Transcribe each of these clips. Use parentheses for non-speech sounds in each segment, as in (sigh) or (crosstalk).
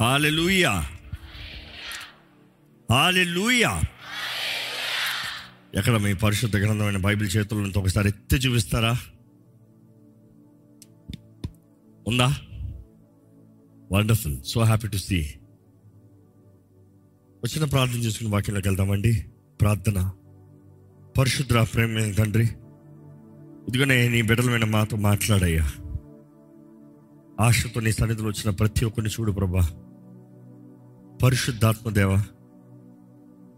Hallelujah hallelujah ఎక్కడ మీ పరిశుద్ధ గ్రంథమైన బైబిల్ చేతుల్లో ఒకసారి ఎత్తి చూపిస్తారా? ఉందా? Wonderful. So happy to see. వచ్చిన ప్రార్థన చేసుకుని వాక్యంలోకి వెళ్దామండి. ప్రార్థన. పరిశుద్ర ప్రేమ తండ్రి ఇదిగోనే నీ బిడ్డలమైన మాతో మాట్లాడయ్యా. ఆశతో నీ సన్నిధిలో వచ్చిన ప్రతి ఒక్కరిని చూడు ప్రభా. పరిశుద్ధాత్మ దేవ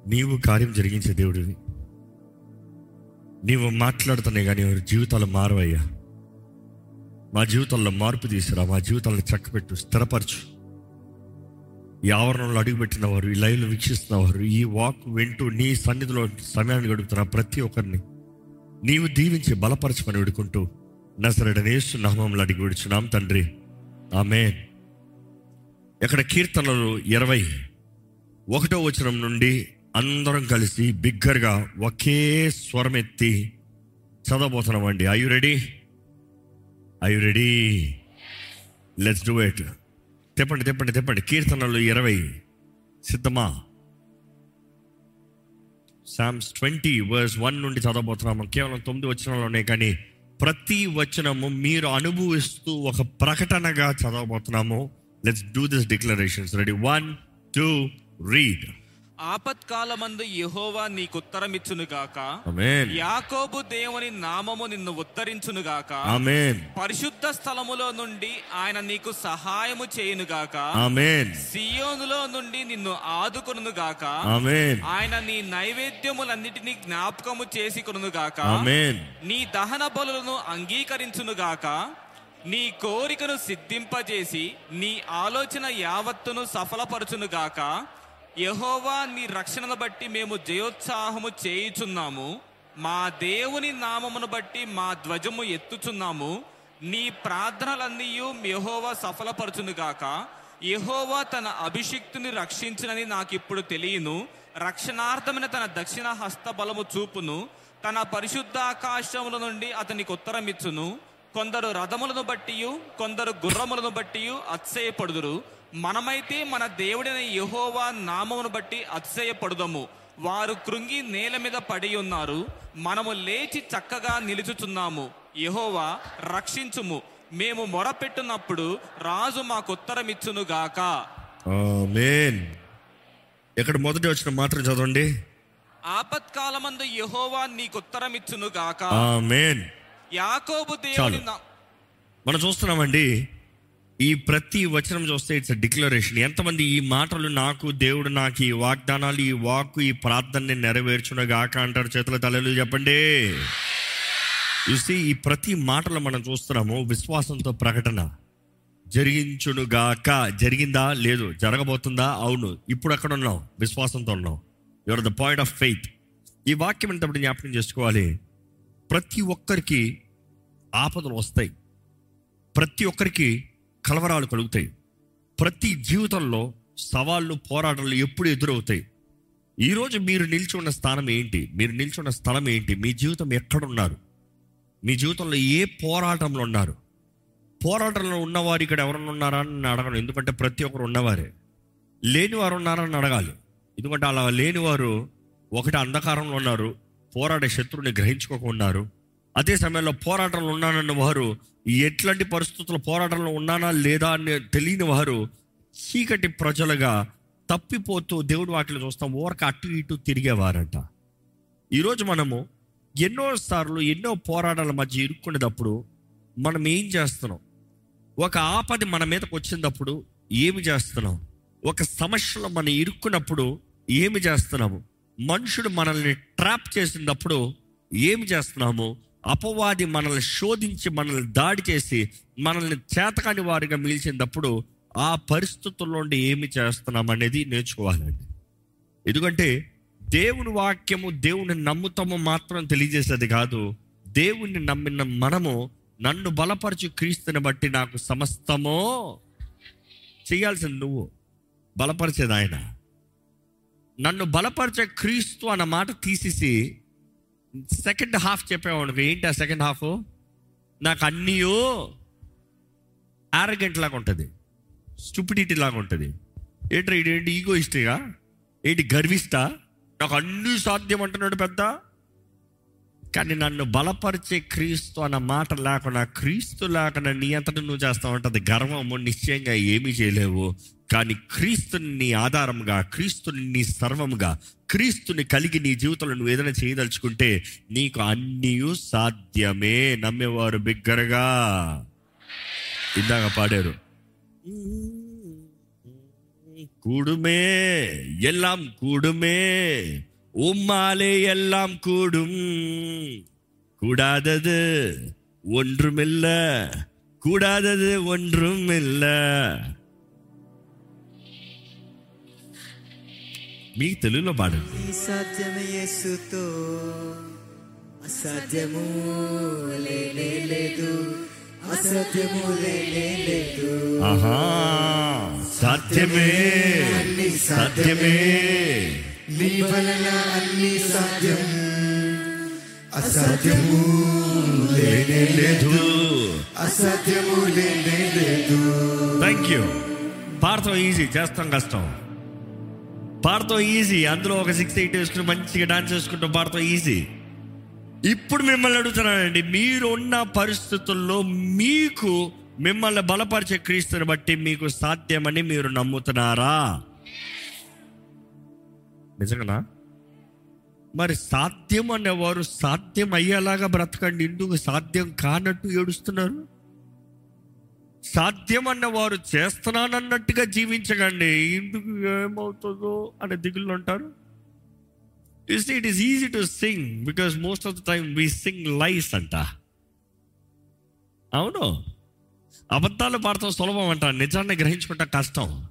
నీవు కార్యం జరిగించే దేవుడివి నీవు మాట్లాడుతున్నాయి కానీ వారి జీవితాలు మారవయ్యా. మా జీవితాల్లో మార్పు తీసుకురా మా జీవితాలను చక్కబెట్టు స్థిరపరచు. ఈ ఆవరణంలో అడుగుపెట్టిన వారు ఈ లైవ్లు వీక్షిస్తున్న వారు ఈ వాక్ వింటూ నీ సన్నిధిలో సమయాన్ని గడుపుతున్న ప్రతి ఒక్కరిని నీవు దీవించి బలపరచమని వేడుకుంటూ నసరడనేసు నామంలో అడిగి విడుచున్నాం తండ్రి. ఆమె ఇక్కడ కీర్తనలు ఇరవై ఒకటో వచనం నుండి అందరం కలిసి బిగ్గరగా ఒకే స్వరం ఎత్తి చదవబోతున్నామండి are you ready are you ready let's do it తెప్పండి తెప్పండి తెప్పండి. కీర్తనలు ఇరవై సిద్ధమా? సామ్స్ ట్వంటీ వర్స్ వన్ నుండి చదవబోతున్నాము. కేవలం తొమ్మిది వచనంలోనే కానీ ప్రతి వచనము మీరు అనుభవిస్తూ ఒక ప్రకటనగా చదవబోతున్నాము. Let's do this declarations ready one two read ఆపత్కాలమందు యెహోవా నీకుత్తరమిచ్చును గాక ఆమేన్ యాకోబు దేవుని నామము నిన్ను ఉత్తరించును గాక పరిశుద్ధ స్థలములో నుండి ఆయన నీకు సహాయము చేయును గాక సియోనులో నుండి నిన్ను ఆదుకొనును గాక ఆయన నీ నైవేద్యములన్నిటినీ జ్ఞాపకము చేసి గాక ఆమేన్ నీ దహన బలులను అంగీకరించును గాక నీ కోరికను సిద్ధింపజేసి నీ ఆలోచన యావత్తును సఫలపరచునుగాక. యహోవా నీ రక్షణను బట్టి మేము జయోత్సాహము చేయుచున్నాము. మా దేవుని నామమును బట్టి మా ధ్వజము ఎత్తుచున్నాము. నీ ప్రార్థనలన్నీ యహోవా సఫలపరచునుగాక. యహోవా తన అభిషిక్తుని రక్షించునని నాకిప్పుడు తెలియను. రక్షణార్థమైన తన దక్షిణ హస్త బలము చూపును. తన పరిశుద్ధాకాశముల నుండి అతనికి ఉత్తరమిచ్చును. కొందరు రథములను బట్టి కొందరు గుర్రములను బట్టి అతిశయపడుదురు. మనమైతే మన దేవుడైన యెహోవా నామమును బట్టి అతిశయపడుదము. వారు కృంగి నేల మీద పడి ఉన్నారు. మనము లేచి చక్కగా నిలుచుచున్నాము. యెహోవా రక్షించుము. మేము మొరపెట్టునప్పుడు రాజు మాకు ఉత్తరమిచ్చును గాక ఇక్కడ మొదటి వచ్చిన మాత్రం చదవండి? ఆపత్కాలమందు యెహోవా నీకు ఉత్తరమిచ్చును గాక. ఆమేన్. యాకోబు దేవుని మనం చూస్తున్నామండి ఈ ప్రతి వచనం చూస్తే ఇట్స్ డిక్లరేషన్ ఎంతమంది ఈ మాటలు నాకు దేవుడు నాకు ఈ వాగ్దానాలు ఈ వాక్కు ఈ ప్రార్థనని నెరవేర్చునగాక అంటారు చేతుల తలలు చెప్పండి. చూసి ఈ ప్రతి మాటలు మనం చూస్తున్నాము విశ్వాసంతో ప్రకటన జరిగించునుగాక. జరిగిందా? లేదు. జరగబోతుందా? అవును. ఇప్పుడు అక్కడ ఉన్నాం విశ్వాసంతో ఉన్నాం your the point of faith ఈ వాక్యం అంతప్పుడు జ్ఞాపకం చేసుకోవాలి. ప్రతి ఒక్కరికి ఆపదలు వస్తాయి. ప్రతి ఒక్కరికి కలవరాలు కలుగుతాయి. ప్రతి జీవితంలో సవాళ్ళు పోరాటాలు ఎప్పుడు ఎదురవుతాయి. ఈరోజు మీరు నిల్చి ఉన్న స్థానం ఏంటి? మీరు నిల్చున్న స్థలం ఏంటి? మీ జీవితం ఎక్కడున్నారు? మీ జీవితంలో ఏ పోరాటంలో ఉన్నారు? పోరాటంలో ఉన్నవారు ఇక్కడ ఎవరన్నా ఉన్నారా అని అడగను. ఎందుకంటే ప్రతి ఒక్కరు ఉన్నవారే. లేనివారు ఉన్నారని అడగాలి. ఎందుకంటే అలా లేనివారు ఒకటి అంధకారంలో ఉన్నారు పోరాడే శత్రువుని గ్రహించుకోకున్నారు అదే సమయంలో పోరాటంలో ఉన్నానన్న వారు ఎట్లాంటి పరిస్థితుల్లో పోరాటంలో ఉన్నానా లేదా అని తెలియని వారు చీకటి ప్రజలుగా తప్పిపోతూ దేవుడు వాటిని చూస్తాం. ఓరక అటు ఇటు తిరిగేవారట. ఈరోజు మనము ఎన్నోసార్లు ఎన్నో పోరాటాల మధ్య ఇరుక్కునేటప్పుడు మనం ఏం చేస్తున్నాం? ఒక ఆపది మన మీదకి వచ్చినప్పుడు ఏమి చేస్తున్నాం? ఒక సమస్యలో మనం ఇరుక్కున్నప్పుడు ఏమి చేస్తున్నాము? మనుషుడు మనల్ని ట్రాప్ చేసినప్పుడు ఏమి చేస్తున్నాము? అపవాది మనల్ని శోధించి మనల్ని దాడి చేసి మనల్ని చేతకాని వారిగా మిగిల్చినప్పుడు ఆ పరిస్థితుల్లోండి ఏమి చేస్తున్నాం అనేది నేర్చుకోవాలండి. ఎందుకంటే దేవుని వాక్యము దేవుని నమ్ముతాము మాత్రం తెలియజేసేది కాదు. దేవుణ్ణి నమ్మిన మనము నన్ను బలపరచు క్రీస్తుని బట్టి నాకు సమస్తమో చేయాల్సింది నువ్వు. బలపరిచేది ఆయన. నన్ను బలపరిచే క్రీస్తు అన్న మాట తీసేసి సెకండ్ హాఫ్ చెప్పేవాడు ఏంటి ఆ సెకండ్ హాఫ్ నాకు అన్నీయో ఆరగెంట్ లాగా ఉంటుంది. స్టూపిడిటీ లాగా ఉంటుంది. ఏంటి ఏంటి ఈగోయిస్ట్గా ఏంటి గర్విస్తా నాకు అన్ని సాధ్యం అంటున్నాడు పెద్ద. కానీ నన్ను బలపరిచే క్రీస్తు అన్న మాట లేకుండా క్రీస్తు లేకుండా నీ అంతటి నువ్వు చేస్తావు అంటే అది గర్వము నిశ్చయంగా ఏమీ చేయలేవు. కానీ క్రీస్తుని నీ ఆధారంగా క్రీస్తుని నీ సర్వముగా క్రీస్తుని కలిగి నీ జీవితంలో నువ్వు ఏదైనా చేయదలుచుకుంటే నీకు అన్నీ సాధ్యమే నమ్మేవారు బిగ్గరగా ఇందాక పాడారు கூடுமே எல்லாம் கூடுமே உம்மாலே எல்லாம் கூடும் கூடாதது ஒன்றுமில்ல கூடாதது ஒன்றுமில்ல మీ తెలుగులో పాడండి. సాధ్యమే యేసుతో అసాధ్యము లేనే లేదు. అసాధ్యము లేనే లేదు. ఆహా సాధ్యమే సాధ్యమే. నీ వలన అన్ని సాధ్యం. అసాధ్యము లేదు. అసాధ్యము లేదు. థ్యాంక్ యూ పాడతాం ఈజీ చేస్తాం కష్టం. పాడతాం ఈజీ అందులో ఒక సిక్స్ ఎయిట్ వేసుకుని మంచిగా డాన్స్ చేసుకుంటూ పాడతాం ఈజీ ఇప్పుడు మిమ్మల్ని అడుగుతున్నానండి మీరు ఉన్న పరిస్థితుల్లో మీకు మిమ్మల్ని బలపరిచే క్రీస్తుని బట్టి మీకు సాధ్యమని మీరు నమ్ముతున్నారా? నిజంగానా? మరి సాధ్యం అనేవారు సాధ్యం అయ్యేలాగా బ్రతకండి ఎందుకు? సాధ్యం కానట్టు ఏడుస్తున్నారు? సాధ్యం అన్నవారు చేస్తున్నానన్నట్టుగా జీవించకండి. ఎందుకు ఏమవుతుందో అనే దిగులు ఉంటారు it is easy to sing because most of the time we sing lies అంట. అవును. అబద్ధాలు పాడతాం సులభం అంట. నిజాన్ని గ్రహించుకుంటా కష్టం.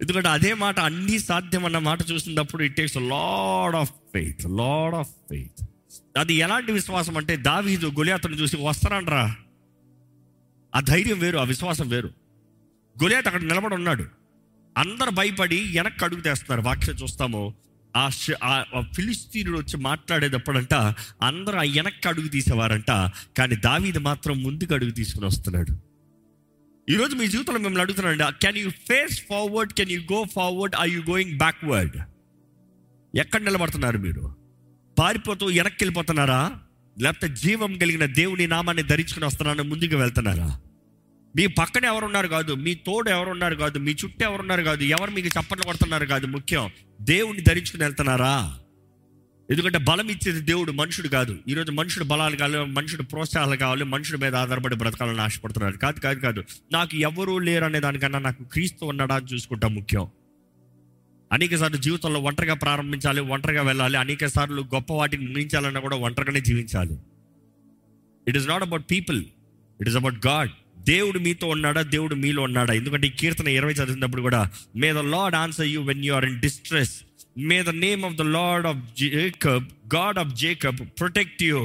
ఎందుకంటే అదే మాట అన్ని సాధ్యం అన్న మాట చూసినప్పుడు it takes lot of faith lot of faith అది ఎలాంటి విశ్వాసం అంటే దావీదు గొలియాతను చూసి వస్తానంట్రా ఆ ధైర్యం వేరు ఆ విశ్వాసం వేరు. గొలియాత్ అక్కడ నిలబడి ఉన్నాడు. అందరు భయపడి వెనక్కి అడుగు తెస్తున్నారు. వాక్యం చూస్తాము. ఆ ఫిలిస్తీనుడు వచ్చి మాట్లాడేటప్పుడంట అందరూ ఆ వెనక్కి అడుగు తీసేవారంట కానీ దావీది మాత్రం ముందుకు అడుగు తీసుకుని వస్తున్నాడు. ఈరోజు మీ జీవితంలో మిమ్మల్ని అడుగుతున్నాండి can you face forward can you go forward are you going backward ఎక్కడ నిలబడుతున్నారు మీరు? పారిపోతూ వెనక్కి వెళ్ళిపోతున్నారా? లేకపోతే జీవం కలిగిన దేవుని నామాన్ని ధరించుకుని వస్తున్నాను ముందుకు వెళ్తున్నారా? మీ పక్కన ఎవరున్నారు కాదు మీ తోడు ఎవరున్నారు కాదు మీ చుట్టూ ఎవరున్నారు కాదు ఎవరు మీకు చప్పట్లు కొడుతున్నారు కాదు ముఖ్యం దేవుని ధరించుకుని వెళ్తున్నారా? ఎందుకంటే బలం ఇచ్చేది దేవుడు మనుషుడు కాదు. ఈరోజు మనుషుడు బలాలు కావాలి మనుషుడు ప్రోత్సాహాలు కావాలి మనుషుడి మీద ఆధారపడి బ్రతకాలని ఆశపడుతున్నారు. కాదు కాదు కాదు. నాకు ఎవరూ లేరు అనే దానికన్నా నాకు క్రీస్తు ఉన్నాడా అని చూసుకుంటాం ముఖ్యం. అనేక సార్లు జీవితంలో ఒంటరిగా ప్రారంభించాలి ఒంటరిగా వెళ్ళాలి అనేక సార్లు గొప్ప వాటిని ముగించాలన్నా కూడా ఒంటరిగానే జీవించాలి. It is not about people it is about God దేవుడు మీతో ఉన్నాడా? దేవుడు మీలో ఉన్నాడా? ఎందుకంటే ఈ కీర్తన ఇరవై చదివినప్పుడు కూడా may the Lord answer you when you are in distress may the name of the Lord of Jacob God of Jacob protect you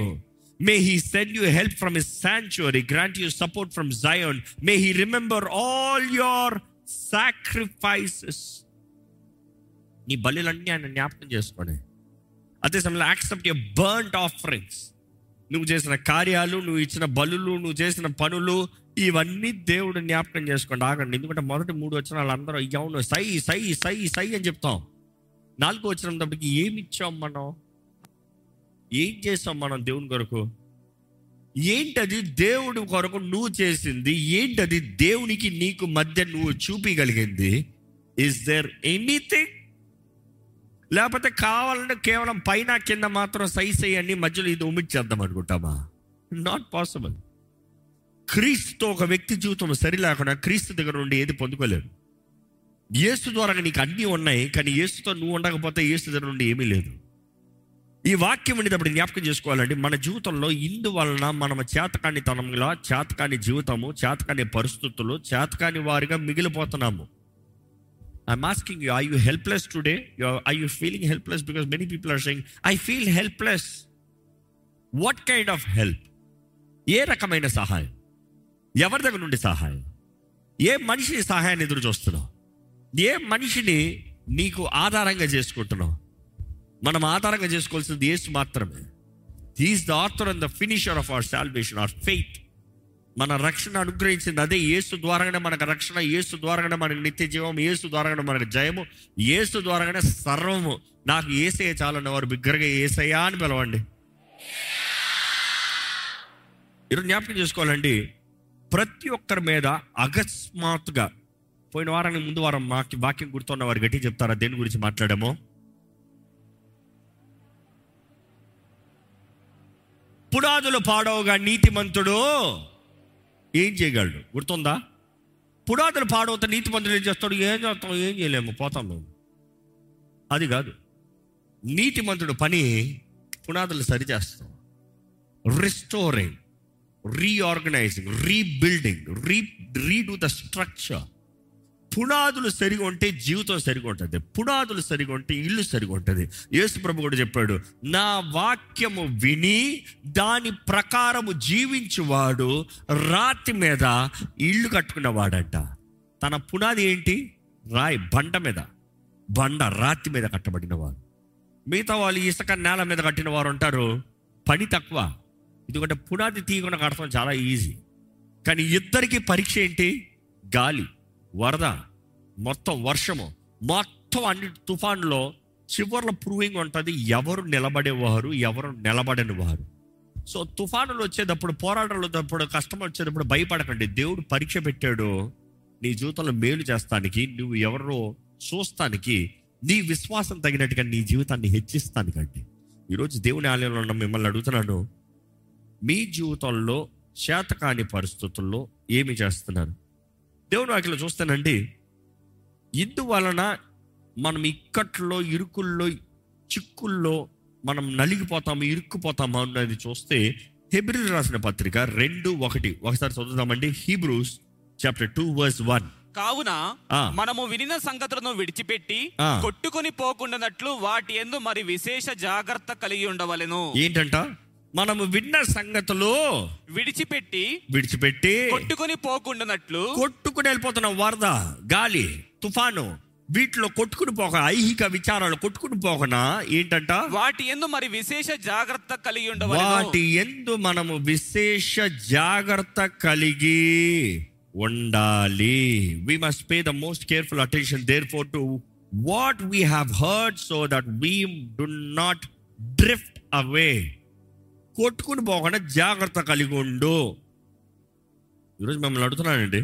may he send you help from his sanctuary grant you support from Zion may he remember all your sacrifices నీ బలులన్నీ ఆయన జ్ఞాపకం చేసుకోండి. అదే సమయంలో accept you burnt offerings నువ్వు చేసిన కార్యాలు నువ్వు ఇచ్చిన బలులు నువ్వు చేసిన పనులు ఇవన్నీ దేవుడు జ్ఞాపకం చేసుకోండి. ఆగండి ఎందుకంటే మొదటి మూడు వచ్చిన వాళ్ళందరూ అవును సై సై సై సై అని చెప్తాం. నాలుగు వచ్చినప్పటికి ఏమి ఇచ్చాం మనం? ఏం చేసాం మనం దేవుని కొరకు? ఏంటది దేవుడి కొరకు నువ్వు చేసింది? ఏంటది దేవునికి నీకు మధ్య నువ్వు చూపించగలిగింది ఇస్ దేర్ ఎనీథింగ్ లేకపోతే కావాలంటే కేవలం పైన కింద మాత్రం సైజ్ సై మధ్యలో ఇది ఉమిచ్చేద్దాం అనుకుంటామా? నాట్ పాసిబుల్ క్రీస్తుతో ఒక వ్యక్తి జీవితం సరి లేకుండా క్రీస్తు దగ్గర నుండి ఏది పొందుకోలేదు ఏసు ద్వారా నీకు అన్నీ ఉన్నాయి కానీ ఏసుతో నువ్వు ఉండకపోతే ఏసు దగ్గర నుండి ఏమీ లేదు. ఈ వాక్యం ఉండేటప్పుడు జ్ఞాపకం చేసుకోవాలండి మన జీవితంలో ఇందువలన మనం చేతకాని తనంలో చేతకాని జీవితము చేతకాని పరిస్థితులు చేతకాని వారిగా మిగిలిపోతున్నాము. I'm asking you are you helpless today are you feeling helpless because many people are saying I feel helpless what kind of help ఏ రకమైన సహాయం? ఎవరి దగ్గర నుండి సహాయం? ఏ మనిషి సహాయాన్ని ఎదురు చూస్తున్నావు? ఏ మనిషిని నీకు ఆధారంగా చేసుకుంటున్నావు? మనం ఆధారంగా చేసుకోవాల్సింది యేసు మాత్రమే. He is the author and the finisher of our salvation or faith మన రక్షణ అనుగ్రహించింది. అదే యేసు ద్వారానే మనకు రక్షణ యేసు ద్వారానే మనకు నిత్య జీవం యేసు ద్వారానే మనకు జయము యేసు ద్వారాగానే సర్వము. నాకు ఏసయ్య చాలన్న వారు బిగ్గరగా ఏసయ్యా అని పిలవండి. ఈరోజు జ్ఞాపకం చేసుకోవాలండి. ప్రతి ఒక్కరి మీద అకస్మాత్తుగా పోయిన వారానికి ముందు వారం మాకి వాక్యం గుర్తున్న వారు గట్టి చెప్తారా? దేని గురించి మాట్లాడామో? పునాదులు పాడవుగా నీతిమంతుడు. ఏం చేయగలడు? గుర్తుందా? పునాదులు పాడవుతా నీతిమంతుడు ఏం చేస్తాడు? ఏం చేస్తాం? ఏం చేయలేము. పోతాం మేము. అది కాదు. నీతిమంతుడు పని పునాదులు సరిచేస్తాం restoring reorganising rebuilding re redo the structure పునాదులు సరిగా ఉంటే జీవితం సరిగా ఉంటుంది. పునాదులు సరిగా ఉంటే ఇల్లు సరిగా ఉంటుంది. యేసు ప్రభు కూడా చెప్పాడు నా వాక్యము విని దాని ప్రకారము జీవించువాడు రాతి మీద ఇల్లు కట్టుకున్నవాడంట. తన పునాది ఏంటి? రాయి బండ మీద. బండ రాతి మీద కట్టబడిన వారు మిగతా వాళ్ళు ఇసుక నేల మీద కట్టిన వారు ఉంటారు. పని తక్కువ. ఎందుకంటే పునాది తీయకుండా కడతాం చాలా ఈజీ. కానీ ఇద్దరికి పరీక్ష ఏంటి? గాలి. వరద మొత్తం వర్షము మొత్తం అన్ని తుఫాన్లో చివరిలో ప్రూవింగ్ ఉంటుంది. ఎవరు నిలబడేవారు ఎవరు నిలబడని వారు సో తుఫానులు వచ్చేటప్పుడు పోరాటాలు వచ్చేటప్పుడు కష్టం వచ్చేటప్పుడు భయపడకండి. దేవుడు పరీక్ష పెట్టాడు. నీ జీవితంలో మేలు చేస్తానికి నువ్వు ఎవరో చూస్తానికి నీ విశ్వాసం తగినట్టుగా నీ జీవితాన్ని హెచ్చిస్తానికండి. ఈరోజు దేవుని ఆలయంలో ఉన్న మిమ్మల్ని అడుగుతున్నాను. మీ జీవితంలో చేతకాని పరిస్థితుల్లో ఏమి చేస్తున్నారు? దేవుని వాక్యలో చూస్తానండి. ఇందువలన మనం ఇక్కట్లో ఇరుకుల్లో చిక్కుల్లో మనం నలిగిపోతాము ఇరుక్కుపోతాము అన్నది చూస్తే హెబ్రిల్ రాసిన పత్రిక రెండు ఒకటి. ఒకసారి చదువుదామండి. Hebrews chapter two verse one. కావున. మనము వినిన సంగతులను విడిచిపెట్టి. కొట్టుకొని పోకుండానట్లు వాటి ఎందు మరి విశేష జాగ్రత్త కలిగి ఉండవలెను. ఏంటంట? మనము విన్న సంగతులు విడిచిపెట్టి విడిచిపెట్టి కొట్టుకొని పోకుండానట్లు కొట్టుకుని వెళ్ళిపోతున్న. వరద గాలి తుఫాను వీటిలో కొట్టుకుని పోక ఐహిక విచారాలు కొట్టుకుని పోకనా? ఏంటంట? వాటి ఎందు మరి విశేష జాగ్రత్త కలిగి ఉండవలెను? వాటి ఎందు మనము విశేష జాగ్రత్త కలిగి ఉండాలి. We must pay the most careful attention therefore to what we have heard so that we do not drift away కొట్టుకుని పోకుండా జాగ్రత్త కలిగి ఉండు. ఈరోజు మిమ్మల్ని అడుగుతున్నానండి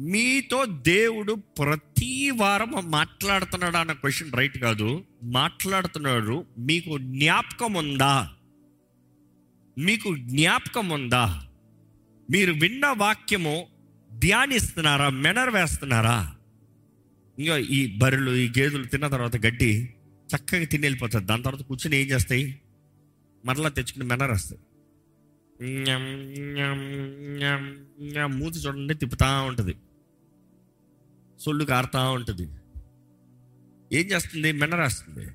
మీతో దేవుడు ప్రతి వారం మాట్లాడుతున్నాడు అన్న క్వశ్చన్ రైట్ కాదు. మాట్లాడుతున్నాడు మీకు జ్ఞాపకం ఉందా? మీకు జ్ఞాపకం ఉందా? మీరు విన్న వాక్యము ధ్యానిస్తున్నారా మెనర్ వేస్తున్నారా? ఇంకా ఈ బర్రెలు ఈ గేదెలు తిన్న తర్వాత గడ్డి చక్కగా తిని వెళ్ళిపోతుంది దాని తర్వాత కూర్చొని ఏం చేస్తాయి? మరలా తెచ్చుకుని మెనర్ వస్తాయి మూతి చూడండి తిప్పుతా ఉంటుంది. సొల్లు కారుతా ఉంటుంది. ఏం చేస్తుంది? మెనరేస్తుంది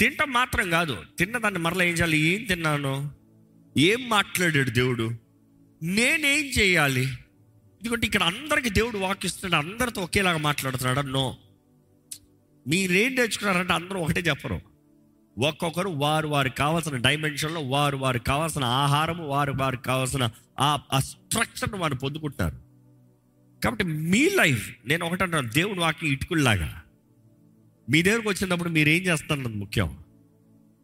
తింటం మాత్రం కాదు. తిన్నదాన్ని మరలా ఏం చేయాలి? ఏం తిన్నాను? ఏం మాట్లాడాడు దేవుడు? నేనేం చేయాలి? ఎందుకంటే ఇక్కడ అందరికి దేవుడు వాకిస్తున్నాడు. అందరితో ఒకేలాగా మాట్లాడుతున్నాడు. నో. మీరేం నేర్చుకున్నారంటే అందరూ ఒకటే చెప్పరు. ఒక్కొక్కరు వారు వారికి కావాల్సిన డైమెన్షన్లో వారు వారికి కావాల్సిన ఆహారము వారు వారికి కావాల్సిన ఆ స్ట్రక్చర్ను వారు పొందుకుంటారు కాబట్టి మీ లైఫ్ నేను ఒకటంటాను దేవుని వాకి ఇటుకుల్లాగా. మీ దగ్గరకు వచ్చినప్పుడు మీరు ఏం చేస్తారన్నది ముఖ్యం.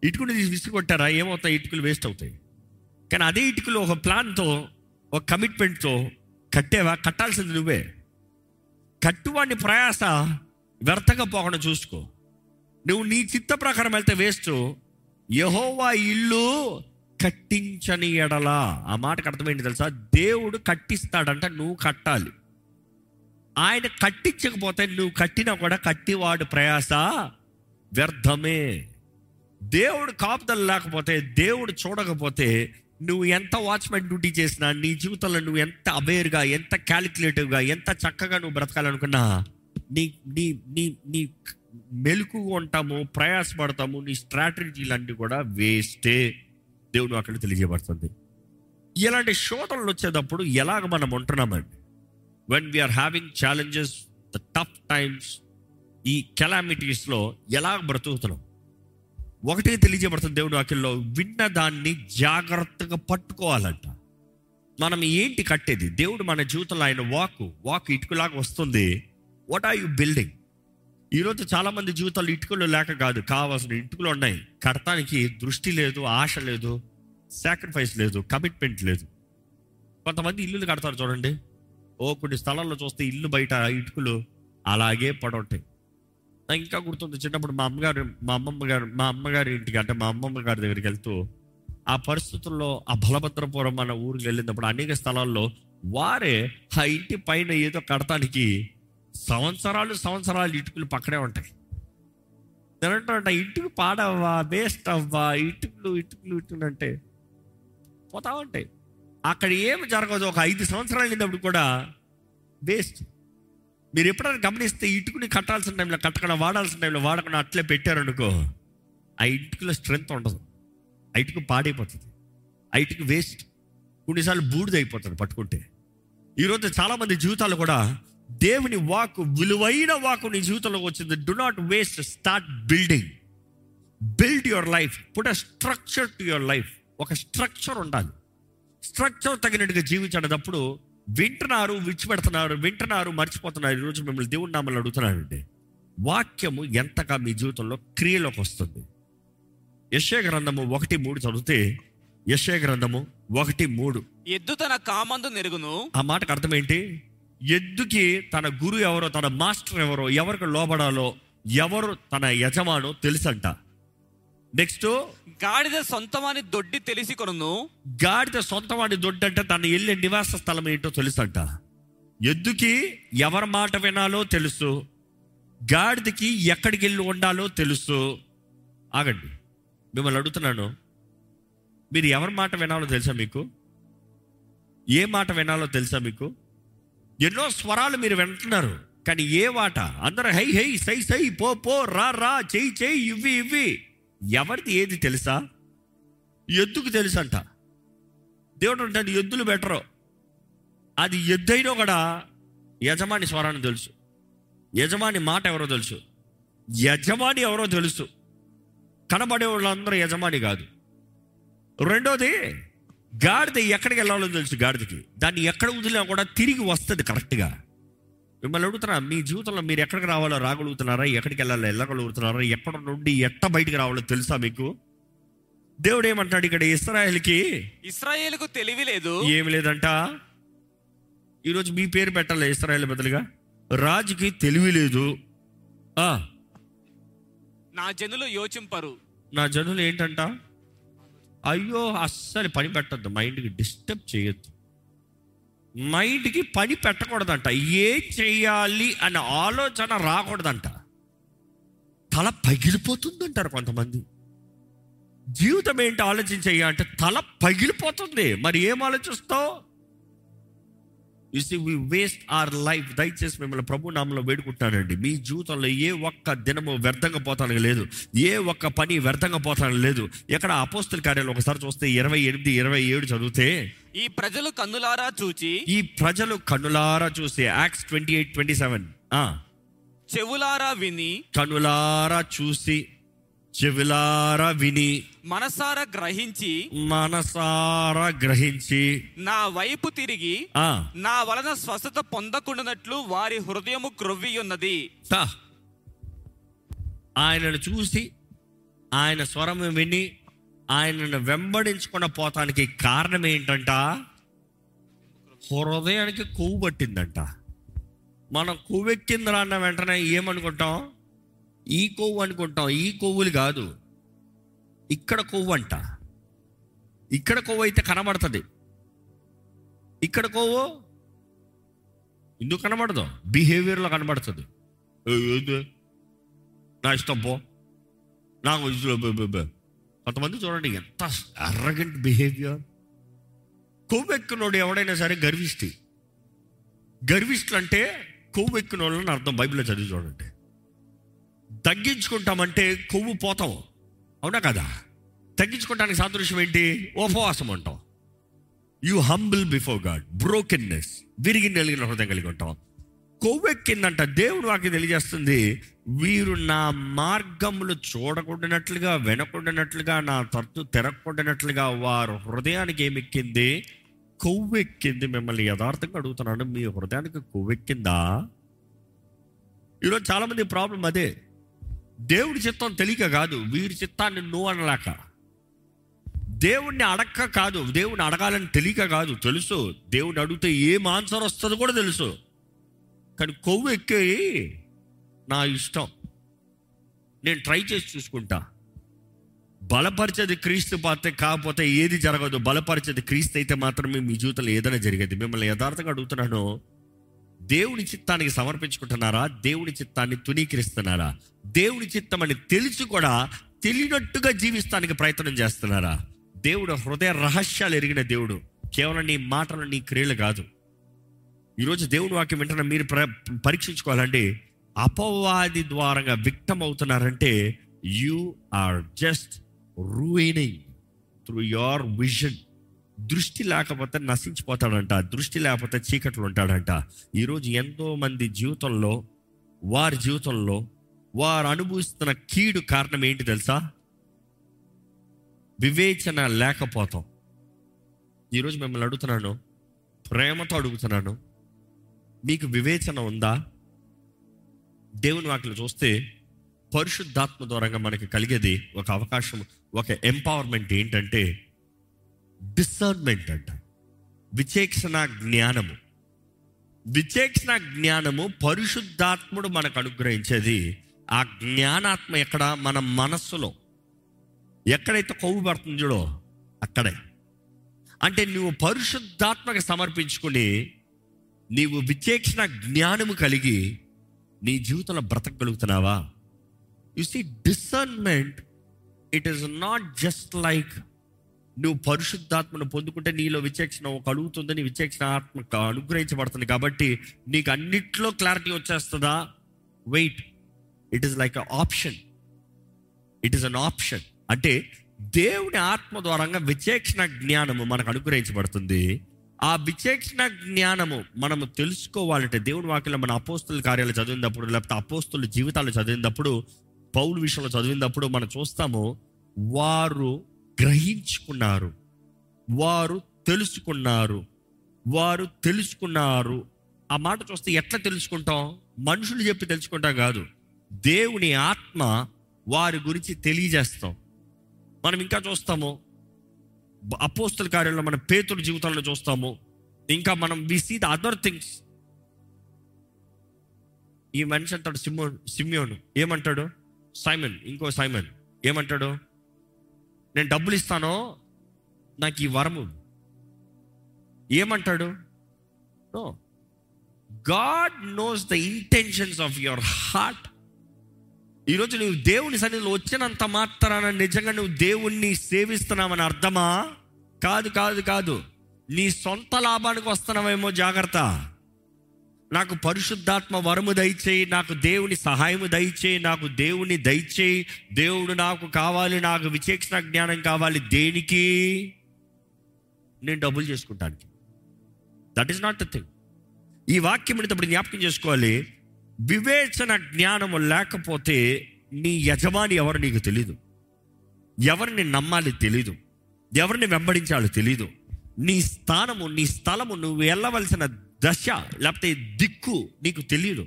ఇటుకుని తీసి విసుకొట్టారా ఏమవుతాయి? ఇటుకలు వేస్ట్ అవుతాయి. కానీ అదే ఇటుకలు ఒక ప్లాన్తో ఒక కమిట్మెంట్తో కట్టేవా? కట్టాల్సింది నువ్వే. కట్టువాడిని ప్రయాస వ్యర్థంగా పోకుండా చూసుకో. నువ్వు నీ చిత్త ప్రకారం వెళ్తే వేస్ట్. యహోవా ఇల్లు కట్టించని ఎడలా. ఆ మాటకు అర్థమైంది తెలుసా? దేవుడు కట్టిస్తాడంట నువ్వు కట్టాలి. ఆయన కట్టించకపోతే నువ్వు కట్టినా కూడా కట్టివాడు ప్రయాస వ్యర్థమే. దేవుడు కాపుదలు లేకపోతే దేవుడు చూడకపోతే నువ్వు ఎంత వాచ్మెన్ డ్యూటీ చేసినా నీ జీవితంలో నువ్వు ఎంత అవేర్గా ఎంత క్యాలిక్యులేటివ్గా ఎంత చక్కగా నువ్వు బ్రతకాలనుకున్నా నీ నీ నీ నీ మెలుకు ఉంటాము ప్రయాసపడతాము నీ స్ట్రాటజీలన్నీ కూడా వేస్టే దేవుడు అక్కడ తెలియజేయబడుతుంది. ఇలాంటి శోధనలు వచ్చేటప్పుడు ఎలాగ మనం ఉంటున్నామండి? When we're having challenges the tough times ఈ కెలామిటీస్లో ఎలా బ్రతుకుతున్నాం? ఒకటే తెలియజేయబడుతుంది దేవుడు వాక్యంలో విన్న దాన్ని జాగ్రత్తగా పట్టుకోవాలంట. మనం ఏంటి కట్టేది? దేవుడు మన జీవితంలో ఆయన వాక్ వాక్ ఇటుకలాగా వస్తుంది. వాట్ ఆర్ యు బిల్డింగ్ ఈరోజు చాలా మంది జీవితాలు ఇటుకలు లేక కాదు కావాల్సిన ఇటుకలు ఉన్నాయి. కడతానికి దృష్టి లేదు ఆశ లేదు సాక్రిఫైస్ లేదు కమిట్మెంట్ లేదు. కొంతమంది ఇల్లులు కడతారు చూడండి. ఓ కొన్ని స్థలాల్లో చూస్తే ఇల్లు బయట ఇటుకలు అలాగే పడుంటాయి. నాకు ఇంకా గుర్తుంది చిన్నప్పుడు మా అమ్మగారు మా అమ్మమ్మ గారు మా అమ్మగారి ఇంటికి అంటే మా అమ్మమ్మ గారి దగ్గరికి వెళ్తూ ఆ పరిస్థితుల్లో ఆ బలభద్రపురం మన ఊరికి వెళ్ళినప్పుడు అనేక స్థలాల్లో వారే ఆ ఇంటి పైన ఏదో కడటానికి సంవత్సరాలు సంవత్సరాలు ఇటుకలు పక్కనే ఉంటాయి. నేనంటారంట ఇటుకు పాడవ్వా వేస్ట్ అవ్వా ఇటుకలు ఇటుకలు ఇటుకలు అంటే పోతా ఉంటాయి. అక్కడ ఏమి జరగదు ఒక ఐదు సంవత్సరాలు అయినప్పుడు కూడా వేస్ట్. మీరు ఎప్పుడైనా గమనిస్తే ఇటుకుని కట్టాల్సిన టైంలో కట్టకుండా వాడాల్సిన టైంలో వాడకుండా అట్లే పెట్టారనుకో ఆ ఇటుకలో స్ట్రెంగ్త్ ఉండదు. ఆ ఇటుకు పాడైపోతుంది. ఆ ఇటుకు వేస్ట్. కొన్నిసార్లు బూడిదైపోతుంది పట్టుకుంటే. ఈరోజు చాలామంది జీవితాలు కూడా దేవుని వాక్ విలువైన వాకు నీ జీవితంలోకి వచ్చింది. Do not waste start building build your life put a structure to your life ఒక స్ట్రక్చర్ ఉండాలి. స్ట్రక్చర్ తగినట్టుగా జీవించేటప్పుడు వింటున్నారు విడిచిపెడుతున్నారు వింటున్నారు మర్చిపోతున్నారు. ఈరోజు మిమ్మల్ని దేవుడి నామలు అడుగుతున్నానండి. వాక్యము ఎంతగా మీ జీవితంలో క్రియలోకి వస్తుంది? యశయ గ్రంథము ఒకటి మూడు చదివితే యశయ గ్రంథము ఒకటి మూడు. ఎద్దు తన కామందు నెరుగును. ఆ మాటకు అర్థం ఏంటి? ఎద్దుకి తన గురు ఎవరో తన మాస్టర్ ఎవరో ఎవరికి లోబడాలో ఎవరు తన యజమానో తెలుసంట. నెక్స్ట్ గాడిద సొంతమని దొడ్డి తెలిసి కొనును గాడిద సొంతవాడి దొడ్డంటే తన వెళ్ళే నివాస స్థలం ఏంటో తెలుసంట. ఎద్దుకి ఎవరి మాట వినాలో తెలుసు. గాడిదకి ఎక్కడికి వెళ్ళి ఉండాలో తెలుసు. ఆగండి. మిమ్మల్ని అడుగుతున్నాను. మీరు ఎవరి మాట వినాలో తెలుసా మీకు? ఏ మాట వినాలో తెలుసా మీకు? ఎన్నో స్వరాలు మీరు వింటున్నారు కానీ ఏ వాట? అందరూ హై హై సై సై పో పో రా రా చెయ్యి చెయ్యి ఇవ్వి ఇవ్వి. ఎవరిది ఏది తెలుసా? ఎద్దుకు తెలుసంట. దేవుడు అంటాడు ఎద్దులు బెటరు. అది ఎద్దైనా కూడా యజమాని స్వరాన్ని తెలుసు. యజమాని మాట ఎవరో తెలుసు. యజమాని ఎవరో తెలుసు. కనబడే వాళ్ళందరూ యజమాని కాదు. రెండోది గాడిద ఎక్కడికి వెళ్ళాలో తెలుసు గాడిదకి. దాన్ని ఎక్కడ వదిలినా కూడా తిరిగి వస్తుంది కరెక్ట్గా. మిమ్మల్ని అడుగుతున్నా మీ జీవితంలో మీరు ఎక్కడికి రావాలో రాగలుగుతున్నారా? ఎక్కడికి వెళ్ళాలో వెళ్ళగలుగుతున్నారా? ఎక్కడ నుండి ఎట్ట బయటికి రావాలో తెలుసా మీకు? దేవుడు ఏమంటాడు ఇక్కడ ఇస్రాయల్కి? ఇస్రాయేలుకు తెలివి లేదు. ఏమి లేదంట. ఈరోజు మీ పేరు పెట్టాలి ఇస్రాయల్ బదులుగా రాజుకి తెలివి లేదు. నా జనులు యోచింపరు. నా జనులు ఏంటంట? అయ్యో అస్సలు పని పెట్టద్దు. మైండ్కి డిస్టర్బ్ చేయొద్దు. మైండ్కి పని పెట్టకూడదంట. ఏ చేయాలి అనే ఆలోచన రాకూడదంట. తల పగిలిపోతుందంటారు కొంతమంది. జీవితం ఏంటి ఆలోచించయ్యా అంటే తల పగిలిపోతుంది. మరి ఏం ఆలోచిస్తావు? You see we waste our life దయచేసి మిమ్మల్ని ప్రభు నామంలో వేడుకుంటానండి మీ జీవితంలో ఏ ఒక్క దినము వ్యర్థంగా పోతానికి లేదు. ఏ ఒక్క పని వ్యర్థంగా పోతానికి లేదు. ఎక్కడ అపోస్తుల కార్యాలు ఒకసారి చూస్తే ఇరవై ఎనిమిది ఇరవై ఏడు చదివితే ఈ ప్రజలు కన్నులారా చూచి ఈ ప్రజలు కన్నులారా చూసి Acts twenty eight twenty seven చెవులారా విని కన్నులారా చూసి చెవిలారా విని మనసారా గ్రహించి మనసారా గ్రహించి నా వైపు తిరిగి నా వలన స్వస్థత పొందకుండానట్లు వారి హృదయము క్రొవ్వి ఉన్నది. ఆయనను చూసి ఆయన స్వరం విని ఆయనను వెంబడించకుండా పోతానికి కారణం ఏంటంట? హృదయానికి కొవ్వు పట్టిందంట. మనం కొవ్వెక్కిందిరా అన్న వెంటనే ఏమనుకుంటాం? ఈ కొవ్వు అనుకుంటాం ఈ కొవ్వులు కాదు. ఇక్కడ కొవ్వు అంట. ఇక్కడ కొవ్వు అయితే కనబడుతుంది. ఇక్కడ కొవ్వు ఎందుకు కనబడదు? బిహేవియర్లో కనబడుతుంది. నా ఇష్టం పో. నాకు కొంతమంది చూడండి ఎంత అర్రగెంట్ బిహేవియర్ కొవ్వెక్కినోడు ఎవడైనా సరే గర్విష్టి. గర్విష్ఠులు అంటే కొవ్వెక్కినోళ్ళని అర్థం. బైబిల్లో చదివి చూడండి. తగ్గించుకుంటామంటే కొవ్వు పోతాం. అవునా కదా? తగ్గించుకోవటానికి సాదృశ్యం ఏంటి? ఉపవాసం అంటాం. You humble before God brokenness విరిగి నలిగిన హృదయం కలిగి ఉంటాం. కొవ్వెక్కిందంట. దేవుడు వాకి తెలియజేస్తుంది వీరు నా మార్గములు చూడకుండానట్లుగా వినకుండానట్లుగా నా తట్టు తెరకుండానట్లుగా వారు హృదయానికి ఏమెక్కింది? కొవ్వెక్కింది మిమ్మల్ని యథార్థంగా అడుగుతున్నాను. మీ హృదయానికి కొవ్వెక్కిందా? ఈరోజు చాలామంది ప్రాబ్లం అదే. దేవుడి చిత్తం తెలియక కాదు వీడి చిత్తాన్ని నువ్వు అనలేక. దేవుణ్ణి అడక్క కాదు దేవుణ్ణి అడగాలని తెలియక కాదు తెలుసు. దేవుణ్ణి అడిగితే ఏం ఆన్సర్ వస్తుందో కూడా తెలుసు. కానీ కొవ్వు ఎక్కి నా ఇష్టం. నేను ట్రై చేసి చూసుకుంటా. బలపరిచేది క్రీస్తు పాత్ర కాకపోతే ఏది జరగదు. బలపరిచేది క్రీస్తు అయితే మాత్రమే మీ జీవితంలో ఏదైనా జరిగేది. మిమ్మల్ని యథార్థంగా అడుగుతున్నాను దేవుని చిత్తానికి సమర్పించుకుంటున్నారా? దేవుని చిత్తాన్ని తునీకరిస్తున్నారా దేవుని చిత్తం అని తెలిసి కూడా తెలియనట్టుగా జీవిస్తానికి ప్రయత్నం చేస్తున్నారా? దేవుడు హృదయ రహస్యాలు ఎరిగిన దేవుడు. కేవలం నీ మాటలు నీ క్రియలు కాదు. ఈరోజు దేవుని వాక్యం వెంటనే మీరు ప్ర పరీక్షించుకోవాలండి. అపవాది ద్వారంగా victim అవుతున్నారంటే you are just ruining through your vision దృష్టి లేకపోతే నశించిపోతాడంట దృష్టి లేకపోతే చీకట్లు ఉంటాడంట ఈరోజు ఎంతో మంది జీవితంలో వారి జీవితంలో వారు అనుభవిస్తున్న కీడు కారణం ఏంటి తెలుసా? వివేచన లేకపోతాం. ఈరోజు మిమ్మల్ని అడుగుతున్నాను ప్రేమతో అడుగుతున్నాను మీకు వివేచన ఉందా? దేవుని వాటిని చూస్తే పరిశుద్ధాత్మ ద్వారంగా మనకి కలిగేది ఒక అవకాశం ఒక ఎంపవర్మెంట్ ఏంటంటే డిసర్న్మెంట్ అంట. విచేక్షణ జ్ఞానము. విచేక్షణ జ్ఞానము పరిశుద్ధాత్ముడు మనకు అనుగ్రహించేది ఆ జ్ఞానాత్మ ఎక్కడ? మన మనస్సులో. ఎక్కడైతే కొవ్వు పడుతుంది చూడో అక్కడే. అంటే నువ్వు పరిశుద్ధాత్మక సమర్పించుకుని నీవు విచేక్షణ జ్ఞానము కలిగి నీ జీవితంలో బ్రతకగలుగుతున్నావా? You see discernment it is not just like నువ్వు పరిశుద్ధాత్మను పొందుకుంటే నీలో విచేక్షణ కలుగుతుందని విచక్షణ ఆత్మ అనుగ్రహించబడుతుంది. కాబట్టి నీకు అన్నిట్లో క్లారిటీ వచ్చేస్తుందా? Wait it is like a option it is an option అంటే దేవుని ఆత్మ ద్వారంగా విచేక్షణ జ్ఞానము మనకు అనుగ్రహించబడుతుంది. ఆ విచేక్షణ జ్ఞానము మనము తెలుసుకోవాలంటే దేవుని వాక్యంలో మన అపోస్తుల కార్యాలు చదివినప్పుడు లేకపోతే అపోస్తుల జీవితాలు చదివినప్పుడు పౌలు విషయంలో చదివినప్పుడు మనం చూస్తాము వారు గ్రహించుకున్నారు. వారు తెలుసుకున్నారు. వారు తెలుసుకున్నారు. ఆ మాట చూస్తే ఎట్లా తెలుసుకుంటాం? మనుషులు చెప్పి తెలుసుకుంటాం కాదు. దేవుని ఆత్మ వారి గురించి తెలియజేస్తాం. మనం ఇంకా చూస్తాము. అపోస్తుల కార్యంలో మన పేతుల జీవితంలో చూస్తాము. ఇంకా మనం we see the other things ఈ మనిషి అంటాడు సిమ్మో సిమ్యోను. ఏమంటాడు? సైమన్. ఇంకో సైమన్. ఏమంటాడు? నేను డబ్బులు ఇస్తాను నాకు ఈ వరము ఏమంటాడు? No. God knows the intentions of your heart. ఈరోజు నువ్వు దేవుని సన్నిధిలో వచ్చినంత మాత్రాన నిజంగా నువ్వు దేవుణ్ణి సేవిస్తున్నావని అర్థమా? కాదు కాదు కాదు. నీ సొంత లాభానికి వస్తున్నావేమో జాగ్రత్త. నాకు పరిశుద్ధాత్మ వరము దయచేయి నాకు దేవుని సహాయము దయచేయి నాకు దేవుని దయచేయి. దేవుడు నాకు కావాలి నాకు విచేక్షణ జ్ఞానం కావాలి. దేనికి? నేను డబ్బులు చేసుకుంటానికి. That is not the thing ఈ వాక్యం ఇప్పుడు జ్ఞాపకం చేసుకోవాలి. వివేచన జ్ఞానము లేకపోతే నీ యజమాని ఎవరు నీకు తెలీదు. ఎవరిని నమ్మాలి తెలీదు. ఎవరిని వెంబడించాలో తెలీదు. నీ స్థానము నీ స్థలము నువ్వు వెళ్ళవలసిన దశ లేకపోతే దిక్కు నీకు తెలియదు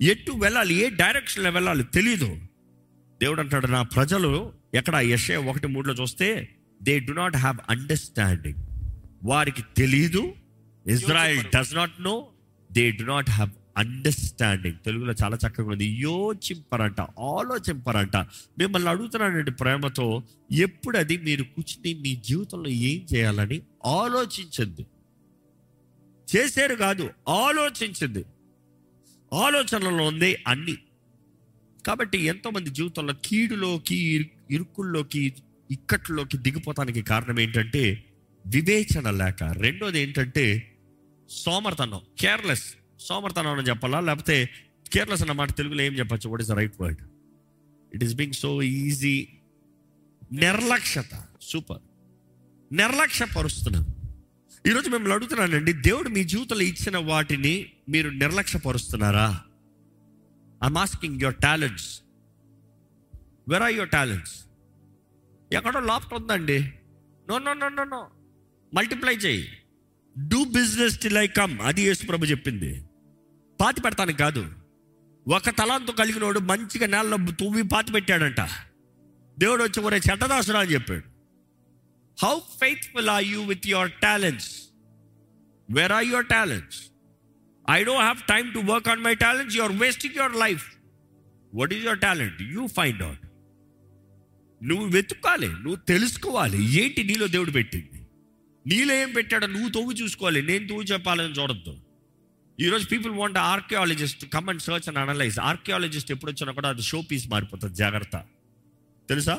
ఎటు వెళ్ళాలి ఏ డైరెక్షన్లో వెళ్ళాలి తెలీదు. దేవుడు అంటాడు నా ప్రజలు ఎక్కడ? యశే ఒకటి మూడులో చూస్తే they do not have understanding వారికి తెలీదు Israel does not know they do not have understanding తెలుగులో చాలా చక్కగా ఉంది. యోచింపరంట ఆలోచింపరంట. మిమ్మల్ని అడుగుతున్నానండి ప్రేమతో ఎప్పుడు అది మీరు కూర్చుని మీ జీవితంలో ఏం చేయాలని ఆలోచించండి. చేశారు కాదు ఆలోచించింది. ఆలోచనలో ఉంది అన్ని. కాబట్టి ఎంతోమంది జీవితంలో కీడులోకి ఇరుకుల్లోకి ఇక్కట్లోకి దిగిపోతానికి కారణం ఏంటంటే వివేచన లేక. రెండోది ఏంటంటే సోమర్తనం కేర్లెస్. సోమర్తనం అని చెప్పాలా? లేకపోతే కేర్లెస్ అన్నమాట తెలుగులో ఏం చెప్పచ్చు? What is the right word it is being so easy నిర్లక్ష్యత. Super నిర్లక్ష్య పరుస్తున్నాం ఈరోజు మిమ్మల్ని అడుగుతున్నానండి దేవుడు మీ జీవితంలో ఇచ్చిన వాటిని మీరు నిర్లక్ష్యపరుస్తున్నారా? I'm asking your talents where are your talents ఎక్కడో లోపట ఉందండి. No no no no no multiply చేయి. Do business till I come అది యేసు ప్రభు చెప్పింది. పాతి పెడతానికి కాదు. ఒక తలాంతో కలిగినోడు మంచిగా నేలలో తువ్వి పాతి పెట్టాడంట. దేవుడు వచ్చి ఒరే చెడ్డదాసురా అని చెప్పాడు. How faithful are you with your talents where are your talents I don't have time to work on my talents you are wasting your life what is your talent you find out నువ్వు వెతుక్కోవాలి నువ్వు తెలుసుకోవాలి ఏంటి నీలో దేవుడు పెట్టింది నీలో ఏం పెట్టాడో నువ్వు తవ్వు చూసుకోవాలి నేను తవ్వు చెప్పాలని చూడద్దు ఈరోజు people want archaeologist come and search and analyse archaeologist ఎప్పుడు వచ్చినా కూడా అది షో పీస్ మారిపోతుంది జాగ్రత్త తెలుసా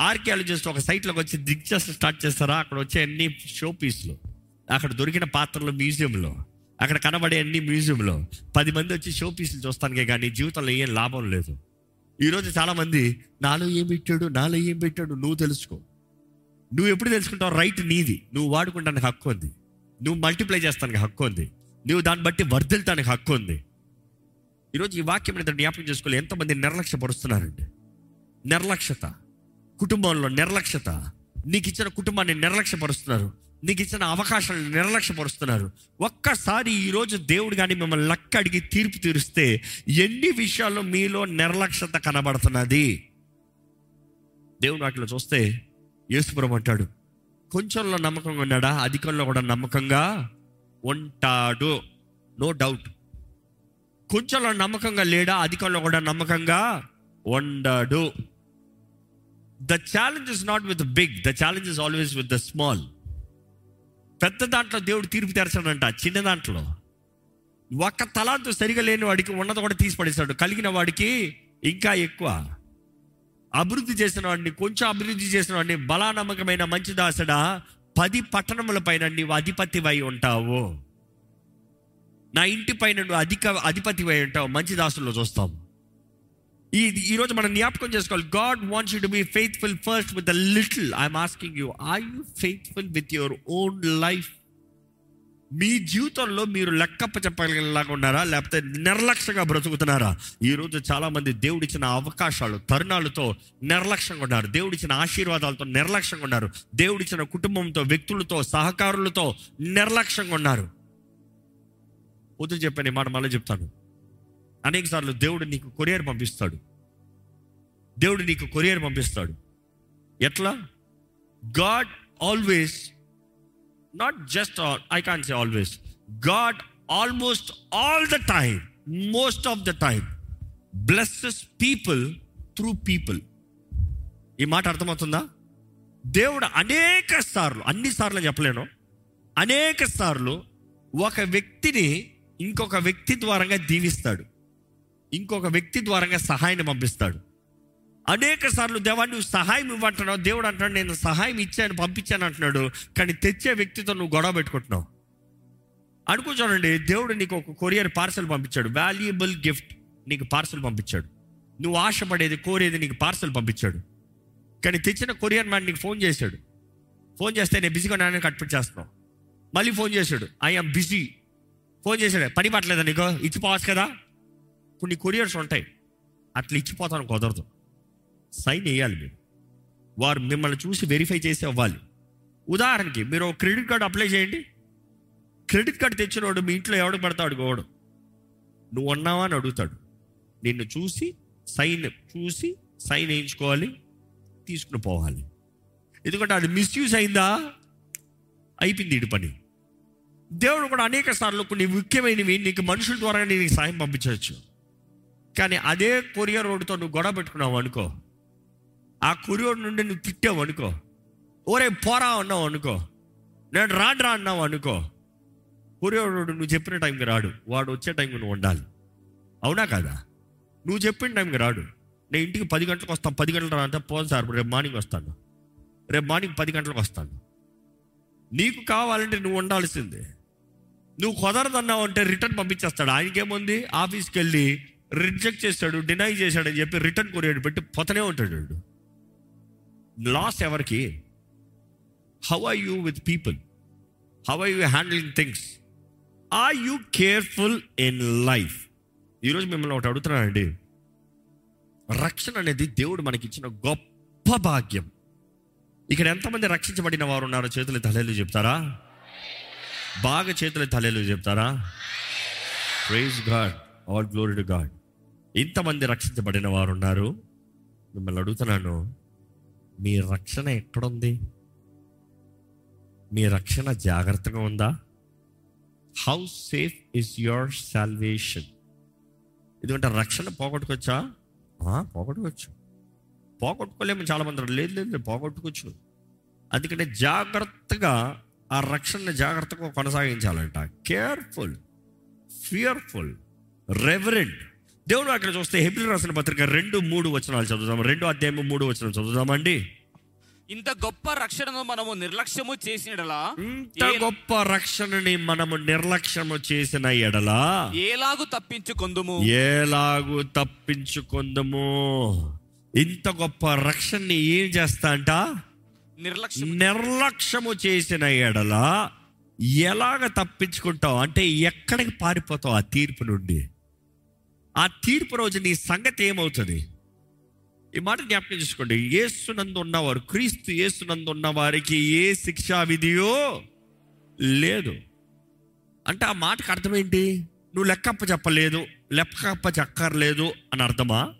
ఆర్కియాలజిస్ట్ ఒక సైట్లోకి వచ్చి దిగ్జస్ట్ స్టార్ట్ చేస్తారా? అక్కడ వచ్చే అన్ని షో పీస్లు. అక్కడ దొరికిన పాత్రలు మ్యూజియంలో. అక్కడ కనబడే అన్ని మ్యూజియంలో. పది మంది వచ్చి షో పీసులు చూస్తానికే కానీ జీవితంలో ఏం లాభం లేదు. ఈరోజు చాలామంది నాలో ఏం పెట్టాడు? నాలో ఏం పెట్టాడు? నువ్వు తెలుసుకో. నువ్వు ఎప్పుడు తెలుసుకుంటావు? రైట్ నీది. నువ్వు వాడుకుంటానికి హక్కు ఉంది. నువ్వు మల్టిప్లై చేస్తానికి హక్కు ఉంది. నువ్వు దాన్ని బట్టి వర్ధిల్తానికి హక్కు ఉంది. ఈరోజు ఈ వాక్యం మీద జ్ఞాపకం చేసుకోవాలి. ఎంతమంది నిర్లక్ష్యపరుస్తున్నారండి? నిర్లక్ష్యత. కుటుంబంలో నిర్లక్ష్యత. నీకు ఇచ్చిన కుటుంబాన్ని నిర్లక్ష్యపరుస్తున్నారు. నీకు ఇచ్చిన అవకాశాలను నిర్లక్ష్యపరుస్తున్నారు. ఒక్కసారి ఈరోజు దేవుడు కానీ మిమ్మల్ని లక్క అడిగి తీర్పు తీరుస్తే ఎన్ని విషయాల్లో మీలో నిర్లక్ష్యత కనబడుతున్నది? దేవుడు వాటిలో చూస్తే యేసుపురం అంటాడు కొంచెంలో నమ్మకంగా ఉన్నాడా? అధికంలో కూడా నమ్మకంగా ఉంటాడు. నో డౌట్ కొంచెంలో నమ్మకంగా లేడా? అధికంలో కూడా నమ్మకంగా ఉండడు. The challenge is not with big the challenge is always with the small పెద్ద దాంట్లో దేవుడు తీర్పు తెరచాడంట చిన్న దాంట్లో. ఒక్క తలాంతు సరిగా లేని వాడికి ఉన్నది కూడా తీసి పడేశాడు. కలిగిన వాడికి ఇంకా ఎక్కువ. అభివృద్ధి చేసిన వాడిని కొంచెం అభివృద్ధి చేసిన వాడిని బలానమ్మకమైన మంచి దాసడా పది పట్టణముల పైన నీవు అధిపతివై ఉంటావు. నా ఇంటి పైన నువ్వు అధిక అధిపతివై ఉంటావు. మంచి దాసుల్లో చూస్తావు ఈ ఈరోజు మనం జ్ఞాపకం చేసుకోవాలి. God wants you to be faithful first with the little I'm asking you are you faithful with your own life మీ జీవితంలో మీరు లెక్కప్ప చెప్పగలిగేలాగా ఉన్నారా? లేకపోతే నిర్లక్ష్యంగా బ్రతుకుతున్నారా? ఈరోజు చాలా మంది దేవుడిచ్చిన అవకాశాలు తరుణాలతో నిర్లక్ష్యంగా ఉన్నారు. దేవుడిచ్చిన ఆశీర్వాదాలతో నిర్లక్ష్యంగా ఉన్నారు. దేవుడిచ్చిన కుటుంబంతో వ్యక్తులతో సహకారులతో నిర్లక్ష్యంగా ఉన్నారు. పొద్దు చెప్పాను మాట మళ్ళీ చెప్తాను. అనేక సార్లు దేవుడు నీకు కొరియర్ పంపిస్తాడు. దేవుడు నీకు కొరియర్ పంపిస్తాడు. ఎట్లా? God always not just I can say always God almost all the time most of the time blesses people through people ఈ మాట అర్థమవుతుందా? దేవుడు అనేక సార్లు అన్ని సార్లు చెప్పలేను. అనేక సార్లు ఒక వ్యక్తిని ఇంకొక వ్యక్తి ద్వారంగా దీవిస్తాడు. ఇంకొక వ్యక్తి ద్వారంగా సహాయాన్ని పంపిస్తాడు. అనేక సార్లు దేవా నువ్వు సహాయం ఇవ్వంటున్నావు దేవుడు అంటాడు నేను సహాయం ఇచ్చాను పంపించాను అంటున్నాడు కానీ తెచ్చే వ్యక్తితో నువ్వు గొడవ పెట్టుకుంటున్నావు. అనుకో చూడండి దేవుడు నీకు ఒక కొరియర్ పార్సల్ పంపించాడు. వాల్యుయబుల్ గిఫ్ట్ నీకు పార్సల్ పంపించాడు. నువ్వు ఆశపడేది కోరేది నీకు పార్సల్ పంపించాడు. కానీ తెచ్చిన కొరియర్ మ్యాన్ నీకు ఫోన్ చేశాడు. ఫోన్ చేస్తే నేను బిజీగా నాన్న కట్పెట్ చేస్తున్నావు. మళ్ళీ ఫోన్ చేశాడు ఐఎమ్ బిజీ. ఫోన్ చేశాడు పని పట్టలేదా నీకు? ఇచ్చిపోవచ్చు కదా. కొన్ని కొరియర్స్ ఉంటాయి. అట్లా ఇచ్చిపోతాను కుదరదు. సైన్ వేయాలి మీరు. వారు మిమ్మల్ని చూసి వెరిఫై చేసి అవ్వాలి. ఉదాహరణకి మీరు క్రెడిట్ కార్డు అప్లై చేయండి. క్రెడిట్ కార్డు తెచ్చినోడు మీ ఇంట్లో ఎవడు పడతాడు గోడు? నువ్వు ఉన్నావా అని అడుగుతాడు. నిన్ను చూసి సైన్ చూసి సైన్ వేయించుకోవాలి తీసుకుని పోవాలి. ఎందుకంటే అది మిస్యూజ్ అయిందా? అయిపోయింది ఇటు పని. దేవుడు కూడా అనేక సార్లు కొన్ని ముఖ్యమైనవి నీకు మనుషుల ద్వారా నీకు సాయం పంపించవచ్చు. కానీ అదే కొరియర్ రోడ్డుతో నువ్వు గొడవ పెట్టుకున్నావు అనుకో. ఆ కొరియర్ నుండి నువ్వు తిట్టావు అనుకో. ఓరే పోరా అన్నావు అనుకో. నేను రాడ్రా అన్నావు అనుకో. కొరియర్ రోడ్డు నువ్వు చెప్పిన టైంకి రాడు. వాడు వచ్చే టైంకి నువ్వు ఉండాలి. అవునా కదా? నువ్వు చెప్పిన టైంకి రాడు. నేను ఇంటికి పది గంటలకు వస్తాను. పది గంటలకు రాంటే పోను సార్. రేపు మార్నింగ్ వస్తాను. రేపు మార్నింగ్ పది గంటలకు వస్తాను. నీకు కావాలంటే నువ్వు ఉండాల్సిందే. నువ్వు కుదరదన్నావు అంటే రిటర్న్ పంపించేస్తాడు. ఆయనకేముంది? ఆఫీస్కి వెళ్ళి రిజెక్ట్ చేస్తాడు డినై చేశాడని చెప్పి రిటర్న్ కొరియర్ పెట్టి పొతనే ఉంటాడు లాస్ ఎవరికి? How are you with people how are you handling things are you careful in life ఈరోజు మిమ్మల్ని ఒకటి అడుగుతున్నానండి. రక్షణ అనేది దేవుడు మనకి ఇచ్చిన గొప్ప భాగ్యం. ఇక్కడ ఎంతమంది రక్షించబడిన వారు ఉన్నారో చేతులు తలలు చెప్తారా? బాగా చేతులు తలెలు చెప్తారా? Praise God all glory to God ఇంతమంది రక్షించబడిన వారు ఉన్నారు మిమ్మల్ని అడుగుతున్నాను మీ రక్షణ ఎక్కడుంది? మీ రక్షణ జాగ్రత్తగా ఉందా? How safe is your salvation ఎందుకంటే రక్షణ పోగొట్టుకోవచ్చా? పోగొట్టుకోవచ్చు. పోగొట్టుకోలేము చాలా మంది లేదు లేదు లేదు, పోగొట్టుకోవచ్చు. అందుకంటే జాగ్రత్తగా ఆ రక్షణ జాగ్రత్తగా కొనసాగించాలంట. కేర్ఫుల్ ఫియర్ఫుల్ రెవరెంట్ దేవుడు అక్కడ చూస్తే హెబ్రిల్ రాసిన పత్రిక రెండు మూడు వచనాలు చదువుదాం. రెండు అధ్యాయం మూడు వచనాలు చదువుదామండి ఇంత గొప్ప రక్షణను మనము నిర్లక్ష్యము చేసినలా ఇంత గొప్ప రక్షణని మనము నిర్లక్ష్యము చేసిన ఎడలా ఏలాగు తప్పించుకొందుము? ఎలాగు తప్పించుకుందము? ఇంత గొప్ప రక్షణని ఏం చేస్తా అంట? నిర్లక్ష్యం నిర్లక్ష్యము చేసిన ఎడల ఎలాగ తప్పించుకుంటావు అంటే ఎక్కడికి పారిపోతావు ఆ తీర్పు నుండి? ఆ తీర్పు రోజు నీ సంగతి ఏమవుతుంది? ఈ మాట జ్ఞాపకం చేసుకోండి. ఏసునందు ఉన్నవారు క్రీస్తు ఏసునందు ఉన్న వారికి ఏ శిక్షా విధియో లేదు. అంటే ఆ మాటకు అర్థమేంటి నువ్వు లెక్కప్ప చెప్పలేదు లెక్కప్ప చక్కర్లేదు అని అర్థమా?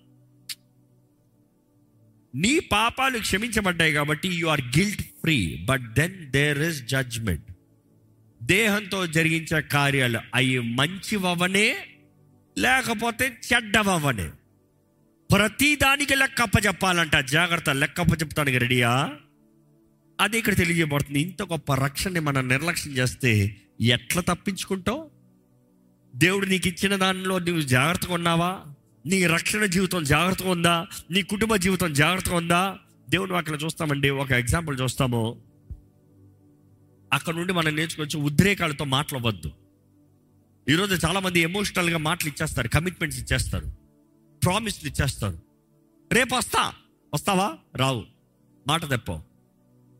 నీ పాపాలు క్షమించబడ్డాయి కాబట్టి you are guilt free but then there is judgement దేహంతో జరిగించే కార్యాలు అవి మంచివవనే లేకపోతే చెడ్డవవనే ప్రతి దానికి లెక్కప్ప చెప్పాలంట జాగ్రత్త లెక్కప్ప చెప్తానికి రెడీయా? అది ఇక్కడ తెలియజేయబడుతుంది. ఇంత గొప్ప రక్షణని మనం నిర్లక్ష్యం చేస్తే ఎట్లా తప్పించుకుంటావు? దేవుడు నీకు ఇచ్చిన దానిలో నువ్వు జాగ్రత్తగా ఉన్నావా? నీ రక్షణ జీవితం జాగ్రత్తగా ఉందా? నీ కుటుంబ జీవితం జాగ్రత్తగా ఉందా? దేవుని అక్కడ చూస్తామండి. ఒక ఎగ్జాంపుల్ చూస్తాము. అక్కడ నుండి మనం నేర్చుకోవచ్చు. ఉద్రేకాలతో మాట్లాడవద్దు. ఈరోజు చాలామంది ఎమోషనల్గా మాటలు ఇచ్చేస్తారు కమిట్మెంట్స్ ఇచ్చేస్తారు ప్రామిస్లు ఇచ్చేస్తారు. రేపు వస్తా వస్తావా? రావు. మాట తెప్పో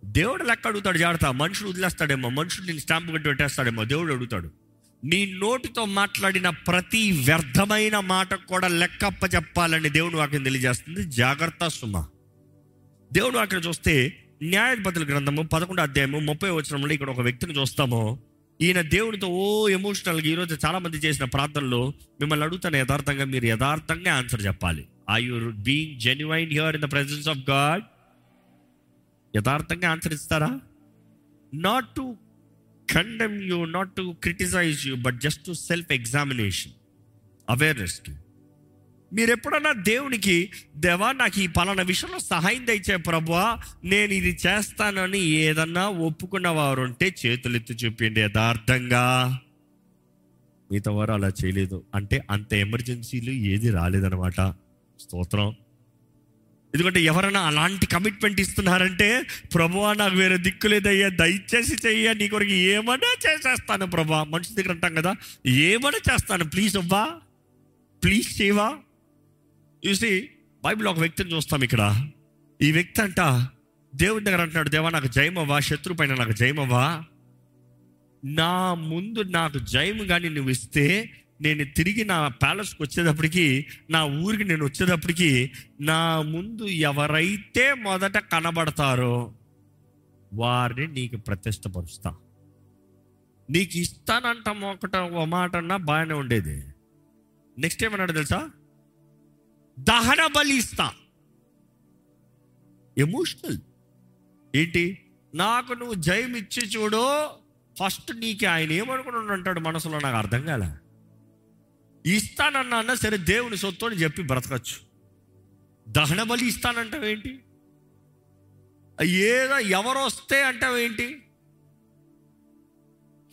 దేవుడు లెక్క అడుగుతాడు జాగ్రత్త. మనుషుడు వదిలేస్తాడేమో మనుషుడు నేను స్టాంప్ కట్టి పెట్టేస్తాడేమో దేవుడు అడుగుతాడు. నీ నోటితో మాట్లాడిన ప్రతి వ్యర్థమైన మాట కూడా లెక్కప్ప చెప్పాలని దేవుడు వాక్యం తెలియజేస్తుంది. జాగ్రత్త సుమ. దేవుడు అక్కడ చూస్తే న్యాయాధిపతుల గ్రంథము పదకొండు అధ్యాయము ముప్పై వచనంలో ఇక్కడ ఒక వ్యక్తిని చూస్తాము. ఈయన దేవుడితో ఓ ఎమోషనల్గా ఈరోజు చాలా మంది చేసిన ప్రార్థనలో మిమ్మల్ని అడుగుతాను. యథార్థంగా మీరు యథార్థంగా ఆన్సర్ చెప్పాలి. I you being genuine here in the presence of God యథార్థంగా ఆన్సర్ ఇస్తారా? Not to condemn you not to criticise you but just to self examination అవేర్నెస్కి మీరు ఎప్పుడన్నా దేవునికి దేవా నాకు ఈ పలానా విషయంలో సహాయం దయచే ప్రభువా నేను ఇది చేస్తానని ఏదన్నా ఒప్పుకున్న వారు ఉంటే చేతులెత్తి చూపిండి యథార్థంగా. మిగతా వారు అలా చేయలేదు. అంటే అంత ఎమర్జెన్సీలు ఏది రాలేదనమాట స్తోత్రం. ఎందుకంటే ఎవరైనా అలాంటి కమిట్మెంట్ ఇస్తున్నారంటే ప్రభువా నాకు వేరే దిక్కు లేదయ్యా దయచేసి చెయ్య నీ కొరకు ఏమన్నా చేసేస్తాను ప్రభా మనిషి దగ్గర అంటాం కదా ఏమన్నా చేస్తాను ప్లీజ్ అవ్వా ప్లీజ్ చేయవా. చూసి బైబిల్ ఒక వ్యక్తిని చూస్తాం ఇక్కడ. ఈ వ్యక్తి అంట దేవుడి దగ్గర అంటున్నాడు దేవా నాకు జయమవ్వా? శత్రు పైన నాకు జయమవ్వా? నా ముందు నాకు జయము కానీ నువ్వు ఇస్తే నేను తిరిగి నా ప్యాలెస్కి వచ్చేటప్పటికి నా ఊరికి నేను వచ్చేటప్పటికి నా ముందు ఎవరైతే మొదట కనబడతారో వారిని నీకు ప్రతిష్టపరుస్తా. నీకు ఇస్తానంటాం ఒకట ఒక మాట అన్నా బాగానే ఉండేది. నెక్స్ట్ ఏమన్నాడు తెలుసా? దహన బలి ఇస్తా ఎమోషనల్ ఏంటి? నాకు నువ్వు జయం ఇచ్చి చూడు ఫస్ట్ నీకు ఆయన ఏమనుకుని అంటాడు మనసులో? నాకు అర్థం కాలే. ఇస్తానన్నా అన్నా సరే దేవుని సొత్తు అని చెప్పి బ్రతకచ్చు. దహన బలి ఇస్తానంటావేంటి ఏదో ఎవరు వస్తే అంటావేంటి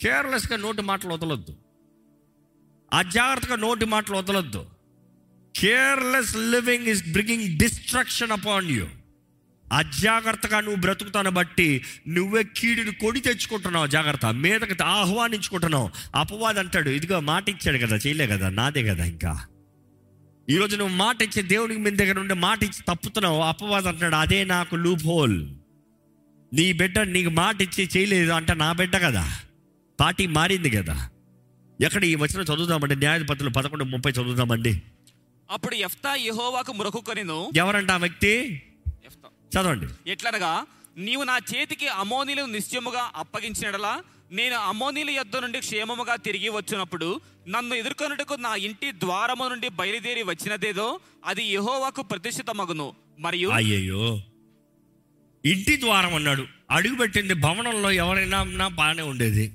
కేర్లెస్గా నోటి మాటలు వదలొద్దు. అజాగ్రత్తగా నోటి మాటలు వదలొద్దు. Careless living is bringing destruction upon you అజాగ్రత్తగా నువ్వు బ్రతుకుతాను బట్టి నువ్వే కీడుని కొడి తెచ్చుకుంటున్నావు. జాగ్రత్త. మీదకి ఆహ్వానించుకుంటున్నావు. అపవాది అంటాడు. ఇదిగో మాట ఇచ్చాడు కదా. చేయలే కదా. నాదే కదా ఇంకా. ఈరోజు నువ్వు మాట ఇచ్చి దేవునికి మీ దగ్గర ఉండే మాట ఇచ్చి తప్పుతున్నావు. అపవాది అంటాడు. అదే నాకు లూప్ హోల్ నీ బిడ్డ నీకు మాట ఇచ్చి చేయలేదు అంటే నా బిడ్డ కదా. పార్టీ మారింది కదా. ఎక్కడ ఈ వచ్చిన చదువుదామండి? న్యాయపత్రులు పదకొండు ముప్పై చదువుదామండి. అప్పుడు ఎఫ్తా యెహోవాకు మొరకుకొనిను ఎవరంట ఆ వ్యక్తి? చదవండి. ఎట్లనగా నీవు నా చేతికి అమోనీలను నిశ్చయముగా అప్పగించినడలా నేను అమోనీల యొద్ద నుండి క్షేమముగా తిరిగి వచ్చినప్పుడు నన్ను ఎదుర్కొనుటకు నా ఇంటి ద్వారము నుండి బయలుదేరి వచ్చినదేదో అది యెహోవాకు ప్రతిష్ఠితమగును. మరియు అయ్యయ్యో. ఇంటి ద్వారం అన్నాడు. అడుగు పెట్టింది భవనంలో ఎవరైనా బాగానే ఉండేది.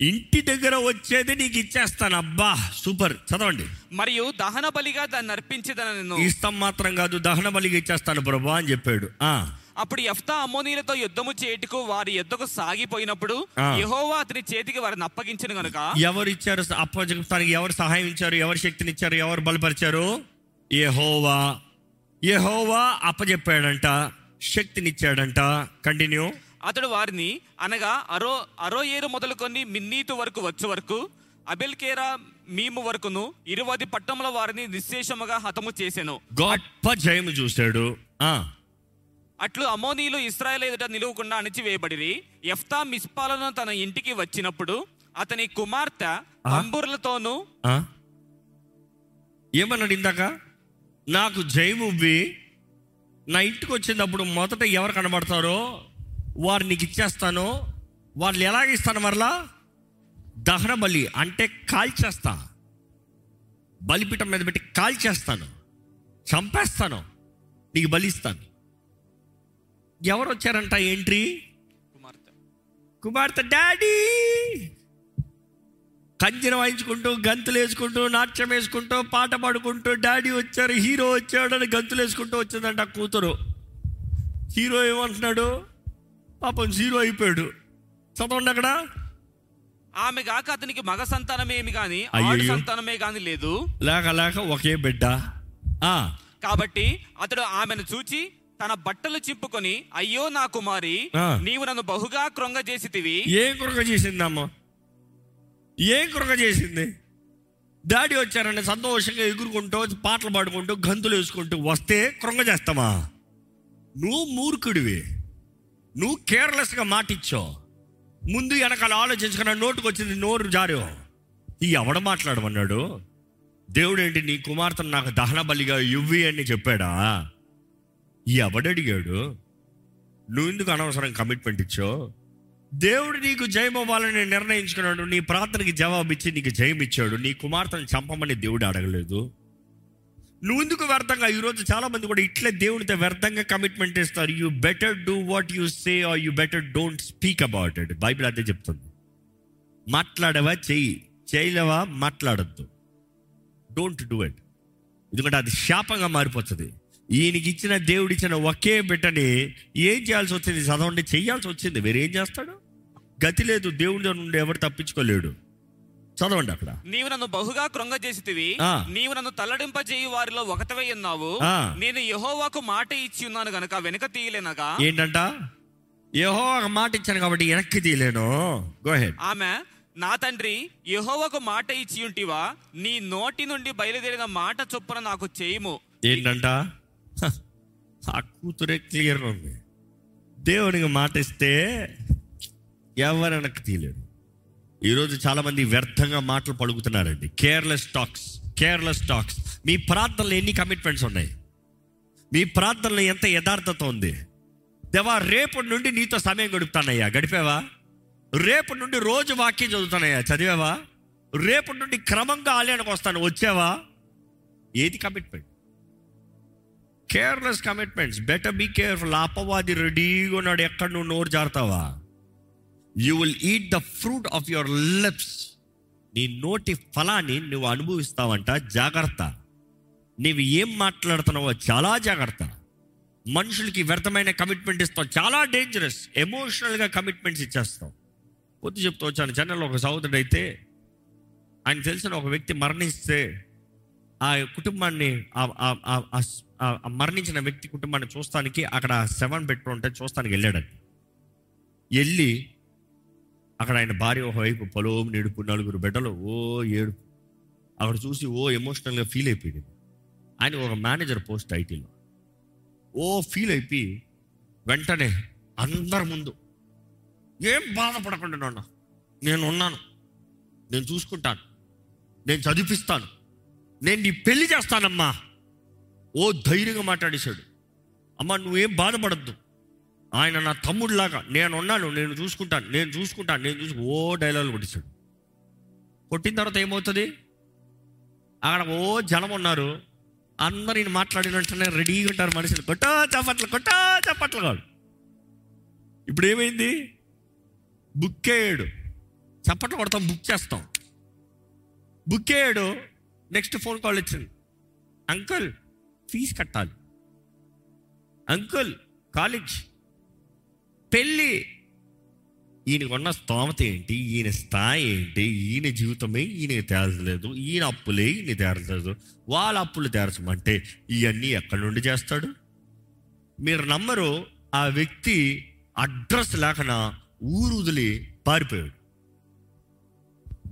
ఇంటి దగ్గర వచ్చేది నీకు ఇచ్చేస్తాను. అబ్బా సూపర్. చదవండి. మరియు దహన బలిగా దాన్ని అర్పించదనను ఇష్టం మాత్రం కాదు దహన బలిగా ఇచ్చేస్తాను ప్రభా అని చెప్పాడు. ఆ. అప్పుడు ఎఫ్తా అమోనీలతో యుద్ధము చేయుటకు వారి యుద్ధకు సాగిపోయినప్పుడు. యెహోవా అతని చేతికి వారిని అప్పగించిన గనుక. ఎవరు ఇచ్చారు అప్పచెప్తానికి ఎవరు సహాయం ఇచ్చారు? ఎవరు శక్తిని ఇచ్చారు ఎవరు బలపరిచారు? యెహోవా. యెహోవా అప్పచెప్పాడంట శక్తినిచ్చాడంట. కంటిన్యూ. అతడు వారిని అనగా అరో అరో ఏరు మొదలుకొని మిన్నీతు వరకు వచ్చు వరకు అబెల్కేరా మీము వరకును ఇరువది పట్టముల వారిని నిశ్శేషముగా హతము చేసెను. గొప్ప జయము చూశాడు అట్లు అమోనీలు ఇస్రాయేల్ ఎదుట నిలువకుండా అణిచివేయబడిరి. ఎఫ్తా మిస్పాలను తన ఇంటికి వచ్చినప్పుడు అతని కుమార్తె తంబుర్లతోనూ ఆ? ఏమన్నాడు ఇందాక? నాకు జయమువ్వి నా ఇంటికి వచ్చినప్పుడు మొదట ఎవరు కనబడతారో? వారు నీకు ఇచ్చేస్తాను వాళ్ళు ఎలాగ ఇస్తాను మరలా? దహన బలి అంటే కాల్చేస్తా బలిపీఠం మీద పెట్టి కాల్చేస్తాను చంపేస్తాను. నీకు బలిస్తాను ఎవరు వచ్చారంట ఎంట్రీ? కుమార్తె. కుమార్తె డాడీ! కంజర వాయించుకుంటూ గంతులు వేసుకుంటూ నాట్యం వేసుకుంటూ పాట పాడుకుంటూ డాడీ వచ్చారు హీరో వచ్చాడు అని గంతులు వేసుకుంటూ వచ్చిందంట కూతురు. హీరో ఏమంటున్నాడు? పాపం హీరో అయిపోయాడు. చదవండి అక్కడ. ఆమె గాక అతనికి మగ సంతానమేమి గాని ఆడు. సంతానమే గాని లేదు. లేక లేక ఒకే బిడ్డ. కాబట్టి అతడు ఆమెను చూచి తన బట్టలు చింపుకొని అయ్యో నా కుమారి. నీవు నన్ను బహుగా కృంగ చేసితివి. ఏం కురక చేసిందమ్మ? ఏం కురక చేసింది? డాడీ వచ్చారని సంతోషంగా ఎగురుకుంటూ పాటలు పాడుకుంటూ గంతులు వేసుకుంటూ వస్తే కృంగ చేస్తామా నువ్వు మూర్ఖుడివి. నువ్వు కేర్లెస్గా మాటిచ్చావు ముందు వెనకాల ఆలోచించుకున్న నోటుకు వచ్చింది నోరు జారో. ఈ ఎవడ మాట్లాడమన్నాడు? దేవుడు ఏంటి నీ కుమార్తెను నాకు దహన బలిగా ఇవ్వి అని చెప్పాడా? ఈ ఎవడడిగాడు? నువ్వు ఎందుకు అనవసరం కమిట్మెంట్ ఇచ్చావు? దేవుడు నీకు జయం అవ్వాలని నిర్ణయించుకున్నాడు. నీ ప్రార్థనకి జవాబు ఇచ్చి నీకు జయం ఇచ్చాడు. నీ కుమార్తెను చంపమని దేవుడు అడగలేదు. నువ్వు ఎందుకు వ్యర్థంగా? ఈరోజు చాలామంది కూడా ఇట్లే దేవునితో వ్యర్థంగా కమిట్మెంట్ ఇస్తారు you better do what you say are you better don't speak about it Bible అదే చెప్తుంది. మాట్లాడవా? చెయ్యి. చేయలేవా? మాట్లాడద్దు. డోంట్ డూ ఇట్ ఎందుకంటే అది శాపంగా మారిపోతుంది. ఈయనకి ఇచ్చిన దేవుడు ఇచ్చిన ఒకే బిడ్డని ఏం చేయాల్సి వచ్చింది? చదవండి చేయాల్సి వచ్చింది. వేరేం చేస్తాడు? గతి లేదు. దేవుడి నుండి ఎవరు తప్పించుకోలేడు. చదవండి అక్కడ. నీవు నన్ను బహుగా కృంగ చేసితివి. ఆ. నీవు నన్ను తల్లడింపజేయు వారిలో ఒకటవై ఉన్నావు. నేను యెహోవాకు మాట ఇచ్చి ఉన్నాను గనక వెనుక తీయలేనగా. ఏంటంట? ఒక మాట ఇచ్చాను కాబట్టి వెనక్కి తీయలేను. ఆమె నా తండ్రి యెహోవాకు మాట ఇచ్చి ఉంటివా? నీ నోటి నుండి బయలుదేరిన మాట చొప్పున నాకు చేయము. ఏంటంట? ఆ కూతురే క్లియర్ ఉంది. దేవునికి మాట ఇస్తే ఎవరు వెనక్కి తీయలేడు ఈరోజు చాలామంది వ్యర్థంగా మాటలు పలుకుతున్నారండి. కేర్లెస్ టాక్స్ కేర్లెస్ టాక్స్ మీ ప్రార్థనలో ఎన్ని కమిట్మెంట్స్ ఉన్నాయి? మీ ప్రార్థనలో ఎంత యథార్థత ఉంది? దేవా రేపటి నుండి నీతో సమయం గడుపుతానయ్యా. గడిపావా? రేపటి నుండి రోజు వాక్యం చదువుతానయ్యా. చదివావా? రేపటి నుండి క్రమంగా ఆలయానికి వస్తాను. వచ్చావా? ఏది commitment careless commitments better be careful అపవాది రెడీగా ఉన్నాడు. ఎక్కడ నువ్వు నోరు జారుతావా? You will eat the fruit of your lips నీ నోటి ఫలాన్ని నువ్వు అనుభవిస్తావంట జాగ్రత్త. నీవు ఏం మాట్లాడుతున్నావో చాలా జాగ్రత్త. మనుషులకి వ్యర్థమైన కమిట్మెంట్ ఇస్తావు చాలా డేంజరస్ ఎమోషనల్గా కమిట్మెంట్స్ ఇచ్చేస్తావు. పొద్దు చెప్తూ వచ్చాను చెన్నైలో ఒక సహోదరుడు అయితే ఆయన తెలిసిన ఒక వ్యక్తి మరణిస్తే ఆ కుటుంబాన్ని ఆ- మరణించిన వ్యక్తి కుటుంబాన్ని చూస్తానికి అక్కడ సెవెన్ బెడ్రూమ్ ఉంటే చూస్తానికి వెళ్ళాడని వెళ్ళి అక్కడ ఆయన భార్య ఒకవైపు పొలం నేడుపు నలుగురు బిడ్డలు ఓ ఏడుపు. అక్కడ చూసి ఓ ఎమోషనల్గా ఫీల్ అయిపోయింది. ఆయన ఒక మేనేజర్ పోస్ట్ ఐటీలో. ఓ ఫీల్ అయిపోయి వెంటనే అందరి ముందు ఏం బాధపడకుండా నాన్న నేను ఉన్నాను నేను చూసుకుంటాను. నేను చదివిస్తాను నేను నీ పెళ్ళి చేస్తానమ్మా. ఓ ధైర్యంగా మాట్లాడేశాడు. అమ్మా నువ్వేం బాధపడద్దు. ఆయన నా తమ్ముడిలాగా నేను ఉన్నాను నేను చూసుకుంటాను నేను చూసుకుంటాను నేను చూసి ఓ డైలాగులు కొట్టించాడు కొట్టిన తర్వాత ఏమవుతుంది? అక్కడ ఓ జనం ఉన్నారు. అందరు ఈయన మాట్లాడిన రెడీగా ఉంటారు మనుషులు. కొట్టో చప్పట్లు కొట్టో చప్పట్లు కాదు. ఇప్పుడు ఏమైంది? బుక్ అయ్యాడు చప్పట్లు కొడతాం బుక్ చేస్తాం. బుక్ అయ్యాడు నెక్స్ట్ ఫోన్ కాల్ వచ్చింది. అంకుల్ ఫీజు కట్టాలి. Uncle college. పెళ్ళి. ఈయనకున్న స్తోమత ఏంటి? ఈయన స్థాయి ఏంటి? ఈయన జీవితమే ఈయన తేరలేదు ఈయన అప్పులే ఈయన తేరలేదు వాళ్ళ అప్పులు తేరచమంటే ఇవన్నీ ఎక్కడి నుండి చేస్తాడు? మీరు నమ్మరు ఆ వ్యక్తి అడ్రస్ లేకనా ఊరు వదిలి పారిపోయాడు.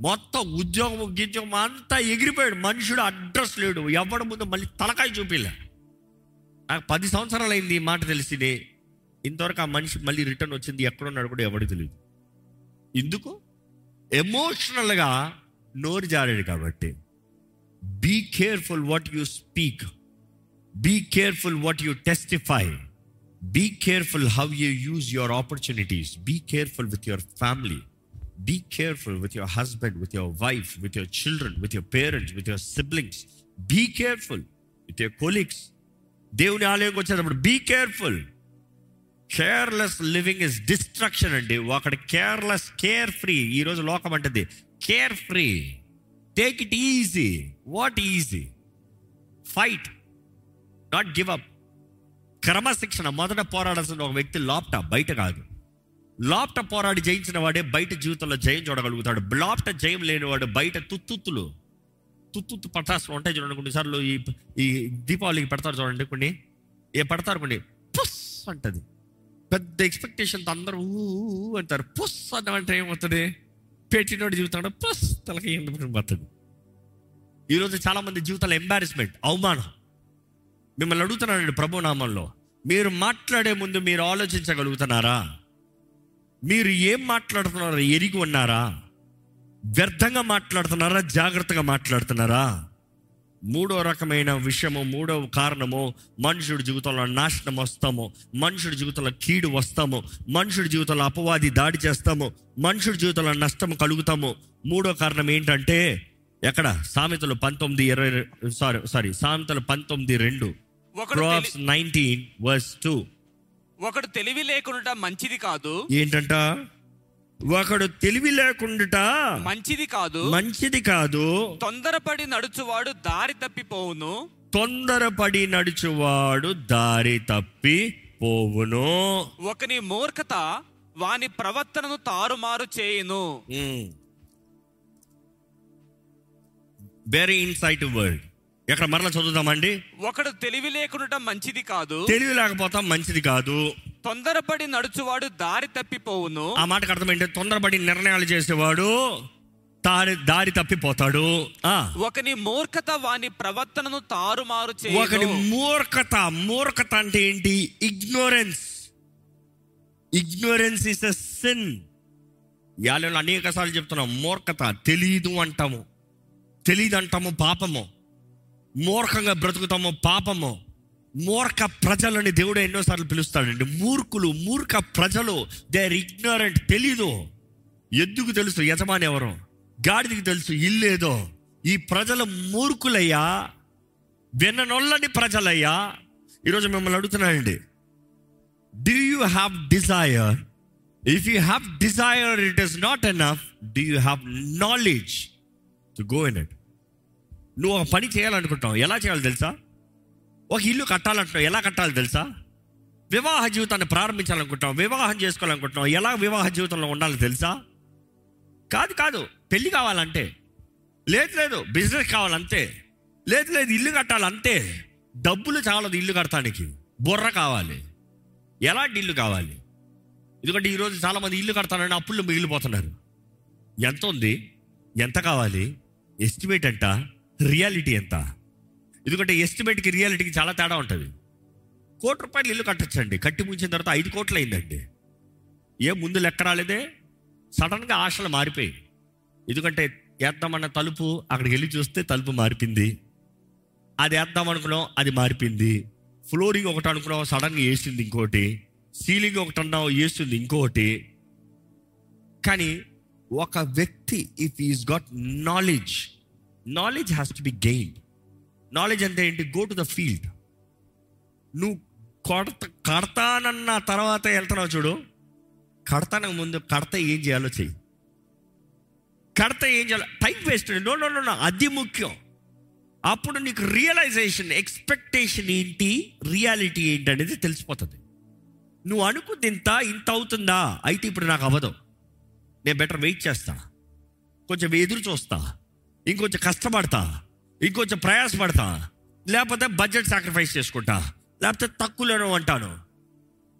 మొత్తం ఉద్యోగం గిద్యోగం అంతా ఎగిరిపోయాడు. మనుషుడు అడ్రస్ లేడు. ఎవడి ముందు మళ్ళీ తలకాయ చూపిలే. నాకు పది సంవత్సరాలు అయింది ఈ మాట తెలిసింది. ఇంతవరకు ఆ మనిషి మళ్ళీ రిటర్న్ వచ్చింది ఎక్కడున్నాడు కూడా ఎవరికి తెలియదు. ఎందుకు? ఎమోషనల్గా నోరు జారాడు కాబట్టి. Be careful what you speak be careful what you testify be careful how you use your opportunities be careful with your family be careful with your husband with your wife with your children with your parents with your siblings be careful with your colleagues దేవుని ఆలయంకి వచ్చేటప్పుడు be careful careless living is destruction అండి. ఒకటి careless care free ఈరోజు లోకం అంటది care free take it easy what easy fight not give up క్రమశిక్షణ. మొదట పోరాడాల్సిన ఒక వ్యక్తి లోపట బయట కాదు. లోపట పోరాడి జయించిన వాడే బయట జీవితంలో జయం చూడగలుగుతాడు. లోపట జయం లేనివాడు బయట తుత్తుత్తులు తుత్తుత్తు పటాసులు ఉంటాయి చూడండి. కొన్నిసార్లు ఈ ఈ దీపావళికి పెడతారు చూడండి కొన్ని. ఏ పెడతారు కొన్ని. పుస్ అంటది. పెద్ద ఎక్స్పెక్టేషన్తో అందరూ ఊ అంటారు. పుస్ అన్నమంటే ఏమవుతుంది? పెట్టినోడు జీవితంలో పుస్ తలకి ఎందుకు ఈరోజు చాలామంది జీవితాలు ఎంబారెస్మెంట్ అవమానం. మిమ్మల్ని అడుగుతున్నానండి ప్రభు నామంలో. మీరు మాట్లాడే ముందు మీరు ఆలోచించగలుగుతున్నారా? మీరు ఏం మాట్లాడుతున్నారో ఎరిగి ఉన్నారా? వ్యర్థంగా మాట్లాడుతున్నారా? జాగ్రత్తగా మాట్లాడుతున్నారా? మూడో రకమైన విషయము మూడో కారణము మనుషుడి జీవితంలో నాశనం వస్తాము మనుషుడి జీవితంలో కీడు వస్తాము మనుషుడి జీవితంలో అపవాది దాడి చేస్తాము మనుషుడి జీవితంలో నష్టం కలుగుతాము. మూడో కారణం ఏంటంటే ఎక్కడ? సామెతలు పంతొమ్మిది ఇరవై సారీ సారీ సామెతలు పంతొమ్మిది రెండు. నైన్టీన్ వర్స్ టూ ఒకడు తెలివి లేకుండా మంచిది కాదు. ఏంటంట? ఒకడు తెలివి లేకుండా మంచిది కాదు. మంచిది కాదు. తొందరపడి నడుచువాడు దారి తప్పిపోవును. తొందరపడి నడుచువాడు దారి తప్పి పోవును ఒకని మూర్ఖత వాని ప్రవర్తనను తారుమారు చేయును. వెరీ ఇన్సైట్ వర్డ్ ఎక్కడ మరలా చదువుదామండి? ఒకడు తెలివి లేకుండా మంచిది కాదు. తెలివి లేకపోతాం మంచిది కాదు. తొందరపడి నడుచువాడు దారి తప్పిపోవును. ఆ మాటకు అర్థం ఏంటంటే తొందరపడి నిర్ణయాలు చేసేవాడు దారి దారి తప్పిపోతాడు. ఆ. ఒకని మూర్ఖత వాని ప్రవర్తనను తారుమారు ఒకటి చేయును మూర్ఖత మూర్ఖత అంటే ఏంటి? Ignorance ignorance is a sin యాలలో అనేక సార్లు చెప్తున్నాం మూర్ఖత తెలీదు అంటాము. తెలీదు అంటాము పాపము. మూర్ఖంగా బ్రతుకుతాము పాపము మూర్ఖ ప్రజలని దేవుడు ఎన్నోసార్లు పిలుస్తాడండి. మూర్ఖులు మూర్ఖ ప్రజలు దే ఆర్ ఇగ్నరెంట్ తెలీదు. ఎందుకు తెలుసు? యజమాని ఎవరు? గాడిదికి తెలుసు ఇల్లేదో. ఈ ప్రజలు మూర్ఖులయ్యా విననొల్లని ప్రజలయ్యా. ఈరోజు మిమ్మల్ని అడుగుతున్నానండి. Do you have desire if you have desire it is not enough do you have knowledge to go in it నువ్వు ఒక పని చేయాలనుకుంటావు ఎలా చేయాలో తెలుసా? ఒక ఇల్లు కట్టాలంటున్నావు. ఎలా కట్టాలో తెలుసా? వివాహ జీవితాన్ని ప్రారంభించాలనుకుంటాం వివాహం చేసుకోవాలనుకుంటున్నావు. ఎలా వివాహ జీవితంలో ఉండాలో తెలుసా? కాదు కాదు. పెళ్ళి కావాలంటే. లేదు లేదు. బిజినెస్ కావాలంతే. లేదు లేదు. ఇల్లు కట్టాలంతే. డబ్బులు చాలదు ఇల్లు కడతానికి బుర్ర కావాలి. ఎలాంటి ఇల్లు కావాలి? ఎందుకంటే ఈరోజు చాలామంది ఇల్లు కడతానని అప్పుల్లో మిగిలిపోతున్నారు. ఎంత ఉంది ఎంత కావాలి? ఎస్టిమేట్ అంటా. రియాలిటీ ఎంత? ఎందుకంటే ఎస్టిమేట్కి రియాలిటీకి చాలా తేడా ఉంటుంది. కోటి రూపాయలు ఇల్లు కట్టచ్చండి. కట్టి ముంచిన తర్వాత ఐదు కోట్లు అయిందండి. ఏ ముందు లెక్క రాలేదే. సడన్గా ఆశలు మారిపోయి. ఎందుకంటే వేద్దామన్న తలుపు అక్కడికి వెళ్ళి చూస్తే తలుపు మారిపోయింది అది వేద్దాం అనుకున్నాం అది మారిపోయింది ఫ్లోరింగ్ ఒకటి అనుకున్నాం సడన్గా వేసింది ఇంకోటి. సీలింగ్ ఒకటి అన్నాం వేస్తుంది ఇంకోటి. కానీ ఒక వ్యక్తి if is got knowledge knowledge has to be gain knowledge అంటే ఏంటి? గో టు ద ఫీల్డ్ నువ్వు కొడత కడతానన్న తర్వాత వెళ్తున్నావు చూడు. కడతానికి ముందు కడత ఏం చేయాలో చెయ్యి. కడత ఏం చేయాలో time waste no no no no అది ముఖ్యం. అప్పుడు నీకు రియలైజేషన్ ఎక్స్పెక్టేషన్ ఏంటి? రియాలిటీ ఏంటి అనేది తెలిసిపోతుంది. నువ్వు అనుకుంది ఇంత ఇంత అవుతుందా? అయితే ఇప్పుడు నాకు అవ్వదు. నేను బెటర్ వెయిట్ చేస్తా. కొంచెం ఎదురు చూస్తా. ఇంకొంచెం కష్టపడతా ఇంకొంచెం ప్రయాసపడతా లేకపోతే బడ్జెట్ సాక్రిఫైస్ చేసుకుంటా లేకపోతే తక్కువలోనే అంటాను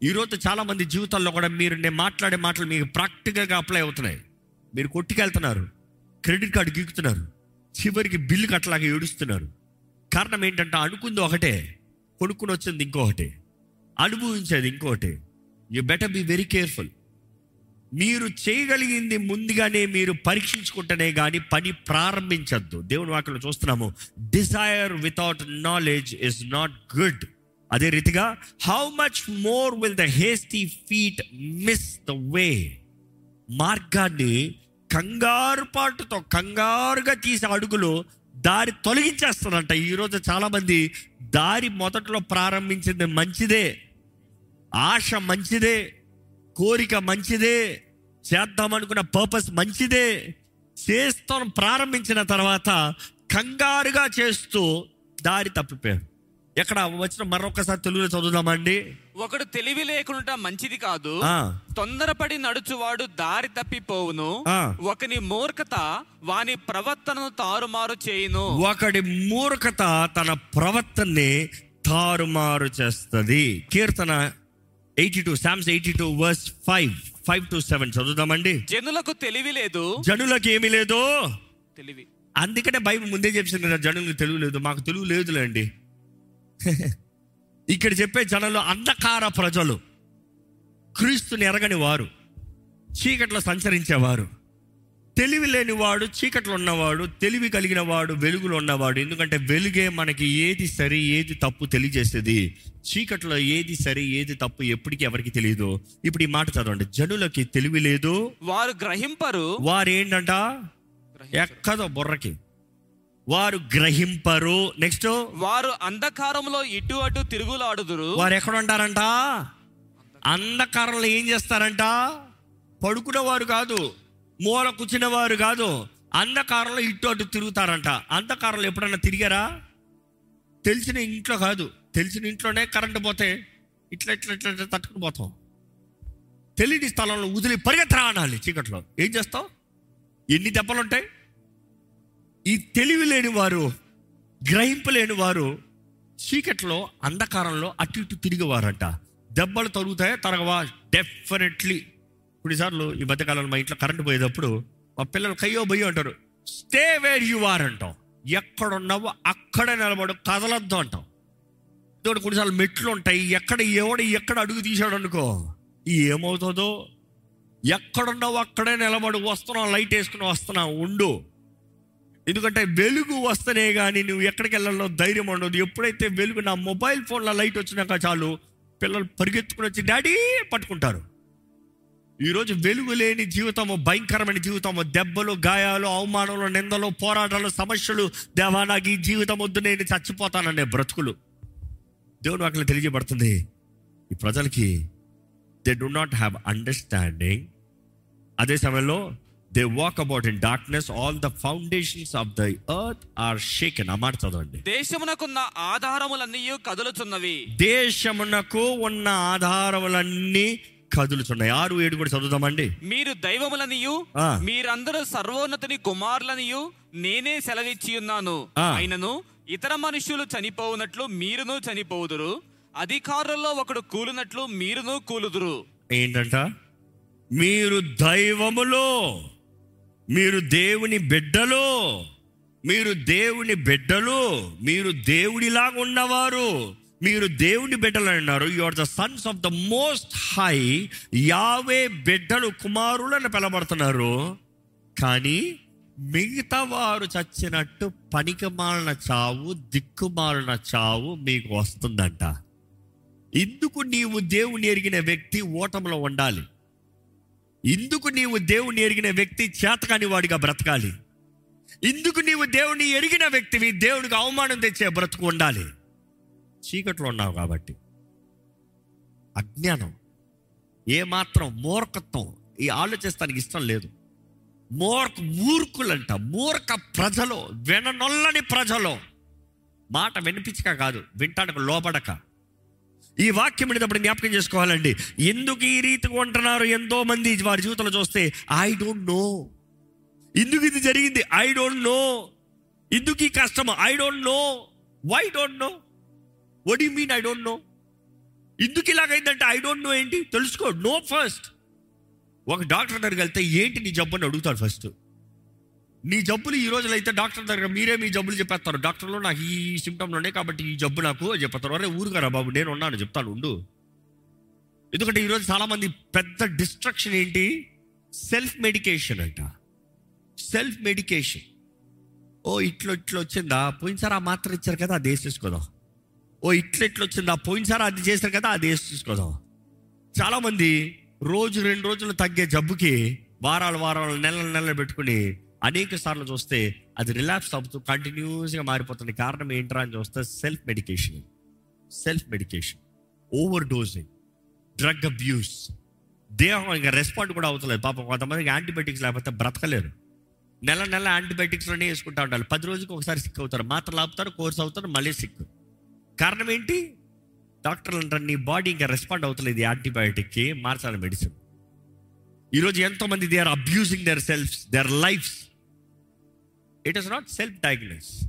ఈరోజు చాలామంది జీవితాల్లో కూడా మీరు నేను మాట్లాడే మాటలు మీకు ప్రాక్టికల్గా అప్లై అవుతున్నాయి. మీరు కొట్టుకెళ్తున్నారు క్రెడిట్ కార్డు గీకుతున్నారు చివరికి బిల్లు కట్టలాగా ఏడుస్తున్నారు. కారణం ఏంటంటే అనుకుంది ఒకటే కొనుక్కుని వచ్చింది ఇంకొకటి అనుభవించేది ఇంకొకటి. You better be very careful మీరు చేయగలిగింది ముందుగానే మీరు పరీక్షించుకుంటేనే కానీ పని ప్రారంభించద్దు. దేవుని వాక్యం చూస్తున్నాము. Desire without knowledge is not good అదే రీతిగా how much more will the hasty feet miss the way మార్గాన్ని కంగారు పాటుతో కంగారుగా తీసే అడుగులు దారి తొలగించేస్తారంట. ఈరోజు చాలామంది దారి మొదట్లో ప్రారంభించింది మంచిదే. ఆశ మంచిదే. కోరిక మంచిదే. చేద్దామనుకున్న పర్పస్ మంచిదే చేస్తాం ప్రారంభించిన తర్వాత కంగారుగా చేస్తూ దారి తప్పిపోయారు ఎక్కడ? వచ్చిన మరొకసారి తెలుగులో చదువుదామండి. ఒకడు తెలివి లేకుండా మంచిది కాదు. తొందరపడి నడుచువాడు దారి తప్పిపోవును. ఒకని మూర్ఖత వాని ప్రవర్తనను తారుమారు చేయును. ఒకడి మూర్ఖత తన ప్రవర్తనని తారుమారు చేస్తుంది. కీర్తన eighty two psalms eighty two verse five five to seven చదువుదామండి. జనులకు తెలివి లేదు. జనులకు ఏమీ లేదు. తెలివి. అందుకనే బైబిల్ ముందే చెప్పింది కదా జనులకు తెలుగు లేదు. మాకు తెలుగు లేదులేండి. (laughs) ఇక్కడ చెప్పే జనులు అంధకార ప్రజలు క్రీస్తుని ఎరగని వారు చీకట్లో సంచరించేవారు. తెలివి లేనివాడు చీకట్లో ఉన్నవాడు తెలివి కలిగిన వాడు వెలుగులో ఉన్నవాడు ఎందుకంటే వెలుగే మనకి ఏది సరి ఏది తప్పు తెలియజేసేది చీకట్లో ఏది సరి ఏది తప్పు ఎప్పటికీ ఎవరికి తెలియదు. ఇప్పుడు ఈ మాట చదవండి. జనులకి తెలివి లేదు. వారు గ్రహింపరు. వారు ఏంటంట ఎక్కదో బుర్రకి. వారు గ్రహింపరు. నెక్స్ట్. వారు అంధకారంలో ఇటు అటు తిరుగులాడుదురు. వారు ఎక్కడ ఉంటారంట అంధకారంలో ఏం చేస్తారంట? పడుకునేవారు కాదు. మూల కూర్చునేవారు కాదు. అంధకారంలో ఇటు అటు తిరుగుతారంట. అంధకారంలో ఎప్పుడన్నా తిరిగారా? తెలిసిన ఇంట్లో కాదు. తెలిసిన ఇంట్లోనే కరెంటు పోతే ఇట్లా ఇట్లా ఇట్లా ఇట్లా తట్టుకుని పోతాం. తెలియని స్థలంలో వదిలి పరిగెత్తరా అనాలి చీకట్లో. ఏం చేస్తావు? ఎన్ని దెబ్బలు ఉంటాయి ఈ తెలివి లేని వారు గ్రహింపలేని వారు చీకట్లో అంధకారంలో అటు ఇటు తిరిగేవారంట. దెబ్బలు తరుగుతాయా తరగవా? డెఫినెట్లీ కొన్నిసార్లు ఈ మధ్యకాలంలో మా ఇంట్లో కరెంట్ పోయేటప్పుడు మా పిల్లలు కయ్యో బయ్యో అంటారు స్టే వేర్ యు ఆర్ అంటాం. ఎక్కడున్నావో అక్కడే నిలబడు కదలద్దు అంటాం. ఇదోటి కొన్నిసార్లు మెట్లు ఉంటాయి ఎక్కడ ఎవడు ఎక్కడ అడుగు తీశాడు అనుకో ఏమవుతుందో? ఎక్కడున్నావు అక్కడే నిలబడు వస్తున్నావు లైట్ వేసుకుని వస్తున్నావు ఉండు. ఎందుకంటే వెలుగు వస్తేనే కానీ నువ్వు ఎక్కడికి వెళ్ళాలో ధైర్యం ఉండదు. ఎప్పుడైతే వెలుగు నా మొబైల్ ఫోన్లో లైట్ వచ్చినాక చాలు పిల్లలు పరిగెత్తుకుని వచ్చి డాడీ పట్టుకుంటారు. ఈరోజు వెలుగు లేని జీవితము భయంకరమైన జీవితము దెబ్బలు గాయాలు అవమానాలు నిందలు పోరాటాలు సమస్యలు. దేవా నాకు ఈ జీవితం వద్దు నేను చచ్చిపోతాననే బ్రతుకులు. దేవుడు అక్కడ తెలియజేయబడుతుంది. ఈ ప్రజలకి they do not have understanding అదే సమయంలో they walk about in darkness all the foundations of the earth are shaken ఆ మాట చదవండి. దేశమునకున్న ఆధారములన్నీ కదులుచున్నవి దేశమునకు ఉన్న ఆధారములన్నీ కదులుతున్నాయి ఆరు ఏడు కూడా చదువుదామండి. మీరు దైవములనియు. మీరందరూ సర్వోన్నతుని కుమారులనియు నేనే సెలవిచ్చి ఉన్నాను. ఆ. అయినను ఇతర మనుష్యులు చనిపోవునట్లు మీరును చనిపోవుదురు. అధికారుల్లో ఒకడు కూలినట్లు మీరును కూలుదురు. ఏంటంట? మీరు దైవములో మీరు దేవుని బిడ్డలు మీరు దేవుని బిడ్డలు మీరు దేవుడిలాగా ఉన్నవారు మీరు దేవుని బిడ్డలు అన్నారు. You are the sons of the most high Yahweh బిడ్డలు కుమారులను పిలబడుతున్నారు కానీ మిగతా వారు చచ్చినట్టు పనికిమాలిన చావు దిక్కుమాలిన చావు మీకు వస్తుందంట. ఇందుకు నీవు దేవుని ఎరిగిన వ్యక్తి ఓటంలో ఉండాలి. ఇందుకు నీవు దేవుని ఎరిగిన వ్యక్తి చేతకాని వాడిగా బ్రతకాలి. ఇందుకు నీవు దేవుని ఎరిగిన వ్యక్తివి దేవునికి అవమానం తెచ్చే బ్రతుకు ఉండాలి. చీకట్లో ఉన్నావు కాబట్టి. అజ్ఞానం. ఏమాత్రం మూర్ఖత్వం. ఈ ఆలోచిస్తానికి ఇష్టం లేదు. మూర్ఖ మూర్ఖులంట. మూర్ఖ ప్రజలు. విననొల్లని ప్రజలు. మాట వినిపించక కాదు. వింటానికి లోబడక. ఈ వాక్యం వినేటప్పుడు జ్ఞాపకం చేసుకోవాలండి. ఎందుకు ఈ రీతిగా ఉంటున్నారు ఎంతో మంది వారి జీవితంలో చూస్తే ఐ డోంట్ నో ఎందుకు ఇది జరిగింది? ఐ డోంట్ నో ఎందుకు ఈ కష్టం I don't know why don't know what you mean I don't know ఎందుకు ఇలాగైందంటే ఐ డోంట్ నో ఏంటి? తెలుసుకో నో ఫస్ట్ ఒక డాక్టర్ దగ్గరికి వెళ్తే ఏంటి నీ జబ్బు అని అడుగుతాడు ఫస్ట్ నీ జబ్బులు ఈ రోజులు అయితే డాక్టర్ దగ్గర మీరే మీ జబ్బులు చెప్పేస్తారు. డాక్టర్లో నాకు ఈ సిమ్టమ్లు ఉన్నాయి కాబట్టి ఈ జబ్బు నాకు చెప్పేస్తారు. అరే ఊరుగారా బాబు నేను ఉన్నాను చెప్తాను ఉండు. ఎందుకంటే ఈరోజు చాలామంది పెద్ద డిస్ట్రక్షన్ ఏంటి? సెల్ఫ్ మెడికేషన్ అంట. సెల్ఫ్ మెడికేషన్ ఓ ఇట్లా ఇట్లా వచ్చిందా? పోయినసారి ఆ మాత్ర ఇచ్చారు కదా అది వేసేసుకోదాం. ఓ ఇట్లా ఇట్లా వచ్చిందా? పోయినసారి అది చేశారు కదా అది వేసి చాలా చాలామంది రోజు రెండు రోజులు తగ్గే జబ్బుకి వారాలు వారాలు నెలలు నెలలు పెట్టుకుని అనేక సార్లు చూస్తే అది రిలాప్స్ అవుతూ కంటిన్యూస్గా మారిపోతుంది. కారణం ఏంట్రా అని చూస్తే self medication self medication overdosing drug abuse దేహం ఇంకా రెస్పాండ్ కూడా అవుతలేదు. పాపం కొంతమందికి యాంటీబయాటిక్స్ లేకపోతే బ్రతకలేరు. నెల నెల యాంటీబయాటిక్స్లోనే వేసుకుంటా ఉండాలి. పది రోజుకి ఒకసారి సిక్ అవుతారు. మాత్రలు ఆపుతారు కోర్స్ అవుతారు మళ్ళీ సిక్ కారణం ఏంటి? డాక్టర్లు అంటారు నీ బాడీ ఇంకా రెస్పాండ్ అవుతలేదు యాంటీబయాటిక్కి మార్చాలి మెడిసిన్. ఈరోజు ఎంతో మంది they are abusing their self their lives it is not self diagnose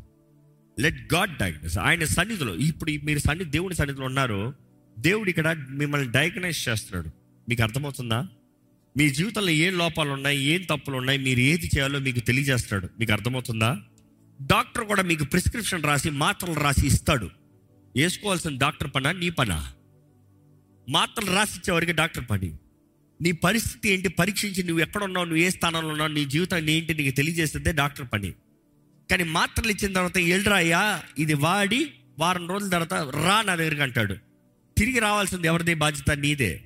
let God diagnose ఆయన సన్నిధిలో ఇప్పుడు మీరు సన్నిధి దేవుని సన్నిధిలో ఉన్నారు. దేవుడు ఇక్కడ మిమ్మల్ని డయాగ్నైజ్ చేస్తున్నాడు. మీకు అర్థమవుతుందా? మీ జీవితంలో ఏం లోపాలు ఉన్నాయి ఏం తప్పులు ఉన్నాయి మీరు ఏది చేయాలో మీకు తెలియజేస్తాడు మీకు అర్థమవుతుందా? డాక్టర్ కూడా మీకు ప్రిస్క్రిప్షన్ రాసి మాత్రలు రాసి ఇస్తాడు. వేసుకోవాల్సిన డాక్టర్ పనా? నీ పనా? మాత్రలు రాసిచ్చేవారికి డాక్టర్ పని. నీ పరిస్థితి ఏంటి? పరీక్షించి నువ్వు ఎక్కడ ఉన్నావు నువ్వు ఏ స్థానంలో ఉన్నావు? నీ జీవితం ఏంటి? నీకు తెలియజేస్తుందే డాక్టర్ పని. కానీ మాత్రలు ఇచ్చిన తర్వాత ఎల్డ్రాయ్యా ఇది వాడి వారం రోజుల తర్వాత రా నా దగ్గరికి అంటాడు. తిరిగి రావాల్సింది ఎవరిది? బాధ్యత నీదే.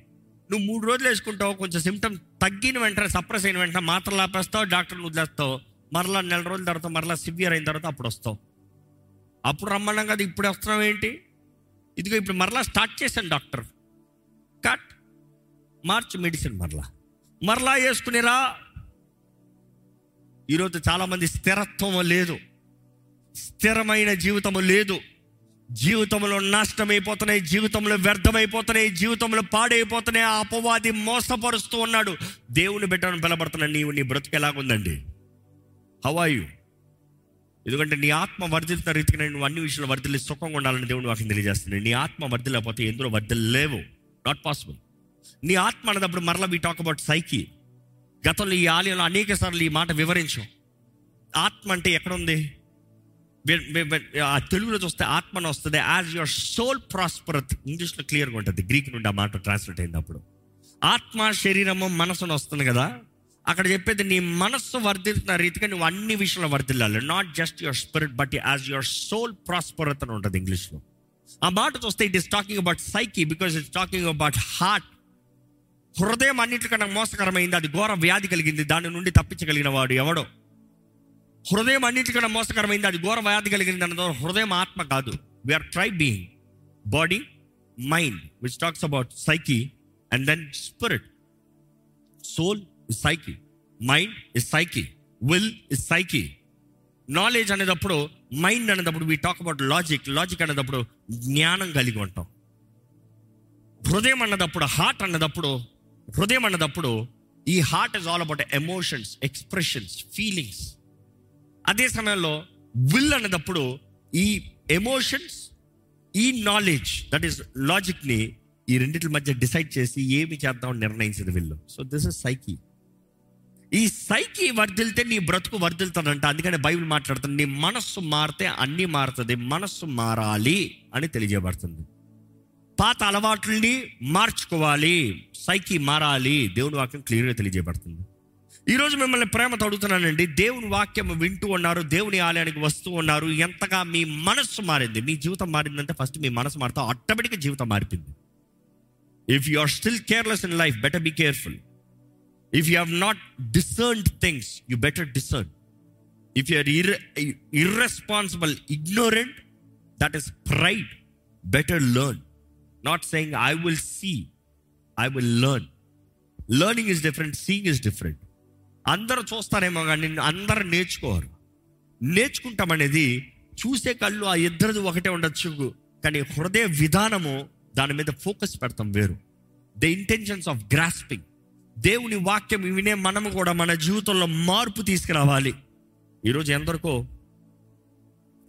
నువ్వు మూడు రోజులు వేసుకుంటావు కొంచెం సిమ్టమ్ తగ్గిన వెంటనే సప్రెస్ అయిన వెంటనే మాత్రలు ఆపేస్తావు డాక్టర్ని వదిలేస్తావు. మరలా నెల రోజుల తర్వాత మరలా సివియర్ అయిన తర్వాత అప్పుడు వస్తావు. అప్పుడు రమ్మన్నాం కదా ఇప్పుడు వస్తున్నాం ఏంటి? ఇదిగో ఇప్పుడు మరలా స్టార్ట్ చేశాను డాక్టర్. కట్. మార్చ్ మెడిసిన్ మరలా. మరలా వేసుకునేరా. ఈరోజు చాలామంది స్థిరత్వం లేదు. స్థిరమైన జీవితము లేదు. జీవితంలో నష్టమైపోతున్నాయి జీవితంలో వ్యర్థమైపోతున్నాయి జీవితంలో పాడైపోతున్నాయి. ఆ అపవాది మోసపరుస్తూ ఉన్నాడు. దేవుని బిడ్డను బలపడుతున్న నీవు నీ బ్రతుకు ఎలాగుందండి? హవాయు ఎందుకంటే నీ ఆత్మ వర్ధిల్త రీతికి నువ్వు అన్ని విషయంలో వర్ధిల్లి సుఖంగా ఉండాలని దేవుడు వాకి తెలియజేస్తుంది. నీ ఆత్మ వర్ధిలేకపోతే ఎందులో వర్ధిల్లేవు నాట్ పాసిబుల్ నీ ఆత్మ అన్నప్పుడు మరలా వీ టాక్ అబౌట్ సైకి గతంలో ఈ ఆలయంలో అనేక సార్లు ఈ మాట వివరించాం. ఆత్మ అంటే ఎక్కడ ఉంది ఆ తెలుగులో చూస్తే ఆత్మను వస్తుంది యాజ్ యువర్ సోల్ ప్రాస్పరత్ ఇంగ్లీష్లో క్లియర్గా ఉంటుంది. గ్రీక్ నుండి ఆ మాట ట్రాన్స్లేట్ అయినప్పుడు అప్పుడు. ఆత్మ శరీరము మనసును వస్తుంది కదా? అక్కడ చెప్పేది నీ మనస్సు వర్ధిల్తున్న రీతిగా నువ్వు అన్ని విషయంలో వర్ధిల్లాలి. Not just your spirit but as your soul prospereth అని ఉంటుంది ఇంగ్లీష్లో. ఆ మాట చూస్తే it is talking about psyche because it's talking about heart హృదయం అన్నిటికన్నా మోసకరమైంది అది ఘోర వ్యాధి కలిగింది దాని నుండి తప్పించగలిగిన వాడు ఎవడో? హృదయం అన్నిటికన్నా మోసకరమైంది అది ఘోర వ్యాధి కలిగింది అన్న హృదయం ఆత్మ కాదు. We are try being body mind which talks about psyche and then spirit soul is psyche mind is psyche will is psyche knowledge అనేటప్పుడు మైండ్ అనేటప్పుడు we talk about logic logic అనేటప్పుడు జ్ఞానం కలిగి ఉంటాం. హృదయం అన్నదప్పుడు హార్ట్ అన్నదప్పుడు హృదయం అన్నదప్పుడు ఈ heart is all about emotions expressions feelings అదే సమయంలో విల్ అన్నదప్పుడు ఈ ఎమోషన్స్ ఈ నాలెడ్జ్ దట్ ఈస్ లాజిక్ని ఈ రెండింటి మధ్య డిసైడ్ చేసి ఏమి చేద్దాం నిర్ణయించింది will so this is psyche ఈ సైకి వర్దిలితే నీ బ్రతుకు వర్దిలుతాడంట అందుకని బైబిల్ మాట్లాడుతుంది నీ మనస్సు మారితే అన్నీ మారుతుంది మనస్సు మారాలి అని తెలియజేయబడుతుంది. పాత అలవాట్లని మార్చుకోవాలి సైకి మారాలి దేవుని వాక్యం క్లియర్గా తెలియజేయబడుతుంది. ఈరోజు మిమ్మల్ని ప్రేమతో అడుగుతున్నానండి దేవుని వాక్యం వింటూ ఉన్నారు దేవుని ఆలయానికి వస్తూ ఉన్నారు ఎంతగా మీ మనస్సు మారింది మీ జీవితం మారిందంటే ఫస్ట్ మీ మనసు మారితే ఆటోమేటిక్గా జీవితం మారిపోయింది. If you are still careless in life better be careful if you have not discerned things you better discern if you are ir irresponsible ignorant that is pride better learn not saying I will see I will learn learning is different seeing is different అందరూ చూస్తారేమో కానీ అందరు నేర్చుకోరు. నేర్చుకుంటాం అనేది చూసే కళ్ళు ఆ ఇద్దరిది ఒకటే ఉండొచ్చు కానీ హృదయ విధానము దాని మీద ఫోకస్ పెడతాం వేరు. ద ఇంటెన్షన్స్ ఆఫ్ గ్రాస్పింగ్ దేవుని వాక్యం వినే మనము కూడా మన జీవితంలో మార్పు తీసుకురావాలి. ఈరోజు ఎందరికో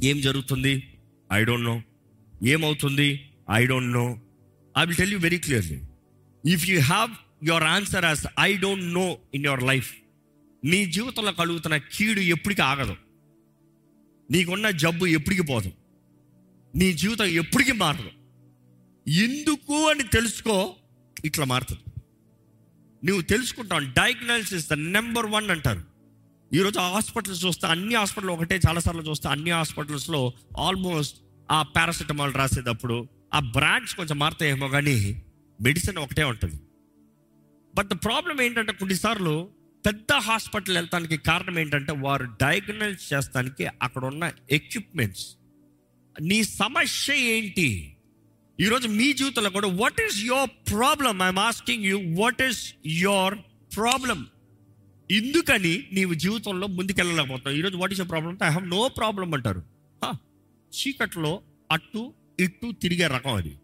ఏం జరుగుతుంది? ఐ డోంట్ నో ఏమవుతుంది? I don't know I will tell you very clearly if you have your answer as I don't know in your life నీ జీవితంలో కలుగుతున్న కీడు ఎప్పటికీ ఆగదు. నీకున్న జబ్బు ఎప్పటికి పోదు. నీ జీవితం ఎప్పటికీ మారదు. ఎందుకు అని తెలుసుకో ఇట్లా మారుతుంది. నువ్వు తెలుసుకుంటావు. డయాగ్నోసిస్ ద నెంబర్ వన్ అంటారు. ఈరోజు హాస్పిటల్స్ చూస్తే అన్ని హాస్పిటల్ ఒకటే చాలాసార్లు చూస్తే అన్ని హాస్పిటల్స్లో ఆల్మోస్ట్ ఆ పారాసిటమాల్ రాసేటప్పుడు ఆ బ్రాండ్స్ కొంచెం మారుతాయేమో కానీ మెడిసిన్ ఒకటే ఉంటుంది. బట్ ద ప్రాబ్లం ఏంటంటే కొన్నిసార్లు పెద్ద హాస్పిటల్ వెళ్తానికి కారణం ఏంటంటే వారు డయాగ్నోస్ చేస్తానికి అక్కడ ఉన్న ఎక్విప్మెంట్స్ నీ సమస్య ఏంటి? ఈరోజు మీ జీవితంలో కూడా what is your problem I'm asking you what is your problem ఎందుకని నీవు జీవితంలో ముందుకెళ్ళలేకపోతావు ఈరోజు what is your problem I have no problem అంటారు. చీకట్లో అట్టు ఇట్టు తిరిగే రకం అది.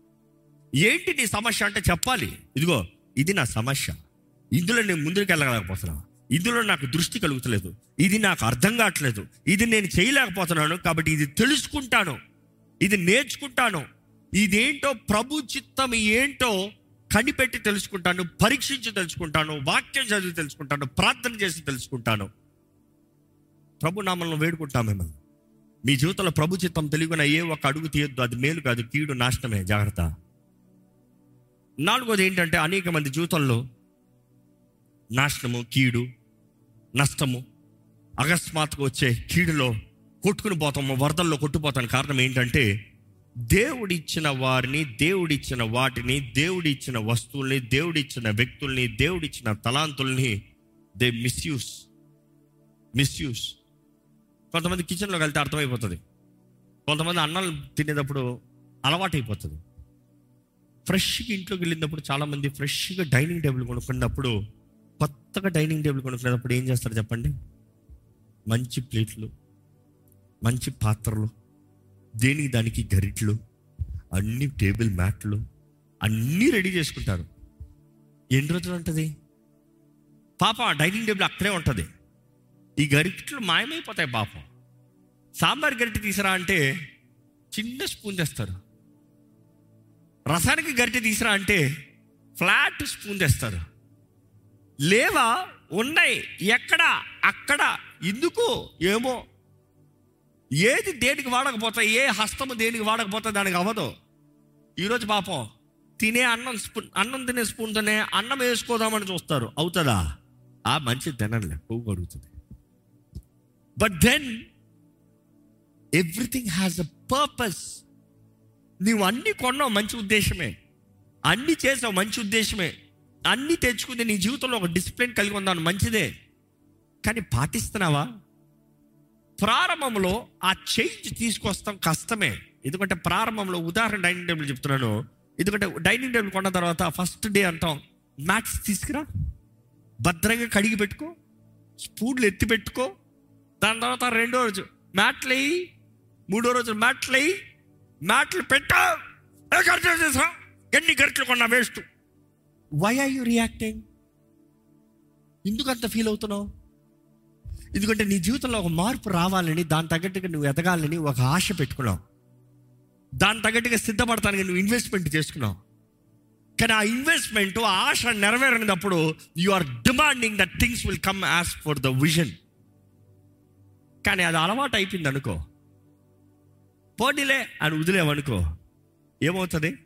ఏంటి నీ సమస్య అంటే చెప్పాలి. ఇదిగో ఇది నా సమస్య. ఇందులో నేను ముందుకు వెళ్ళలేకపోతున్నా ఇందులో నాకు దృష్టి కలుగుతలేదు. ఇది నాకు అర్థం కావట్లేదు. ఇది నేను చేయలేకపోతున్నాను కాబట్టి ఇది తెలుసుకుంటాను. ఇది నేర్చుకుంటాను. ఇదేంటో ప్రభు చిత్తం ఏంటో కనిపెట్టి తెలుసుకుంటాను పరీక్షించి తెలుసుకుంటాను వాక్యం చదివి తెలుసుకుంటాను ప్రార్థన చేసి తెలుసుకుంటాను. ప్రభు నామలను వేడుకుంటాం మిమ్మల్ని. మీ జీవితంలో ప్రభు చిత్తం తెలియకున్న ఏ ఒక్క అడుగు తీయొద్దు అది మేలు కాదు కీడు నాశనమే జాగ్రత్త. నాలుగోది ఏంటంటే అనేక మంది జీవితంలో నాశనము కీడు నష్టము అకస్మాత్తుగా వచ్చే కీడులో కొట్టుకుని పోతాము వరదల్లో కొట్టుపోతాను కారణం ఏంటంటే దేవుడిచ్చిన వారిని దేవుడిచ్చిన వాటిని దేవుడిచ్చిన వస్తువుల్ని దేవుడిచ్చిన వ్యక్తుల్ని దేవుడిచ్చిన తలాంతుల్ని దే మిస్యూస్. మిస్యూస్. కొంతమంది కిచెన్లోకి వెళ్తే అర్థమైపోతుంది. కొంతమంది అన్నం తినేటప్పుడు అలవాటైపోతుంది. ఫ్రెష్గా ఇంట్లోకి వెళ్ళినప్పుడు చాలామంది ఫ్రెష్గా డైనింగ్ టేబుల్ కొనుక్కున్నప్పుడు కొత్తగా డైనింగ్ టేబుల్ కొనుక్కునేటప్పుడు ఏం చేస్తారు చెప్పండి? మంచి ప్లేట్లు మంచి పాత్రలు దేనికి దానికి గరిట్లు అన్ని టేబుల్ మ్యాట్లు అన్నీ రెడీ చేసుకుంటారు. ఎన్ని రోజులు ఉంటుంది? పాప డైనింగ్ టేబుల్ అక్కడే ఉంటుంది. ఈ గరిట్లు మాయమైపోతాయి పాపం. సాంబార్ గరిటె తీసిరా అంటే చిన్న స్పూన్ తెస్తారు రసానికి గరిటె తీసిరా అంటే ఫ్లాట్ స్పూన్ తెస్తారు లేవా? ఉన్నాయి. ఎక్కడ? అక్కడ? ఎందుకు ఏమో? ఏది దేనికి వాడకపోతే ఏ హస్తము దేనికి వాడకపోతే దానికి అవ్వదు. ఈరోజు పాపం తినే అన్నం స్పూన్ అన్నం తినే స్పూన్తోనే అన్నం వేసుకోదామని చూస్తారు. అవుతుందా? ఆ మంచి తినలే పువ్వు కడుగుతుంది. But then everything has a purpose నువ్వు అన్ని కొన్నావు మంచి ఉద్దేశమే. అన్ని చేసావు మంచి ఉద్దేశమే. అన్ని తెచ్చుకుంది నీ జీవితంలో ఒక డిసిప్లిన్ కలిగి ఉందాను మంచిదే. కానీ పాటిస్తున్నావా? ప్రారంభంలో ఆ చేంజ్ తీసుకొస్తాం కష్టమే. ఎందుకంటే ప్రారంభంలో ఉదాహరణ డైనింగ్ టేబుల్ చెప్తున్నాను. ఎందుకంటే డైనింగ్ టేబుల్ కొన్న తర్వాత ఫస్ట్ డే అంటాం మ్యాట్స్ తీసుకురా భద్రంగా కడిగి పెట్టుకో స్పూన్లు ఎత్తి పెట్టుకో. దాని తర్వాత రెండో రోజు మ్యాట్లు వేయి మూడో రోజు మ్యాట్లు వేయి మ్యాట్లు పెట్టా ఖర్చు చేసా ఎన్ని గంటలు కొన్నా waste. Why are you reacting ఎందుకు అంత ఫీల్ అవుతున్నావు? ఎందుకంటే నీ జీవితంలో ఒక మార్పు రావాలని దాని తగ్గట్టుగా నువ్వు ఎదగాలని ఒక ఆశ పెట్టుకున్నావు. దాని తగ్గట్టుగా సిద్ధపడతానికి నువ్వు ఇన్వెస్ట్మెంట్ చేసుకున్నావు. కానీ ఆ ఇన్వెస్ట్మెంట్ ఆశ నెరవేరినప్పుడు you are demanding that things will come as for the vision కానీ అది అలవాటు అయిపోయింది అనుకో. పోనీలే అని వదిలేమనుకో ఏమవుతుంది?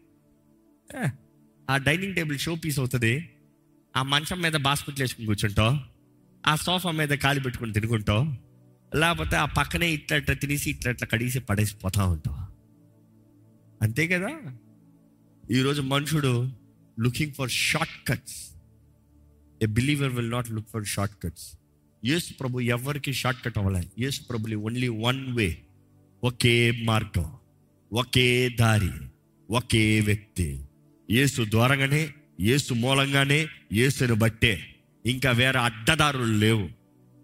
ఆ డైనింగ్ టేబుల్ షో పీస్ అవుతుంది. ఆ మంచం మీద బాస్కెట్లు వేసుకుని కూర్చుంటావు. ఆ సోఫా మీద కాలి పెట్టుకుని తినుకుంటావు? లేకపోతే ఆ పక్కనే ఇట్లా ఇట్లా తినేసి ఇట్లా ఇట్లా కడిగేసి పడేసి పోతా ఉంటావు? అంతే కదా? ఈరోజు మనుషుడు looking for shortcuts. A believer will not look for shortcuts యేసు ప్రభు ఎవరికి షార్ట్ కట్ అవ్వలే యేసు ప్రభులు ఓన్లీ వన్ వే ఒకే మార్గం. ఒకే దారి. ఒకే వ్యక్తి. యేసు ద్వారంగానే యేసు మూలంగానే యేసును బట్టే. ఇంకా వేరే అడ్డదారులు లేవు.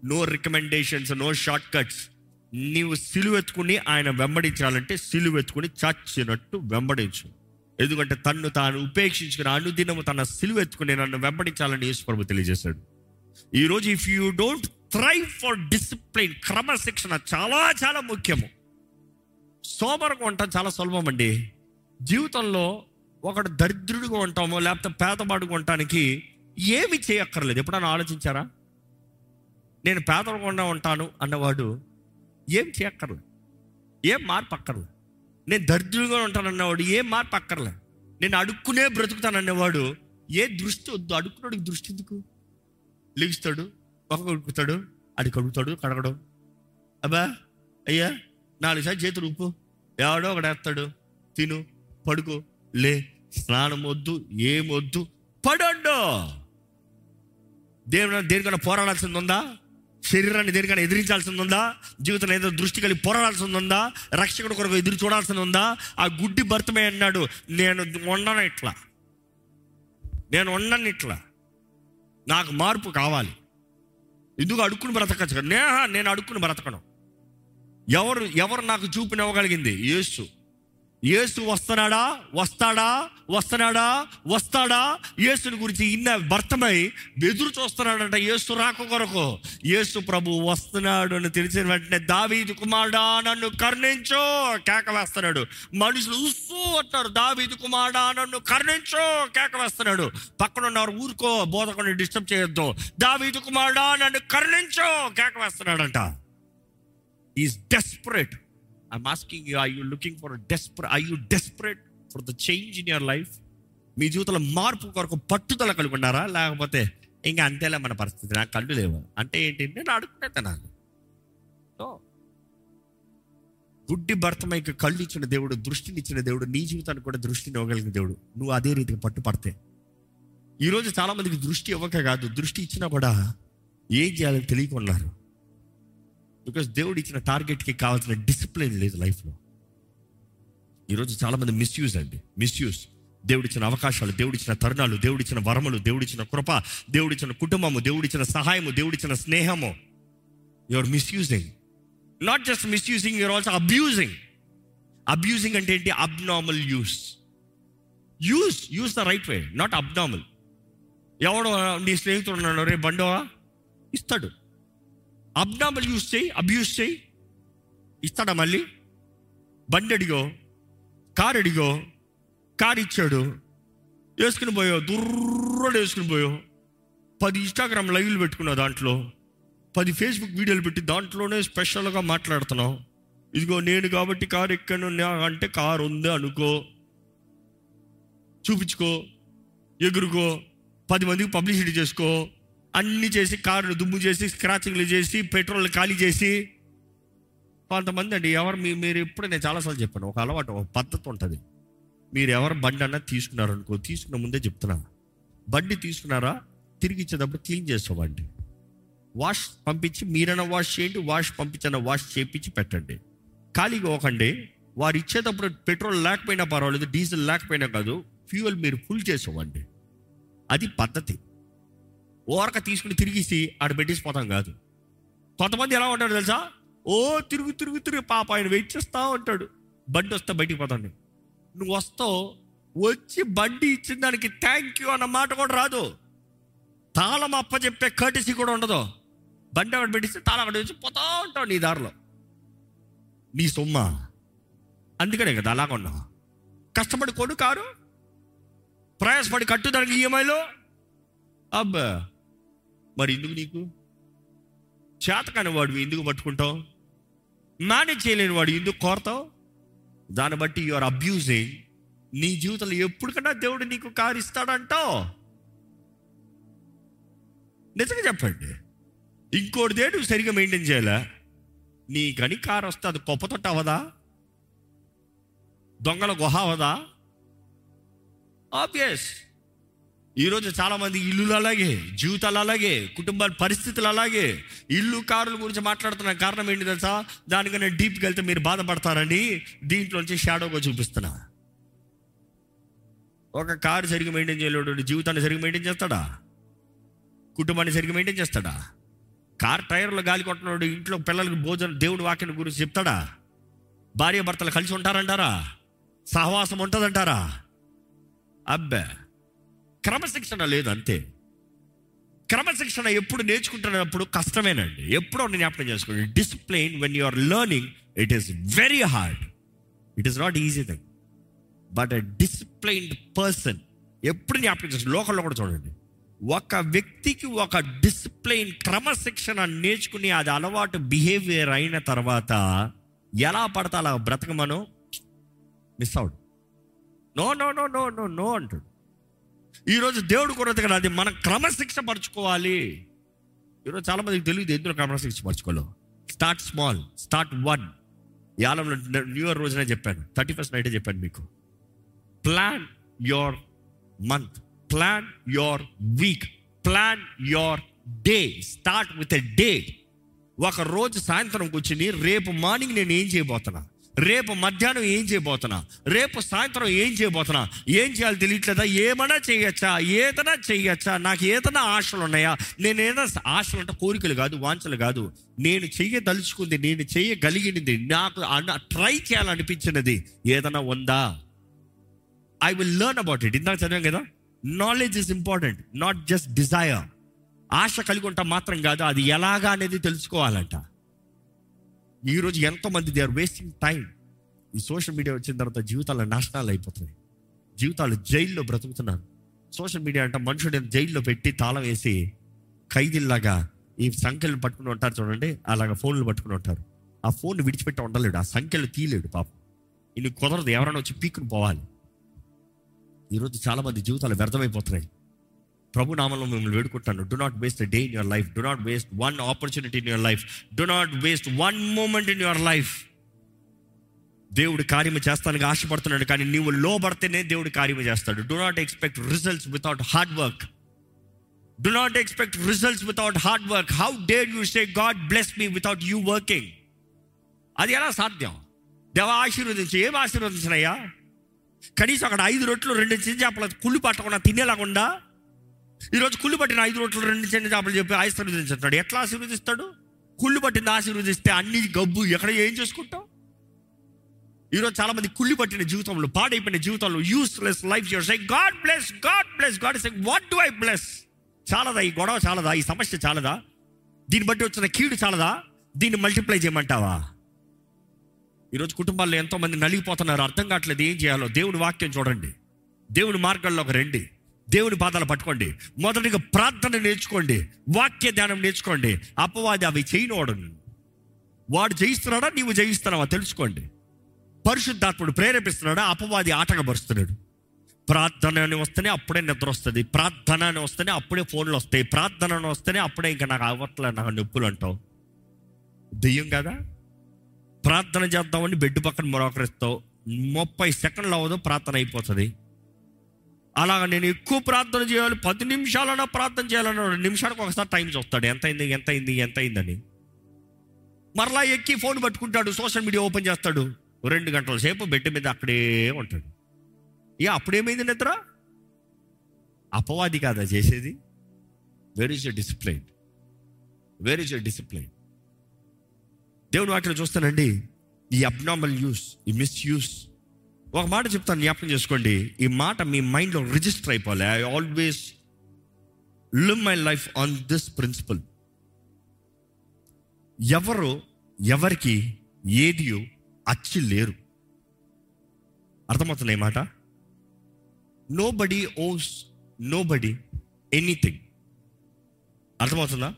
No recommendations no short cuts నీవు సిలువెత్తుకుని ఆయన వెంబడించాలంటే సిలువెత్తుకుని చచ్చినట్టు వెంబడించు. ఎందుకంటే తన్ను తాను ఉపేక్షించుకుని అనుదినము తన సిలువెత్తుకుని నన్ను వెంబడించాలని యేసు ప్రభు తెలియజేశాడు. ఈరోజు if you don't try for discipline క్రమశిక్షణ చాలా చాలా ముఖ్యము. సోమరంగా ఉండటం చాలా సులభం అండి. జీవితంలో ఒకడు దరిద్రుడిగా ఉంటామో లేకపోతే పేదవాడుగా ఉండటానికి ఏమి చేయక్కర్లేదు. ఎప్పుడన్నా ఆలోచించారా? నేను పేదకుండా ఉంటాను అన్నవాడు ఏం చేయక్కర్లేదు. ఏం మార్పు అక్కర్లే నేను దరిద్రుడిగా ఉంటాను అన్నవాడు ఏం మార్పు అక్కర్లే నేను అడుక్కునే బ్రతుకుతాను అన్నవాడు ఏ దృష్టి వద్దు. అడుక్కున్నాడికి దృష్టి ఎందుకు? లిగుస్తాడు ఒక కడుగుతాడు అడి కడుగుతాడు కడగడం. అబ్బా అయ్యా నాలుగు సార్లు చేతులు ఉప్పు ఎవడో ఒకడేస్తాడు తిను పడుకో లే. స్నానం వద్దు ఏమొద్దు పడండు. దేవుని దేనికైనా పోరాడాల్సింది ఉందా శరీరాన్ని దేనికైనా ఎదిరించాల్సింది ఉందా జీవితంలో ఏదో దృష్టి కలిగి పోరాడాల్సింది ఉందా రక్షకుడు కొరకు ఎదురు చూడాల్సింది ఉందా ఆ గుడ్డి భర్తమే అన్నాడు నేను ఉండను ఇట్లా. నేను ఉండను ఇట్లా. నాకు మార్పు కావాలి. ఎందుకు అడుక్కుని బ్రతకచ్చు? నేను అడుక్కుని బ్రతకను. ఎవరు ఎవరు నాకు చూపునివ్వగలిగింది? యేసు. యేసు వస్తున్నాడా? వస్తాడా? వస్తున్నాడా? వస్తాడా? యేసుని గురించి ఇన్న భర్తమై ఎదురు చూస్తున్నాడంట యేసు రాక కొరకు. యేసు ప్రభు వస్తున్నాడు అని తెలిసిన వెంటనే దావీదు కుమారుడా నన్ను కర్ణించో కేక వేస్తున్నాడు. మనుషులు ఉస్సు అంటారు దావీదు కుమారుడా నన్ను కర్ణించో కేక వేస్తున్నాడు. పక్కన ఊరుకో బోధకుని డిస్టర్బ్ చేయొద్దు. దావీదు కుమారుడా నన్ను కర్ణించో కేక వేస్తున్నాడంట. Is desperate I'm asking you I you looking for desperate I you desperate for the change in your life మీ జీవితంలో మార్పు కొరకు పట్టుదల కలిగి ఉన్నారా? లేకపోతే ఇంకా అంతేలే మన పరిస్థితి నాకు కళ్ళు లేవు. అంటే ఏంటి? నేను అడుగునే తినాలి సో గుడ్డి భర్తమైకి కళ్ళు ఇచ్చిన దేవుడు దృష్టిని ఇచ్చిన దేవుడు నీ జీవితానికి కూడా దృష్టిని ఇవ్వగలిగిన దేవుడు. నువ్వు అదే రీతిగా పట్టుపడితే. ఈరోజు చాలా మందికి దృష్టి ఇవ్వక కాదు దృష్టి ఇచ్చినా కూడా ఏం చేయాలో తెలియకున్నారు బికాస్ దేవుడు ఇచ్చిన టార్గెట్కి కావాల్సిన డిసిప్లిన్ లేదు లైఫ్లో. ఈరోజు చాలా మంది మిస్యూజ్ అండి. మిస్యూజ్ దేవుడిచ్చిన అవకాశాలు దేవుడిచ్చిన తరుణాలు దేవుడిచ్చిన వరములు దేవుడిచ్చిన కృప దేవుడిచ్చిన కుటుంబము దేవుడిచ్చిన సహాయము దేవుడిచ్చిన స్నేహము. Your misusing not just misusing your also abusing abusing అంటే ఏంటి? Abnormal use use use the right way not abnormal ఎవడో నీ స్నేహితుడు ఉన్నాడు రే బండోవా? ఇస్తాడు. అబ్నామల్ యూస్ చేయి అబ్యూస్ చేయి. ఇస్తాడా మళ్ళీ? బండి అడిగో కారు అడిగో కారు ఇచ్చాడు వేసుకుని పోయో దుర్రడు వేసుకుని పోయో. పది ఇన్స్టాగ్రామ్ లైవ్లు పెట్టుకున్నావు దాంట్లో. పది ఫేస్బుక్ వీడియోలు పెట్టి దాంట్లోనే స్పెషల్గా మాట్లాడుతున్నావు. ఇదిగో నేను కాబట్టి కారు ఎక్కాను అంటే కారు ఉంది అనుకో. చూపించుకో ఎగురుకో పది మందికి పబ్లిసిటీ చేసుకో. అన్ని చేసి కారును దుమ్ము చేసి స్క్రాచింగ్లు చేసి పెట్రోల్ ఖాళీ చేసి. కొంతమంది అండి ఎవరు మీ మీరు ఇప్పుడు నేను చాలాసార్లు చెప్పాను ఒక అలవాటు ఒక పద్ధతి ఉంటుంది. మీరు ఎవరు బండి అన్నా తీసుకున్నారు అనుకో తీసుకున్న ముందే చెప్తున్నా. బండి తీసుకున్నారా? తిరిగి ఇచ్చేటప్పుడు క్లీన్ చేస్తామండి వాష్ పంపించి మీరైనా వాష్ చేయండి వాష్ పంపించిన వాష్ చేయించి పెట్టండి. ఖాళీగా ఒకండి వారు ఇచ్చేటప్పుడు పెట్రోల్ లేకపోయినా పర్వాలేదు డీజిల్ లేకపోయినా కాదు ఫ్యూయల్ మీరు ఫుల్ చేసామండి అది పద్ధతి. ఓరక తీసుకుని తిరిగిసి ఆడ పెట్టేసిపోతాం కాదు. కొంతమంది ఎలా ఉంటాడు తెలుసా? ఓ తిరుగు తిరుగు తిరుగు పాప ఆయన వెయిట్ చేస్తా ఉంటాడు. బండి వస్తే బయటికి పోతాను నువ్వు వస్తావు వచ్చి బండి ఇచ్చిన దానికి థ్యాంక్ యూ అన్న మాట కూడా రాదు. తాళం అప్ప చెప్పే కటిసి కూడా ఉండదు. బండి అక్కడ పెట్టిస్తే తాళం అక్కడ వచ్చి పోతా ఉంటావు నీ దారిలో. నీ సొమ్మ. అందుకనే కదా అలాగ ఉన్నావు. కష్టపడి కొను కారు. ప్రయాసపడి కట్టుదానికి ఈఎంఐలో అబ్బా. మరి ఎందుకు నీకు? చేతకాని వాడు ఎందుకు పట్టుకుంటావు? మేనేజ్ చేయలేని వాడు ఎందుకు కోరతావు? దాన్ని బట్టి యు ఆర్ అబ్యూజింగ్ నీ జీవితంలో ఎప్పటికన్నా దేవుడు నీకు కారు ఇస్తాడంటావు నిజంగా చెప్పండి. ఇంకోటి దేవుడు సరిగా మెయింటైన్ చేయాలా? నీకని కారు వస్తే అది కొప్పతొట్ట అవదా దొంగల గుహ అవదా ఆబ్వియస్ ఈరోజు చాలామంది ఇల్లులు అలాగే జీవితాలు అలాగే కుటుంబాల పరిస్థితులు అలాగే ఇల్లు కారుల గురించి మాట్లాడుతున్న కారణం ఏంటి తెలుసా? దానికన్నా డీప్కి వెళ్తే మీరు బాధపడతారని దీంట్లోంచి షాడోగా చూపిస్తున్నా. ఒక కారు సరిగ్గా మెయింటైన్ చేయలేడు జీవితాన్ని సరిగ్గా మెయింటైన్ చేస్తాడా? కుటుంబాన్ని సరిగ్గా మెయింటైన్ చేస్తాడా? కార్ టైర్లో గాలి కొట్టినోడు ఇంట్లో పిల్లలకు భోజనం దేవుడి వాక్యం గురించి చెప్తాడా? భార్య భర్తలు కలిసి ఉంటారంటారా? సహవాసం ఉంటుందంటారా? అబ్బే! క్రమశిక్షణ లేదు అంతే. క్రమశిక్షణ ఎప్పుడు నేర్చుకుంటున్నప్పుడు కష్టమేనండి. ఎప్పుడో నేను జ్ఞాపకం చేసుకోండి discipline when you are learning it is very hard it is not easy thing but a disciplined person ఎప్పుడు జ్ఞాపకం చేసుకోండి లోకల్లో కూడా చూడండి. ఒక వ్యక్తికి ఒక డిసిప్లైన్ క్రమశిక్షణ నేర్చుకుని అది అలవాటు బిహేవియర్ అయిన తర్వాత ఎలా పడతా అలా బ్రతకమను? Miss out no no no no no no అంటాడు. ఈరోజు దేవుడు కొరత కదా అది మనం క్రమశిక్ష పరచుకోవాలి. ఈరోజు చాలామందికి తెలియదు ఎందులో క్రమశిక్ష పరచుకోవాలి. స్టార్ట్ స్మాల్ స్టార్ట్ వన్ యాలంలో న్యూ ఇయర్ రోజునే చెప్పాను. థర్టీ ఫస్ట్ నైటే చెప్పాను మీకు. Plan your month plan your week plan your day start with a day ఒక రోజు సాయంత్రం కూర్చుని రేపు మార్నింగ్ నేను ఏం చేయబోతున్నాను రేపు మధ్యాహ్నం ఏం చేయబోతున్నా? రేపు సాయంత్రం ఏం చేయబోతున్నా? ఏం చేయాలి తెలియట్లేదా? ఏమైనా చేయొచ్చా? ఏదైనా చేయొచ్చా? నాకు ఏదైనా ఆశలు ఉన్నాయా? నేను ఏదైనా ఆశలు అంటే కోరికలు కాదు వాంఛలు కాదు. నేను చెయ్యదలుచుకుంది నేను చేయగలిగినది నాకు ట్రై చేయాలనిపించినది ఏదైనా ఉందా? I will learn about it ఇందాక చదివాం కదా? Knowledge is important not just desire ఆశ కలిగి ఉంటాం మాత్రం కాదు అది ఎలాగా అనేది తెలుసుకోవాలంట. ఈరోజు ఎంతోమంది దే ఆర్ వేస్టింగ్ టైం ఈ సోషల్ మీడియా వచ్చిన తర్వాత జీవితాల నాశనాలు అయిపోతున్నాయి. జీవితాలు జైల్లో బ్రతుకుతున్నారు. సోషల్ మీడియా అంటే మనుషుడు జైల్లో పెట్టి తాళం వేసి ఖైదీల్లాగా ఈ సంఖ్యలు పట్టుకుని ఉంటారు చూడండి. అలాగా ఫోన్లు పట్టుకుని ఉంటారు. ఆ ఫోన్ విడిచిపెట్టి ఉండలేడు. ఆ సంఖ్యలు తీయలేడు పాపం. ఇది కుదరదు. ఎవరైనా వచ్చి పీక్కుని పోవాలి. ఈరోజు చాలామంది జీవితాలు వ్యర్థమైపోతున్నాయి. ప్రభు నామంలో మిమ్మల్ని వేడుకుంటాను. Do not waste day in your life do not waste one opportunity in your life do not waste one moment in your life దేవుడు కార్యము చేస్తానికి ఆశపడుతున్నాడు కానీ నీవు లోబడితేనే దేవుడు కార్యము చేస్తాడు. Do not expect results without hard work do not expect results without hard work how dare you say God bless me without you working అది ఎలా సాధ్యం? దేవ ఆశీర్వదించి. ఏం ఆశీర్వదించినయ్యా? కనీసం అక్కడ ఐదు రొట్లు రెండు చిన్న చేపలు కుళ్ళు పట్టకుండా తినేలాగుండా ఈరోజు కుళ్ళు పట్టిన ఐదు రోట్లు రెండు చిన్న చేపలు చెప్పి ఆశీర్వదించుతాడు ఎట్లా ఆశీర్వదిస్తాడు? కుళ్ళు పట్టింది ఆశీర్వదిస్తే అన్ని గబ్బు ఎక్కడ ఏం చేసుకుంటాం? ఈరోజు చాలా మంది కుళ్ళి పట్టిన జీవితంలో పాడైపోయిన జీవితంలో useless life your God bless God bless God say what do I bless చాలదా ఈ గొడవ చాలదా? ఈ సమస్య చాలదా? దీన్ని బట్టి వచ్చిన కీడు చాలదా? దీన్ని మల్టిప్లై చేయమంటావా? ఈరోజు కుటుంబాల్లో ఎంతో మంది నలిగిపోతున్నారు అర్థం కావట్లేదు ఏం చేయాలో. దేవుని వాక్యం చూడండి. దేవుని ఒక రండి. దేవుని పాదాలు పట్టుకోండి. మొదటిగా ప్రార్థన నేర్చుకోండి. వాక్య ధ్యానం నేర్చుకోండి. అపవాది అవి చేయనివాడు వాడు జయిస్తున్నాడా? నీవు జయిస్తున్నావా? తెలుసుకోండి. పరిశుద్ధాత్ముడు ప్రేరేపిస్తున్నాడా? అపవాది ఆటగపరుస్తున్నాడు ప్రార్థన అని వస్తేనే అప్పుడే నిద్ర వస్తుంది. ప్రార్థన అని వస్తేనే అప్పుడే ఫోన్లు వస్తాయి. ప్రార్థన అని వస్తేనే అప్పుడే ఇంకా నాకు అవ్వట్లే నాకు నొప్పులు అంటావు. దెయ్యం కదా? ప్రార్థన చేద్దామని బెడ్ పక్కన మరొకరిస్తావు ముప్పై సెకండ్లు అవ్వదు ప్రార్థన అయిపోతుంది. అలాగ నేను ఎక్కువ ప్రార్థన చేయాలి పది నిమిషాలన్నా ప్రార్థన చేయాలన్న నిమిషానికి ఒకసారి టైం చూస్తాడు. ఎంత అయింది? ఎంత అయింది? ఎంత అయిందని? మరలా ఎక్కి ఫోన్ పట్టుకుంటాడు సోషల్ మీడియా ఓపెన్ చేస్తాడు. రెండు గంటల సేపు బెడ్ మీద అక్కడే ఉంటాడు. ఏ అప్పుడేమైంది నిద్ర? అపవాది కాదా చేసేది? Where is a discipline where is a discipline దేవుని వాటిలో చూస్తానండి. ఈ అబ్నార్మల్ యూస్ ఈ మిస్యూస్ ఒక మాట చెప్తాను జ్ఞాపకం చేసుకోండి. ఈ మాట మీ మైండ్లో రిజిస్టర్ అయిపోవాలి. I always live my life on this principle ఎవరు ఎవరికి ఏది అచ్చి లేరు. అర్థమవుతుంది ఈ మాట? Nobody owes nobody anything అర్థమవుతుందా?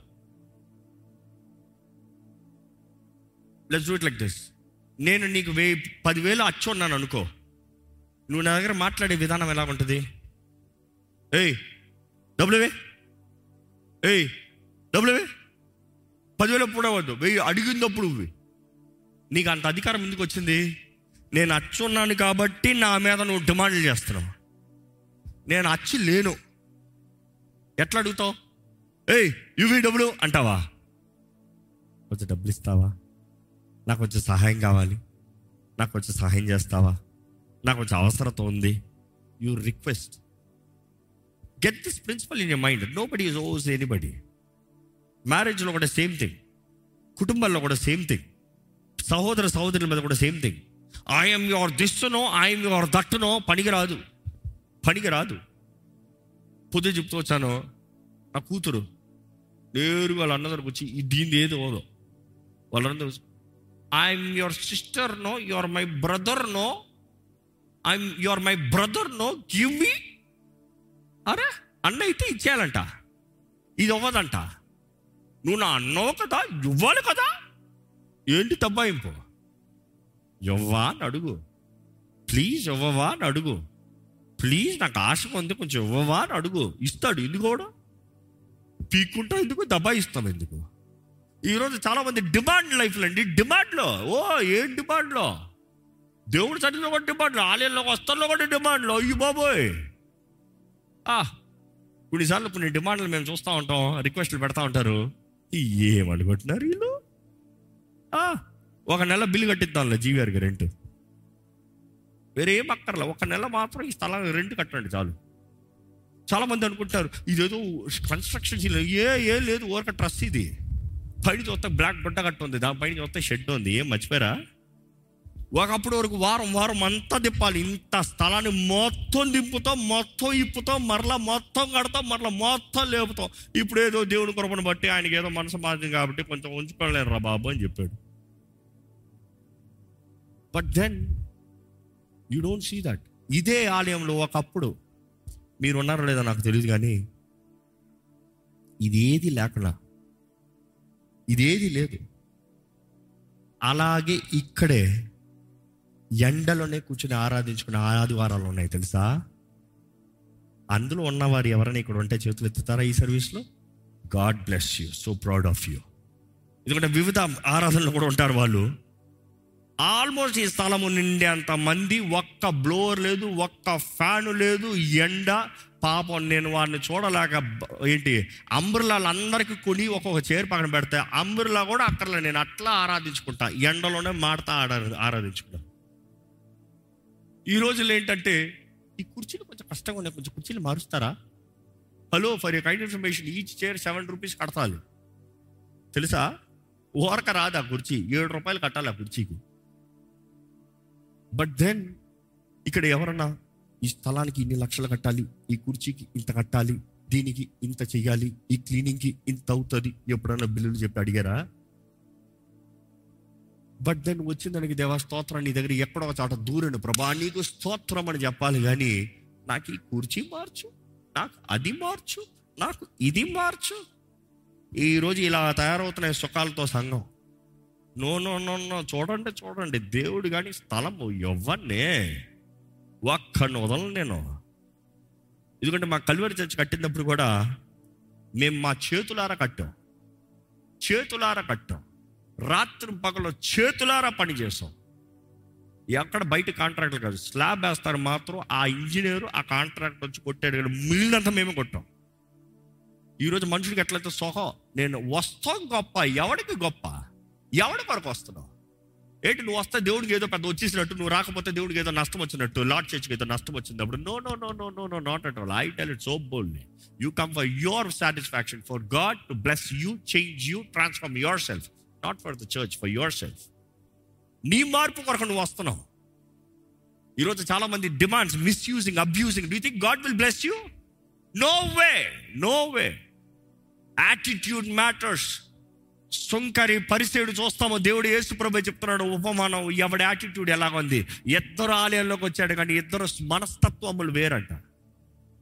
Let's do it like this నేను నీకు వెయ్యి పదివేలు అచ్చు ఉన్నాను అనుకో. నువ్వు నా దగ్గర మాట్లాడే విధానం ఎలా ఉంటుంది? ఏయ్ డబ్బులువే ఏయ్ డబ్బులువే పదివేలు ఎప్పుడు అవ్వద్దు? వెయ్యి అడిగినప్పుడు ఇవ్వి. నీకు అంత అధికారం ఎందుకు వచ్చింది? నేను అచ్చున్నాను కాబట్టి నా మీద నువ్వు డిమాండ్లు చేస్తున్నావు. నేను అచ్చి లేను. ఎట్లా అడుగుతావు? ఏయ్ ఇవి డబ్బులు అంటావా? కొంచెం డబ్బులు ఇస్తావా? నాకు కొంచెం సహాయం కావాలి. నాకు కొంచెం సహాయం చేస్తావా? నాకు కొంచెం అవసరత ఉంది. You request get this principle in your mind nobody is owes anybody మ్యారేజ్లో కూడా సేమ్ థింగ్ కుటుంబాల్లో కూడా సేమ్ థింగ్ సహోదర సహోదరుల మీద కూడా సేమ్ థింగ్ ఐఎమ్ యువర్ దిస్సునో ఐఎమ్ యువర్ దట్టునో పనికిరాదు. పనికిరాదు. పొద్దు చెప్తూ వచ్చాను. నా కూతురు నేరుగా వాళ్ళ అన్నదరకు వచ్చి ఈ దీని ఏదో ఓదో? వాళ్ళందరూ I'm your sister no your my brother no I'm your my brother no give me అరే అన్న అయితే ఇచ్చేయాలంట. ఇది అవ్వదంట. నువ్వు నా అన్నవు కదా ఇవ్వాలి కదా. ఏంటి తబ్బాయింపు ఇవ్వా అని అడుగు. ప్లీజ్ ఇవ్వవా అని అడుగు. ప్లీజ్ నాకు ఆశ ఉంది కొంచెం ఇవ్వవా అని అడుగు. ఇస్తాడు ఎందుకు కూడా పీక్కుంటా ఎందుకు? దబాయిస్తాం ఎందుకు? ఈరోజు చాలా మంది డిమాండ్ లైఫ్లో అండి. డిమాండ్లో. ఓ ఏం డిమాండ్లో? దేవుడు సన్నిధిలో కూడా డిమాండ్లో ఆలయంలో వస్తాల్లో కూడా డిమాండ్లో. అయ్యి బాబోయ్. ఆ, కొన్నిసార్లు కొన్ని డిమాండ్లు మేము చూస్తూ ఉంటాం రిక్వెస్ట్లు పెడతా ఉంటారు. ఏమనుకుంటున్నారు వీళ్ళు? ఆ, ఒక నెల బిల్లు కట్టిద్దాంలే జీవీఆర్కి రెంట్. వేరే ఏం అక్కర్లే ఒక నెల మాత్రం ఈ స్థలం రెంట్ కట్టండి చాలు. చాలా మంది అనుకుంటారు ఇదేదో కన్స్ట్రక్షన్ ఏ ఏ లేదు ఊరక ట్రస్ట్ ఇది. పైన చూస్తే బ్లాక్ గుడ్డ కట్టు ఉంది దాని పైన చూస్తే షెడ్ ఉంది. ఏం మర్చిపోయారా? ఒకప్పుడు వరకు వారం వారం అంతా తిప్పాలి. ఇంత స్థలాన్ని మొత్తం దింపుతాం మొత్తం ఇప్పుతాం మరలా మొత్తం కడతాం మరలా మొత్తం లేపుతాం. ఇప్పుడు ఏదో దేవుని కృపను బట్టి ఆయనకి ఏదో మనసు మారింది కాబట్టి కొంచెం ఉంచుకోలేరు రా బాబు అని చెప్పాడు. But then you don't see that ఇదే ఆలయంలో ఒకప్పుడు మీరు ఉన్నారో లేదో నాకు తెలియదు కానీ ఇదేది లేకుండా ఇదేది లేదు. అలాగే ఇక్కడే ఎండలోనే కూర్చుని ఆరాధించుకునే ఆదివారాలు ఉన్నాయి తెలుసా? అందులో ఉన్నవారు ఎవరైనా ఇక్కడ ఉంటే చేతులు ఎత్తుతారా ఈ సర్వీస్లో? God bless you so proud of you ఎందుకంటే వివిధ ఆరాధనలు కూడా ఉంటారు వాళ్ళు. ఆల్మోస్ట్ ఈ స్థలము నిండే అంత మంది ఒక్క బ్లోవర్ లేదు ఒక్క ఫ్యాన్ లేదు ఎండ. పాపం నేను వారిని చూడలేక ఏంటి అంబ్రిలాలు అందరికీ కొని ఒక్కొక్క చైర్ పక్కన పెడితే అంబ్రిలా కూడా అక్కర్లే నేను అట్లా ఆరాధించుకుంటా. ఎండలోనే మాడతా ఆరా ఆరాధించుకుంటా. ఈ రోజుల్లో ఏంటంటే ఈ కుర్చీలు కొంచెం కష్టంగా ఉన్నాయి కొంచెం కుర్చీలు మారుస్తారా? Hello for you kind information each chair seven rupees కడతాలి. తెలుసా? ఓరక రాదు ఆ కుర్చీ. ఏడు రూపాయలు కట్టాలి ఆ కుర్చీకి. బట్ దెన్ ఇక్కడ ఎవరన్నా ఈ స్థలానికి ఇన్ని లక్షలు కట్టాలి ఈ కుర్చీకి ఇంత కట్టాలి దీనికి ఇంత చెయ్యాలి ఈ క్లీనింగ్కి ఇంత అవుతుంది ఎప్పుడన్నా బిల్లులు చెప్పి అడిగారా? బట్ దెన్ వచ్చింది దానికి దేవా స్తోత్రం నీ దగ్గర ఎక్కడో ఒక చోట దూరను ప్రభా. నీకు స్తోత్రం అని చెప్పాలి కానీ నాకు ఈ కుర్చీ మార్చు నాకు అది మార్చు నాకు ఇది మార్చు. ఈరోజు ఇలా తయారవుతున్నాయి సుఖాలతో సంఘం. నో నో నో నో చూడండి చూడండి. దేవుడు కానీ స్థలము ఇవ్వన్నే ఒక్కడిని వదలను నేను. ఎందుకంటే మా కల్వరి చర్చి కట్టినప్పుడు కూడా మేము మా చేతులారా కట్టాం. చేతులారా కట్టాం. రాత్రి పగలు చేతులారా పని చేసాం ఎక్కడ బయట కాంట్రాక్టర్ కాదు స్లాబ్ వేస్తారు మాత్రం ఆ ఇంజనీరు ఆ కాంట్రాక్టర్ వచ్చి కొట్టాడు కానీ మిగిలినంతా మేమే కొట్టాం. ఈరోజు మనుషులకి ఎట్లయితే సొహం నేను వస్తాం గొప్ప ఎవడికి గొప్ప? ఎవడి కొరకు వస్తున్నావు? ఏంటి నువ్వు వస్తే దేవుడికి ఏదో పెద్ద వచ్చేసినట్టు నువ్వు రాకపోతే దేవుడికి ఏదో నష్టం వచ్చినట్టు లాట్ చర్చ్కి ఏదో నష్టం వచ్చింది అప్పుడు no no no no no no not at all I tell it so boldly you come for your satisfaction for God to bless you change you transform yourself not for the church for yourself నీ మార్పు కొరకు నువ్వు వస్తున్నావు. ఈరోజు చాలా మంది demands misusing abusing do think God will bless you no way no way attitude matters సుంకరి పరిసేడు చూస్తామో. దేవుడు యేసుప్రభు చెప్తున్నాడు ఉపమానం ఎవడి యాటిట్యూడ్ ఎలాగుంది ఇద్దరు ఆలయంలోకి వచ్చాడు కానీ ఇద్దరు మనస్తత్వములు వేరంట.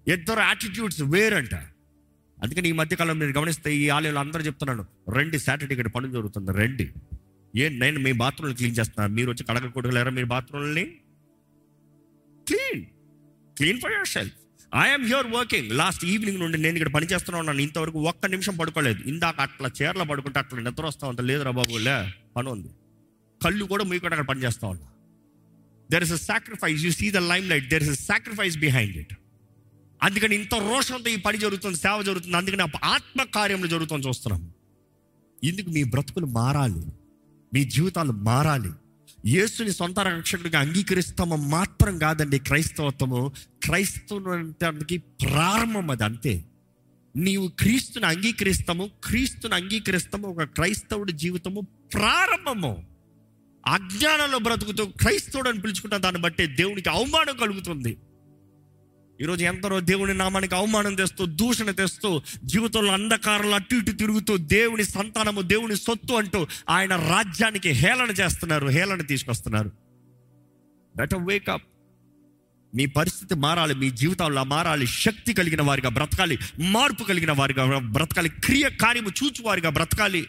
ఇద్దరు యాటిట్యూడ్స్ వేరంట. అందుకని ఈ మధ్యకాలం మీరు గమనిస్తే ఈ ఆలయంలో అందరూ చెప్తున్నాను రండి సాటర్డే ఇక్కడ పనులు జరుగుతుంది రండి. ఏ నేను మీ బాత్రూమ్లు క్లీన్ చేస్తున్నాను మీరు వచ్చి కడగ మీ బాత్రూమ్ని clean. Clean for yourself. I'm here working. Last evening నుండి నేను ఇక్కడ పనిచేస్తున్నా ఉన్నాను. ఇంతవరకు ఒక్క నిమిషం పడుకోలేదు. ఇందాక అట్లా చీరలో పడుకుంటే అట్లా నిద్ర వస్తా ఉంటా లేదురా బాబులే పని ఉంది. కళ్ళు కూడా మీకు అక్కడ పనిచేస్తా ఉన్నా. There is a sacrifice you see the limelight there is a sacrifice behind it అందుకని ఇంత రోషంతో ఈ పని జరుగుతుంది సేవ జరుగుతుంది అందుకని ఆ ఆత్మ కార్యములు జరుగుతుంది చూస్తున్నాం. ఇందుకు మీ బ్రతుకులు మారాలి మీ జీవితాలు మారాలి. యేసుని సొంత రక్షకుడిగా అంగీకరిస్తాము మాత్రం కాదండి క్రైస్తవత్వము. క్రైస్తవునికి ప్రారంభం అది అంతే. నీవు క్రీస్తుని అంగీకరిస్తాము క్రీస్తుని అంగీకరిస్తాము ఒక క్రైస్తవుడి జీవితము ప్రారంభము. అజ్ఞానంలో బ్రతుకుతూ క్రైస్తవుడు అని పిలుచుకున్న దాన్ని బట్టి దేవునికి అవమానం కలుగుతుంది. ఈరోజు ఎంతరో దేవుని నామానికి అవమానం తెస్తూ దూషణ తెస్తూ జీవితంలో అంధకారంలో అటు ఇటు తిరుగుతూ దేవుని సంతానము దేవుని సొత్తు అంటూ ఆయన రాజ్యానికి హేళన చేస్తున్నారు హేళన తీసుకొస్తున్నారు. బెటర్ వేకప్ మీ పరిస్థితి మారాలి మీ జీవితంలో మారాలి శక్తి కలిగిన వారిగా బ్రతకాలి మార్పు కలిగిన వారిగా బ్రతకాలి క్రియ కార్యము చూచువారిగా బ్రతకాలి.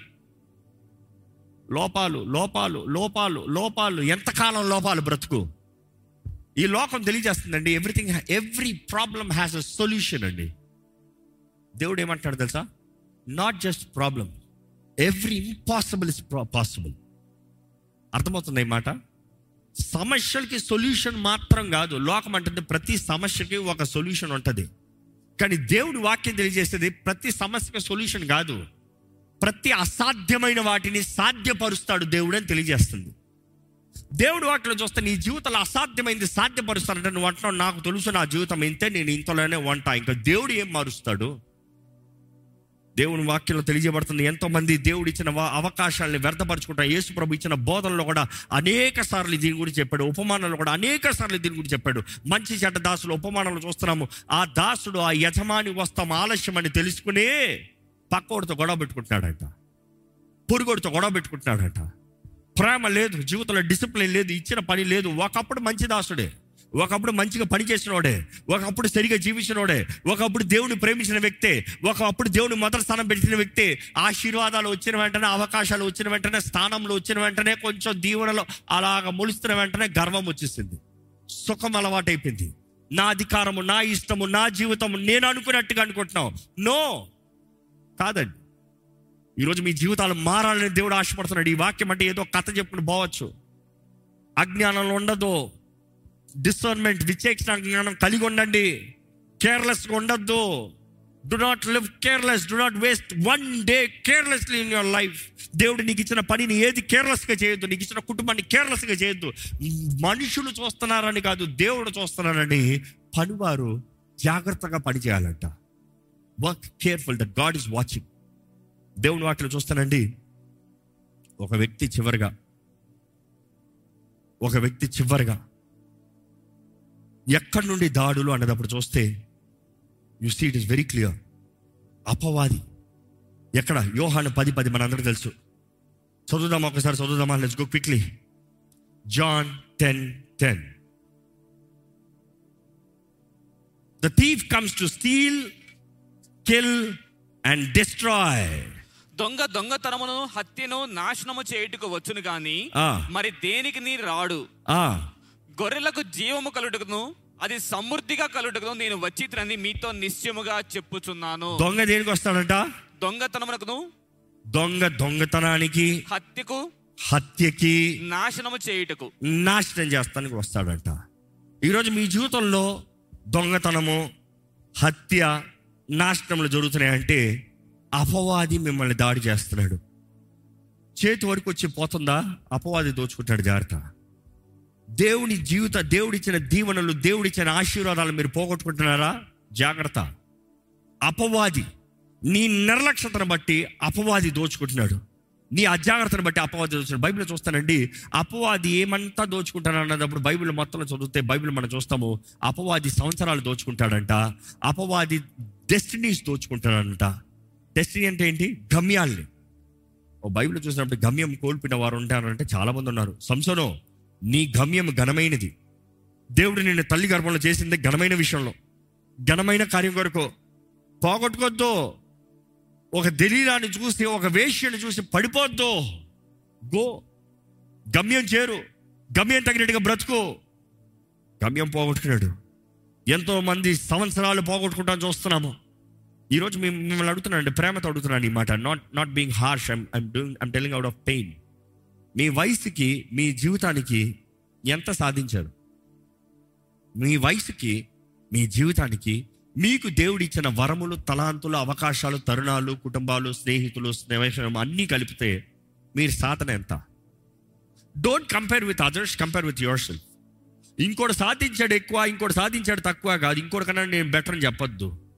లోపాలు లోపాలు లోపాలు లోపాలు ఎంతకాలం లోపాలు బ్రతుకు? ఈ లోకం తెలియజేస్తుందండి. Everything every problem has a solution అండి. దేవుడు ఏమంటాడు తెలుసా? Not just problem every impossible is possible అర్థమవుతుంది ఈ మాట? సమస్యలకి సొల్యూషన్ మాత్రం కాదు. లోకం అంటుంది ప్రతి సమస్యకి ఒక సొల్యూషన్ ఉంటుంది. కానీ దేవుడి వాక్యం తెలియజేసేది ప్రతి సమస్యకి సొల్యూషన్ కాదు. ప్రతి అసాధ్యమైన వాటిని సాధ్యపరుస్తాడు దేవుడు అని తెలియజేస్తుంది. దేవుడు వాటిలో చూస్తే నీ జీవితంలో అసాధ్యమైంది సాధ్యపరుస్తాడంటే నువ్వు అంటున్నావు నాకు తెలుసు నా జీవితం ఇంతే నేను ఇంతలోనే వంట. ఇంకా దేవుడు ఏం మారుస్తాడు? దేవుని వాక్యంలో తెలియజేయబడుతుంది ఎంతోమంది దేవుడు ఇచ్చిన వ- అవకాశాలను యేసు ప్రభు ఇచ్చిన బోధనలో కూడా అనేక సార్లు దీని గురించి చెప్పాడు ఉపమానంలో కూడా అనేక సార్లు దీని గురించి చెప్పాడు. మంచి చెడ్డ దాసులు ఉపమానంలో చూస్తున్నాము. ఆ దాసుడు ఆ యజమాని వస్తాం ఆలస్యం అని తెలుసుకునే పక్కోడితో గొడవ పెట్టుకుంటున్నాడంట. పొరుగోడితో గొడవ పెట్టుకుంటున్నాడంట. ప్రేమ లేదు జీవితంలో డిసిప్లిన్ లేదు ఇచ్చిన పని లేదు. ఒకప్పుడు మంచి దాసుడే. ఒకప్పుడు మంచిగా పని చేసినోడే ఒకప్పుడు సరిగా జీవించినోడే ఒకప్పుడు దేవుని ప్రేమించిన వ్యక్తే. ఒకప్పుడు దేవుని మొదటి స్థానం పెట్టిన వ్యక్తి. ఆశీర్వాదాలు వచ్చిన వెంటనే అవకాశాలు వచ్చిన వెంటనే స్థానంలో వచ్చిన వెంటనే కొంచెం దీవెనలో అలాగ మొలుస్తున్న వెంటనే గర్వం వచ్చేసింది. సుఖం అలవాటైపోయింది. నా అధికారము నా ఇష్టము నా జీవితము నేను అనుకున్నట్టుగా అనుకుంటున్నావు. నో! కాదండి. ఈరోజు మీ జీవితాలు మారాలని దేవుడు ఆశపడుతున్నాడు. ఈ వాక్యం అంటే ఏదో కథ చెప్పుకుని పోవచ్చు. అజ్ఞానంలో ఉండదు డిసర్న్మెంట్ విచేక్షణ జ్ఞానం కలిగి ఉండండి. కేర్లెస్గా ఉండద్దు. Do not live careless do not waste one day carelessly in your life దేవుడు నీకు ఇచ్చిన పనిని ఏది కేర్లెస్గా చేయొద్దు. నీకు ఇచ్చిన కుటుంబాన్ని కేర్లెస్గా చేయొద్దు. మనుషులు చూస్తున్నారని కాదు దేవుడు చూస్తున్నారని పనివారు జాగ్రత్తగా పని చేయాలంట work careful the God is watching దేవుని వాటిలో చూస్తానండి. ఒక వ్యక్తి చివరిగా ఒక వ్యక్తి చివరిగా ఎక్కడి నుండి దాడులు అన్నదప్పుడు చూస్తే you see it is very clear అపవాది. ఎక్కడ? యోహాను పది పది మనందరూ తెలుసు. చదువుదామా ఒకసారి? చదువుదామా? Let's go quickly John ten ten the thief comes to steal kill and destroy దొంగ దొంగతనమును హత్యను నాశనము చేయుటకు వచ్చును గాని. మరి దేనికి నీ రాడు? ఆ. గొర్రెలకు జీవము కలుటకును అది సమృద్ధిగా కలుటకును నేను వచ్చిత్రని మీతో నిశ్చయముగా చెప్పుచున్నాను. దొంగ దేనికి వస్తాడంట? దొంగతనమునకును దొంగ దొంగతనానికి హత్యకు హత్యకి నాశనము చేయుటకు. నాశనం చేస్తానికి వస్తాడంట. ఈరోజు మీ జీవితంలో దొంగతనము హత్య నాశనములు జరుగుతున్నాయంటే అపవాది మిమ్మల్ని దాడి చేస్తున్నాడు. చేతి వరకు వచ్చి పోతుందా? అపవాది దోచుకుంటాడు జాగ్రత్త. దేవుని జీవిత దేవుడిచ్చిన దీవెనలు దేవుడిచ్చిన ఆశీర్వాదాలు మీరు పోగొట్టుకుంటున్నారా? జాగ్రత్త. అపవాది నీ నిర్లక్ష్యతను బట్టి అపవాది దోచుకుంటున్నాడు. నీ అజాగ్రత్తను బట్టి అపవాది దోచుకున్నాడు బైబిల్ చూస్తానండి అపవాది ఏమంతా దోచుకుంటాడు అన్నప్పుడు బైబిల్ మొత్తంలో చదివితే బైబిల్ మనం చూస్తాము అపవాది సంవత్సరాలు దోచుకుంటాడంట అపవాది డెస్టినీస్ దోచుకుంటాడంట. డెస్టినీ అంటే ఏంటి? గమ్యాల్ని. ఓ బైబిల్ చూసినప్పుడు గమ్యం కోల్పోయిన వారు ఉంటారంటే చాలా మంది ఉన్నారు. సంసోనో నీ గమ్యం ఘనమైనది. దేవుడు నిన్ను తల్లి గర్భంలో చేసింది ఘనమైన విషయంలో. ఘనమైన కార్యం కొరకు. పోగొట్టుకోద్దు. ఒక దలీరాన్ని చూసి ఒక వేష్యని చూసి పడిపోద్దు. గో. గమ్యం చేరు. గమ్యం తగినట్టుగా బ్రతుకు. గమ్యం పోగొట్టుకున్నాడు. ఎంతో మంది సంవత్సరాలు పోగొట్టుకుంటాను చూస్తున్నాము. ఈరోజు మేము మిమ్మల్ని అడుగుతున్నాను ప్రేమతో అడుగుతున్నాను ఈ మాట. Not not being harsh I'm I'm doing I'm telling out of pain మీ వయసుకి మీ జీవితానికి ఎంత సాధించారు? మీ వయసుకి మీ జీవితానికి మీకు దేవుడిచ్చిన వరములు తలాంతులు అవకాశాలు తరుణాలు కుటుంబాలు స్నేహితులు స్నేహం అన్నీ కలిపితే మీరు సాధన ఎంత? Don't compare with others compare with yourself ఇంకోటి సాధించాడు ఎక్కువ ఇంకోటి సాధించాడు తక్కువ కాదు. ఇంకోటి కన్నా నేను బెటర్ అని చెప్పొద్దు.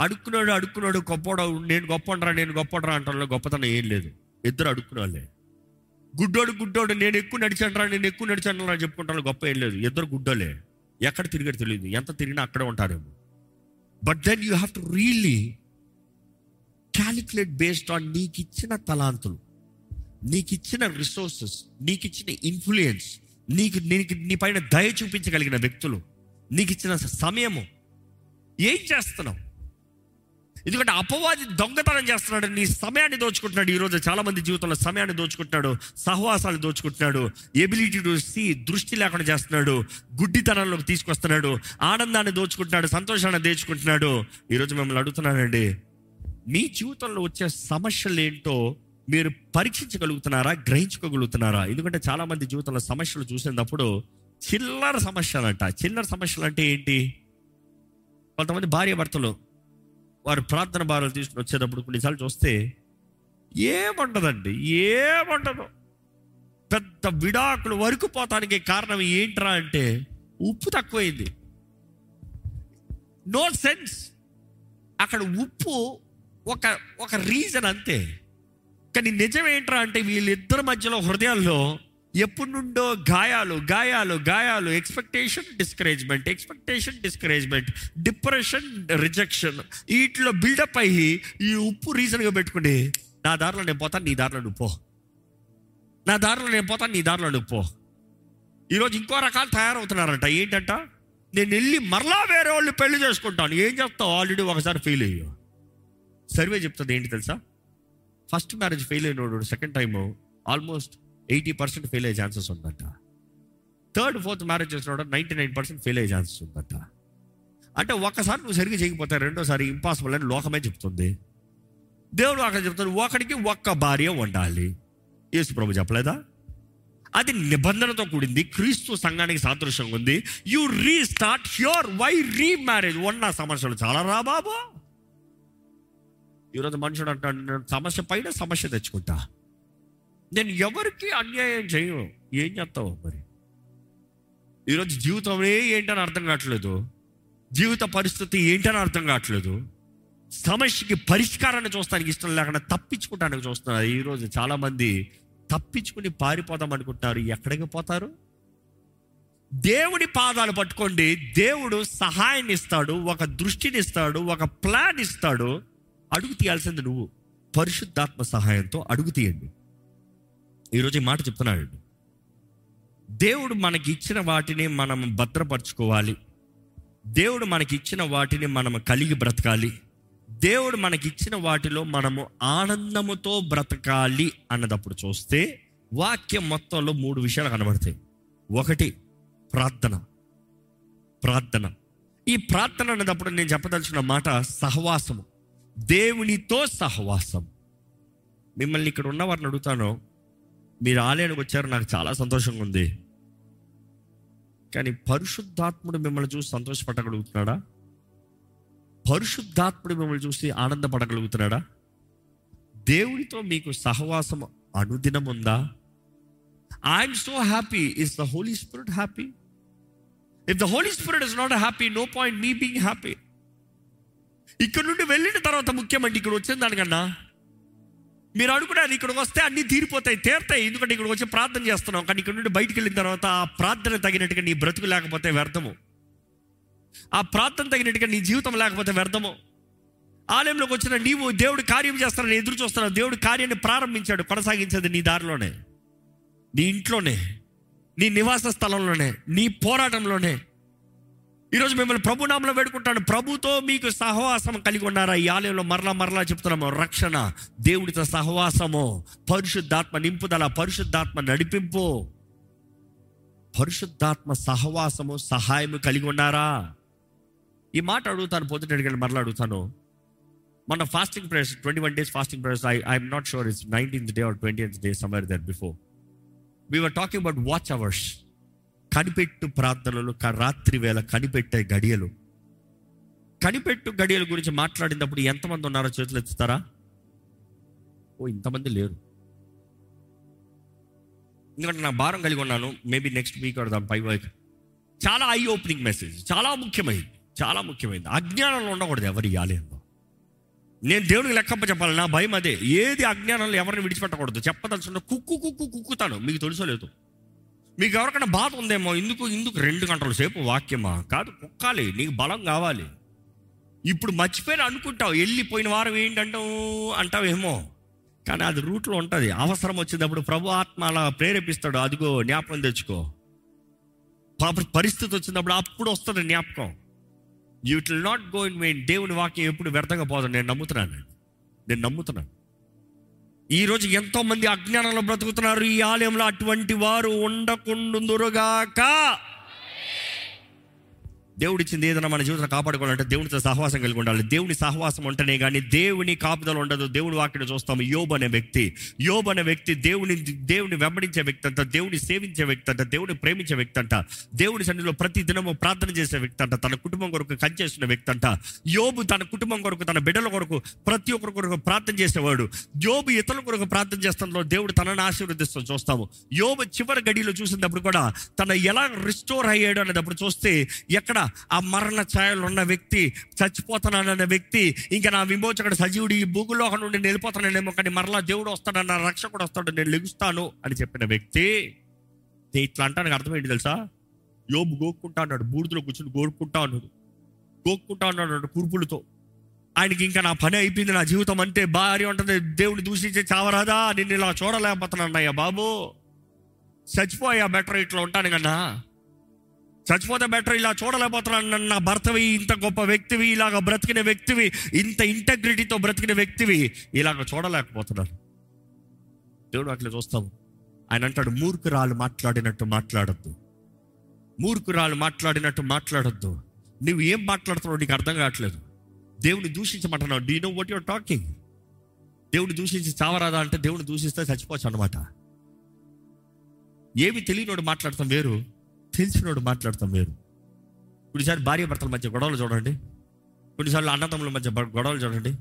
అడుక్కున్నాడు అడుక్కున్నాడు గొప్పోడు నేను గొప్పండ్రా నేను గొప్పండ్రా అంటాను గొప్పతనం ఏం లేదు. ఇద్దరు అడుక్కునే గుడ్డోడు గుడ్డోడు నేను ఎక్కువ నడిచానురా నేను ఎక్కువ నడిచాను అని చెప్పుకుంటాను గొప్ప ఏం లేదు. ఇద్దరు గుడ్డోలే. ఎక్కడ తిరిగాడు తెలియదు. ఎంత తిరిగినా అక్కడే ఉంటారేమో. But then you have to really calculate based on నీకు ఇచ్చిన తలాంతులు నీకు ఇచ్చిన రిసోర్సెస్ నీకు ఇచ్చిన ఇన్ఫ్లుయెన్స్ నీకు నీకు నీ పైన దయ చూపించగలిగిన వ్యక్తులు నీకు ఇచ్చిన సమయము. ఏం చేస్తున్నావు? ఎందుకంటే అపవాది దొంగతనం చేస్తున్నాడు నీ సమయాన్ని దోచుకుంటున్నాడు. ఈరోజు చాలామంది జీవితంలో సమయాన్ని దోచుకుంటున్నాడు సహవాసాలు దోచుకుంటున్నాడు ఎబిలిటీ టు సీ దృష్టి లేకుండా చేస్తున్నాడు గుడ్డితనంలోకి తీసుకొస్తున్నాడు ఆనందాన్ని దోచుకుంటున్నాడు సంతోషాన్ని దోచుకుంటున్నాడు. ఈరోజు మిమ్మల్ని అడుగుతున్నానండి మీ జీవితంలో వచ్చే సమస్యలు ఏంటో మీరు పరీక్షించగలుగుతున్నారా గ్రహించుకోగలుగుతున్నారా? ఎందుకంటే చాలామంది జీవితంలో సమస్యలు చూసినప్పుడు చిల్లర సమస్యలు అంట చిల్లర సమస్యలు అంటే ఏంటి? కొంతమంది భార్య భర్తలు వారు ప్రార్థన భారాలు తీసుకుని వచ్చేటప్పుడు కొన్నిసార్లు చూస్తే ఏముండదండి ఏముండదు. పెద్ద విడాకులు వరకు పోతానికి కారణం ఏంట్రా అంటే ఉప్పు తక్కువైంది. నో సెన్స్ అక్కడ ఉప్పు ఒక ఒక రీజన్ అంతే. కానీ నిజం ఏంట్రా అంటే వీళ్ళిద్దరి మధ్యలో హృదయాల్లో ఎప్పటి నుండో గాయాలు గాయాలు గాయాలు expectation discouragement expectation discouragement depression rejection వీటిలో బిల్డప్ అయ్యి ఈ ఉప్పు రీజన్గా పెట్టుకుని నా దారిలో నేను పోతాను నీ దారిలో నువ్వు పో. నా దారిలో నేను పోతాను నీ దారిలో నువ్వు పో. ఈరోజు ఇంకో రకాలు తయారవుతున్నారంట. ఏంటంట? నేను వెళ్ళి మరలా వేరే వాళ్ళు పెళ్ళి చేసుకుంటాను. ఏం చెప్తావు ఆల్రెడీ ఒకసారి ఫెయిల్ అయ్యో. సర్వే చెప్తుంది ఏంటి తెలుసా? First marriage fail అయినోడు second time almost eighty percent fail అయ్యే ఛాన్సెస్ ఉందంట. థర్డ్ ఫోర్త్ మ్యారేజ్ చేసిన నైంటీ నైన్ పర్సెంట్ ఫెయిల్ అయ్యే ఛాన్సెస్ ఉందంట. అంటే ఒక్కసారి నువ్వు సరిగ్గా చేయకపోతే రెండోసారి ఇంపాసిబుల్ అని లోకమే చెప్తుంది. దేవుడు అక్కడ చెప్తాడు ఒకడికి ఒక్క భార్య ఉండాలి. యేసు ప్రభు చెప్పలేదా? అది నిబంధనతో కూడింది క్రీస్తు సంఘానికి సాదృశ్యంగా ఉంది. You restart your why remarriage ఉన్న సమస్యలు చాలా రా బాబు. ఈరోజు మనుషుడు అంటాడు నేను సమస్య పైన సమస్య తెచ్చుకుంటా. నేను ఎవరికి అన్యాయం చేయను. ఏం చేస్తావు మరి? ఈరోజు జీవితమే ఏంటని అర్థం కావట్లేదు. జీవిత పరిస్థితి ఏంటని అర్థం కావట్లేదు. సమస్యకి పరిష్కారాన్ని చూస్తానికి ఇష్టం లేకుండా తప్పించుకోవడానికి చూస్తున్నారు. ఈరోజు చాలామంది తప్పించుకుని పారిపోదాం అనుకుంటారు ఎక్కడికి పోతారు? దేవుడి పాదాలు పట్టుకోండి. దేవుడు సహాయాన్ని ఇస్తాడు ఒక దృష్టిని ఇస్తాడు ఒక ప్లాన్ ఇస్తాడు. అడుగు తీయాల్సింది నువ్వు. పరిశుద్ధాత్మ సహాయంతో అడుగు తీయండి. ఈరోజు ఈ మాట చెప్తున్నాడు దేవుడు మనకి ఇచ్చిన వాటిని మనం భద్రపరచుకోవాలి. దేవుడు మనకి ఇచ్చిన వాటిని మనం కలిగి బ్రతకాలి. దేవుడు మనకి ఇచ్చిన వాటిలో మనము ఆనందముతో బ్రతకాలి అన్నదప్పుడు చూస్తే వాక్యం మొత్తంలో మూడు విషయాలు కనబడతాయి. ఒకటి ప్రార్థన. ప్రార్థన. ఈ ప్రార్థన అన్నదప్పుడు నేను చెప్పదలుచుకున్న మాట సహవాసము. దేవునితో సహవాసం. మిమ్మల్ని ఇక్కడ ఉన్న వారిని అడుగుతాను. మీరు ఆలయానికి వచ్చారు నాకు చాలా సంతోషంగా ఉంది. కానీ పరిశుద్ధాత్ముడు మిమ్మల్ని చూసి సంతోషపడగలుగుతున్నాడా? పరిశుద్ధాత్ముడు మిమ్మల్ని చూసి ఆనందపడగలుగుతున్నాడా? దేవుడితో మీకు సహవాసం అనుదినం ఉందా? I'm so happy is the Holy Spirit happy if the Holy Spirit is not happy no point me being happy ఇక్కడ నుండి వెళ్ళిన తర్వాత ముఖ్యమండి ఇక్కడ వచ్చిన దానికన్నా మీరు అనుకున్నారు ఇక్కడికి వస్తే అన్ని తీరిపోతాయి తీరుతాయి. ఎందుకంటే ఇక్కడికి వచ్చి ప్రార్థన చేస్తున్నాం. కానీ ఇక్కడ నుండి బయటికి వెళ్ళిన తర్వాత ఆ ప్రార్థన తగినట్టుగా నీ బ్రతుకు లేకపోతే వ్యర్థము. ఆ ప్రార్థన తగినట్టుగా నీ జీవితం లేకపోతే వ్యర్థము. ఆలయంలోకి వచ్చిన నీవు దేవుడు కార్యం చేస్తానని ఎదురు చూస్తున్నావు. దేవుడు కార్యాన్ని ప్రారంభించాడు కొనసాగించేది నీ దారిలోనే. నీ ఇంట్లోనే నీ నివాస స్థలంలోనే నీ పోరాటంలోనే. ఈరోజు మిమ్మల్ని ప్రభునామంలో వేడుకుంటాను. ప్రభుతో మీకు సహవాసం కలిగి ఉన్నారా? ఈ ఆలయంలో మరలా మరలా చెప్తున్నాము. రక్షణ దేవుడితో సహవాసము పరిశుద్ధాత్మ నింపుదల పరిశుద్ధాత్మ నడిపింపు. పరిశుద్ధాత్మ సహవాసము సహాయము కలిగి ఉన్నారా? ఈ మాట అడుగుతాను పొద్దున అడిగాను మరలా అడుగుతాను. మన fasting prayers twenty one days fasting prayers I I'm not sure it's nineteenth day or twenty day somewhere there before we were talking about watch hours కనిపెట్టు ప్రార్థనలు రాత్రి వేళ కనిపెట్టే గడియలు. కనిపెట్టు గడియల గురించి మాట్లాడినప్పుడు ఎంతమంది ఉన్నారో చేతులు ఎత్తుతారా? ఓ ఇంతమంది లేరు. ఎందుకంటే నా భారం కలిగి ఉన్నాను. మేబీ నెక్స్ట్ వీక్ దాని పై వైక్ చాలా ఐ ఓపెనింగ్ మెసేజ్ చాలా ముఖ్యమైనది చాలా ముఖ్యమైనది అజ్ఞానంలో ఉండకూడదు ఎవరి ఆలయంలో. నేను దేవుడికి లెక్కప్ప చెప్పాలి. నా భయం అదే. ఏది అజ్ఞానంలో ఎవరిని విడిచిపెట్టకూడదు. చెప్పదలుచున్న కుక్కు కుక్కు కుక్కుతాను. మీకు తెలుసో లేదు. మీకు ఎవరికైనా బాధ ఉందేమో? ఇందుకు ఇందుకు రెండు గంటల సేపు వాక్యమా? కాదు కుక్కాలి. నీకు బలం కావాలి. ఇప్పుడు మర్చిపోయిన అనుకుంటావు. వెళ్ళిపోయిన వారం ఏంటంటావు? అంటావేమో. కానీ అది రూట్లో ఉంటుంది. అవసరం వచ్చినప్పుడు ప్రభు ఆత్మ అలా ప్రేరేపిస్తాడు. అదిగో జ్ఞాపకం తెచ్చుకో. పాప పరిస్థితి వచ్చినప్పుడు అప్పుడు వస్తుంది జ్ఞాపకం. You will not go in main దేవుని వాక్యం ఎప్పుడు వ్యర్థంగా పోదు. నేను నమ్ముతున్నాను. నేను నమ్ముతున్నాను. ఈరోజు ఎంతోమంది అజ్ఞానంలో బ్రతుకుతున్నారు. ఈ ఆలయంలో అటువంటి వారు ఉండకుండుగాక దేవుడు ఇచ్చింది ఏదైనా మన జీవితం కాపాడుకోవాలంటే దేవునితో సహవాసం కలిగి ఉండాలి. దేవుని సహవాసం ఉంటేనే కానీ దేవుని కాపుదల ఉండదు. దేవుని వాక్యం చూస్తాము. యోబు అనే వ్యక్తి. యోబు అనే వ్యక్తి దేవుని దేవుని వెంబడించే వ్యక్తి అంట దేవుని సేవించే వ్యక్తి అంట దేవుని ప్రేమించే వ్యక్తి అంట దేవుని సన్నిధిలో ప్రతి దినము ప్రార్థన చేసే వ్యక్తి అంట తన కుటుంబం కొరకు కంచేసిన వ్యక్తి అంట. యోబు తన కుటుంబం కొరకు తన బిడ్డల కొరకు ప్రతి ఒక్కరి కొరకు ప్రార్థన చేసేవాడు. యోబు ఇతరుల కొరకు ప్రార్థన చేస్తున్న దేవుడు తనని ఆశీర్వదిస్తూ చూస్తాము. యోబు చివరి గడిలో చూసినప్పుడు కూడా తన ఎలా రిస్టోర్ అయ్యాడు అనేటప్పుడు చూస్తే ఎక్కడ ఆ మరణ ఛాయలు ఉన్న వ్యక్తి చచ్చిపోతున్నానన్న వ్యక్తి ఇంకా నా విమోచకుడు సజీవుడు ఈ భూగులోకం నుండి నేను కానీ మరలా దేవుడు వస్తాడు రక్షకుడు వస్తాడు నేను లెగుస్తాను అని చెప్పిన వ్యక్తి. ఇట్లా అంటానికి నాకు అర్థమైంది తెలుసా? యోబు గోక్కుంటా అన్నాడు బూడిదలో కూర్చుని గోరుకుంటా అన్నాడు గోక్కుంటా అన్నాడు కురుపులతో. ఆయనకి ఇంకా నా పని అయిపోయింది నా జీవితం అంటే భార్య ఉంటుంది దేవుని దూషించే చావరాదా? నిన్ను ఇలా చూడలేకపోతున్నాన్నయ్యా బాబు. చచ్చిపోయా బెటర్ ఇట్లా ఉంటాను కన్నా. చచ్చిపోతే బెటర్ ఇలా చూడలేకపోతున్నాను. నా భర్తవి ఇంత గొప్ప వ్యక్తివి ఇలాగ బ్రతికిన వ్యక్తివి ఇంత ఇంటగ్రిటీతో బ్రతికిన వ్యక్తివి ఇలాగ చూడలేకపోతున్నాను. దేవుడు అట్లా చూస్తాము ఆయన అంటాడు మూర్ఖురాలు మాట్లాడినట్టు మాట్లాడద్దు. మూర్ఖురాలు మాట్లాడినట్టు మాట్లాడద్దు. నువ్వు ఏం మాట్లాడుతున్నావు నీకు అర్థం కావట్లేదు. దేవుని దూషించమంటున్నావు. D know what your talking దేవుని దూషించి చావరాదా అంటే దేవుని దూషిస్తే చచ్చిపోవచ్చు అనమాట ఏమి తెలియనోడు మాట్లాడతాం వేరు. తెలిసినోడు మాట్లాడతాం వేరు. కొన్నిసార్లు భార్య భర్తల మధ్య గొడవలు చూడండి. కొన్నిసార్లు అన్నదమ్ముల మధ్య గొడవలు చూడండి.